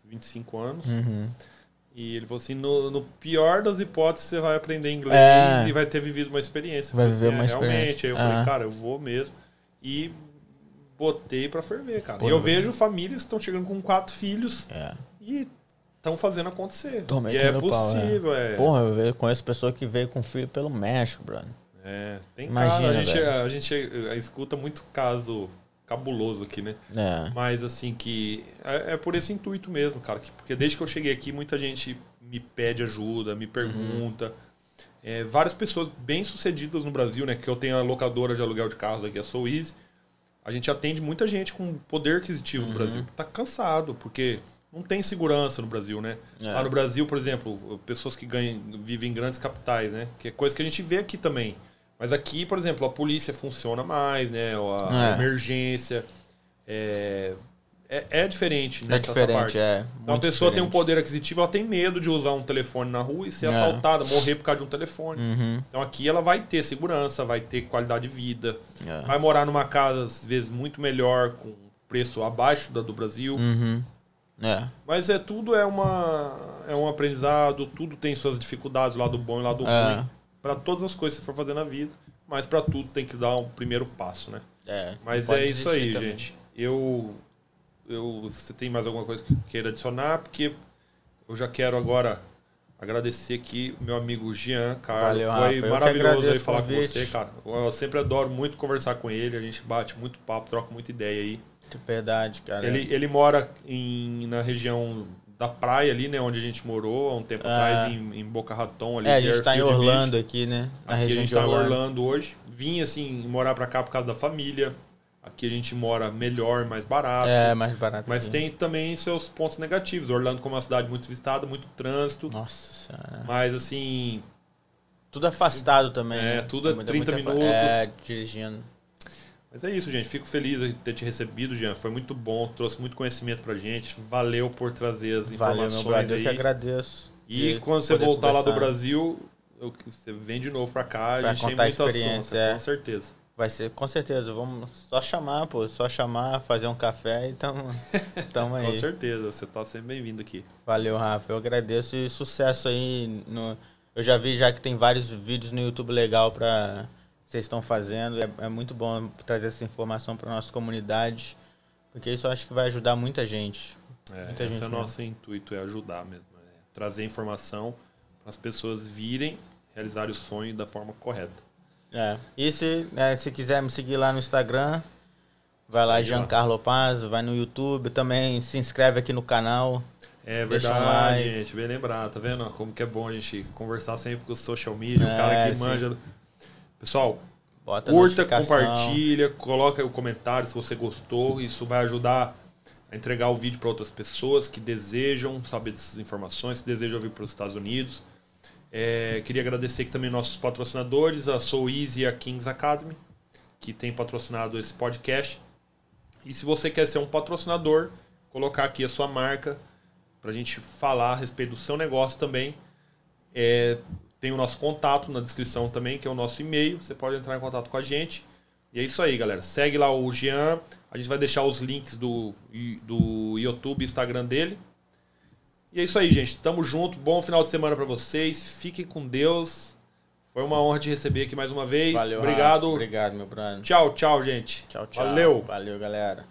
25 anos. Uhum. E ele falou assim: no, no, pior das hipóteses, você vai aprender inglês é. e vai ter vivido uma experiência. Vai viver assim, uma é, experiência. Realmente. Aí eu falei, é. cara, eu vou mesmo. E botei pra ferver, cara. Pô, e eu vejo famílias que estão chegando com quatro filhos é. e estão fazendo acontecer. Tomei e é possível, pau, é. é. Porra, eu conheço pessoa que veio com filho pelo México, brother. É, tem Imagina, cara, a gente, a gente escuta muito caso cabuloso aqui, né? É. Mas assim que é, é, por esse intuito mesmo, cara, que, porque desde que eu cheguei aqui muita gente me pede ajuda, me pergunta. Uhum. É, várias pessoas bem sucedidas no Brasil, né? Que eu tenho a locadora de aluguel de carros aqui, a Soul Easy. A gente atende muita gente com poder aquisitivo uhum. no Brasil que tá cansado, porque não tem segurança no Brasil, né? É. Lá no Brasil, por exemplo, pessoas que ganham, vivem em grandes capitais, né? Que é coisa que a gente vê aqui também. Mas aqui, por exemplo, a polícia funciona mais, né? A é. emergência. É, é, é diferente nessa é diferente, parte. É, então a pessoa diferente. tem um poder aquisitivo, ela tem medo de usar um telefone na rua e ser é. assaltada, morrer por causa de um telefone. Uhum. Então aqui ela vai ter segurança, vai ter qualidade de vida, é. vai morar numa casa, às vezes, muito melhor, com preço abaixo da do Brasil. Uhum. É. Mas é tudo é uma é um aprendizado, tudo tem suas dificuldades, o lado bom e o lado é. ruim para todas as coisas que você for fazer na vida, mas para tudo tem que dar um primeiro passo, né? É. Mas é isso aí, também. gente. Eu, eu, você tem mais alguma coisa que queira adicionar? Porque eu já quero agora agradecer aqui meu amigo Jean, cara. Valeu, Foi Rafa. maravilhoso aí falar com você, cara. Eu sempre adoro muito conversar com ele, a gente bate muito papo, troca muita ideia aí. Que verdade, cara. Ele, ele mora em, na região da praia ali, né? Onde a gente morou há um tempo ah. atrás, em, em, Boca Raton. Ali, é, a gente está em Orlando Beach. aqui, né? Na aqui região a gente está em Orlando hoje. Vim, assim, morar para cá por causa da família. Aqui a gente mora melhor, mais barato. É, mais barato. Mas aqui. tem também seus pontos negativos. Orlando como uma cidade muito visitada, muito trânsito. Nossa senhora. Mas, assim... Tudo afastado também. É, né? tudo é 30 minutos. É, dirigindo. Mas é isso, gente. Fico feliz de ter te recebido, Jean. Foi muito bom, trouxe muito conhecimento pra gente. Valeu por trazer as informações Valeu, meu brother, aí. Eu que agradeço. E quando você voltar conversar. lá do Brasil, eu, você vem de novo pra cá. Pra a gente contar tem muita experiência, assunto, é. com certeza. Vai ser, com certeza. Vamos só chamar, pô. Só chamar, fazer um café e tamo, *laughs* tamo aí. com certeza. Você tá sempre bem-vindo aqui. Valeu, Rafa. Eu agradeço e sucesso aí. No... Eu já vi já que tem vários vídeos no YouTube legal pra vocês estão fazendo. É, é muito bom trazer essa informação para nossa comunidade, porque isso eu acho que vai ajudar muita gente. É, muita esse gente é o nosso intuito, é ajudar mesmo. É trazer informação para as pessoas virem realizar o sonho da forma correta. É. E se, é, se quiser me seguir lá no Instagram, vai lá, Giancarlo Paz, vai no YouTube também, se inscreve aqui no canal. É verdade, um like. gente, bem lembrar, tá vendo? Como que é bom a gente conversar sempre com o social media, é, o cara que sim. Pessoal, Bota curta, compartilha, coloca o comentário se você gostou. Isso vai ajudar a entregar o vídeo para outras pessoas que desejam saber dessas informações, que desejam vir para os Estados Unidos. É, queria agradecer aqui também nossos patrocinadores, a Soul Easy e a Kings Academy, que tem patrocinado esse podcast. E se você quer ser um patrocinador, colocar aqui a sua marca para a gente falar a respeito do seu negócio também. É, tem o nosso contato na descrição também, que é o nosso e-mail. Você pode entrar em contato com a gente. E é isso aí, galera. Segue lá o Jean. A gente vai deixar os links do, do YouTube e Instagram dele. E é isso aí, gente. Tamo junto. Bom final de semana para vocês. Fiquem com Deus. Foi uma honra te receber aqui mais uma vez. Valeu, Obrigado. Rafa. Obrigado, meu brother. Tchau, tchau, gente. Tchau, tchau. Valeu. Valeu, galera.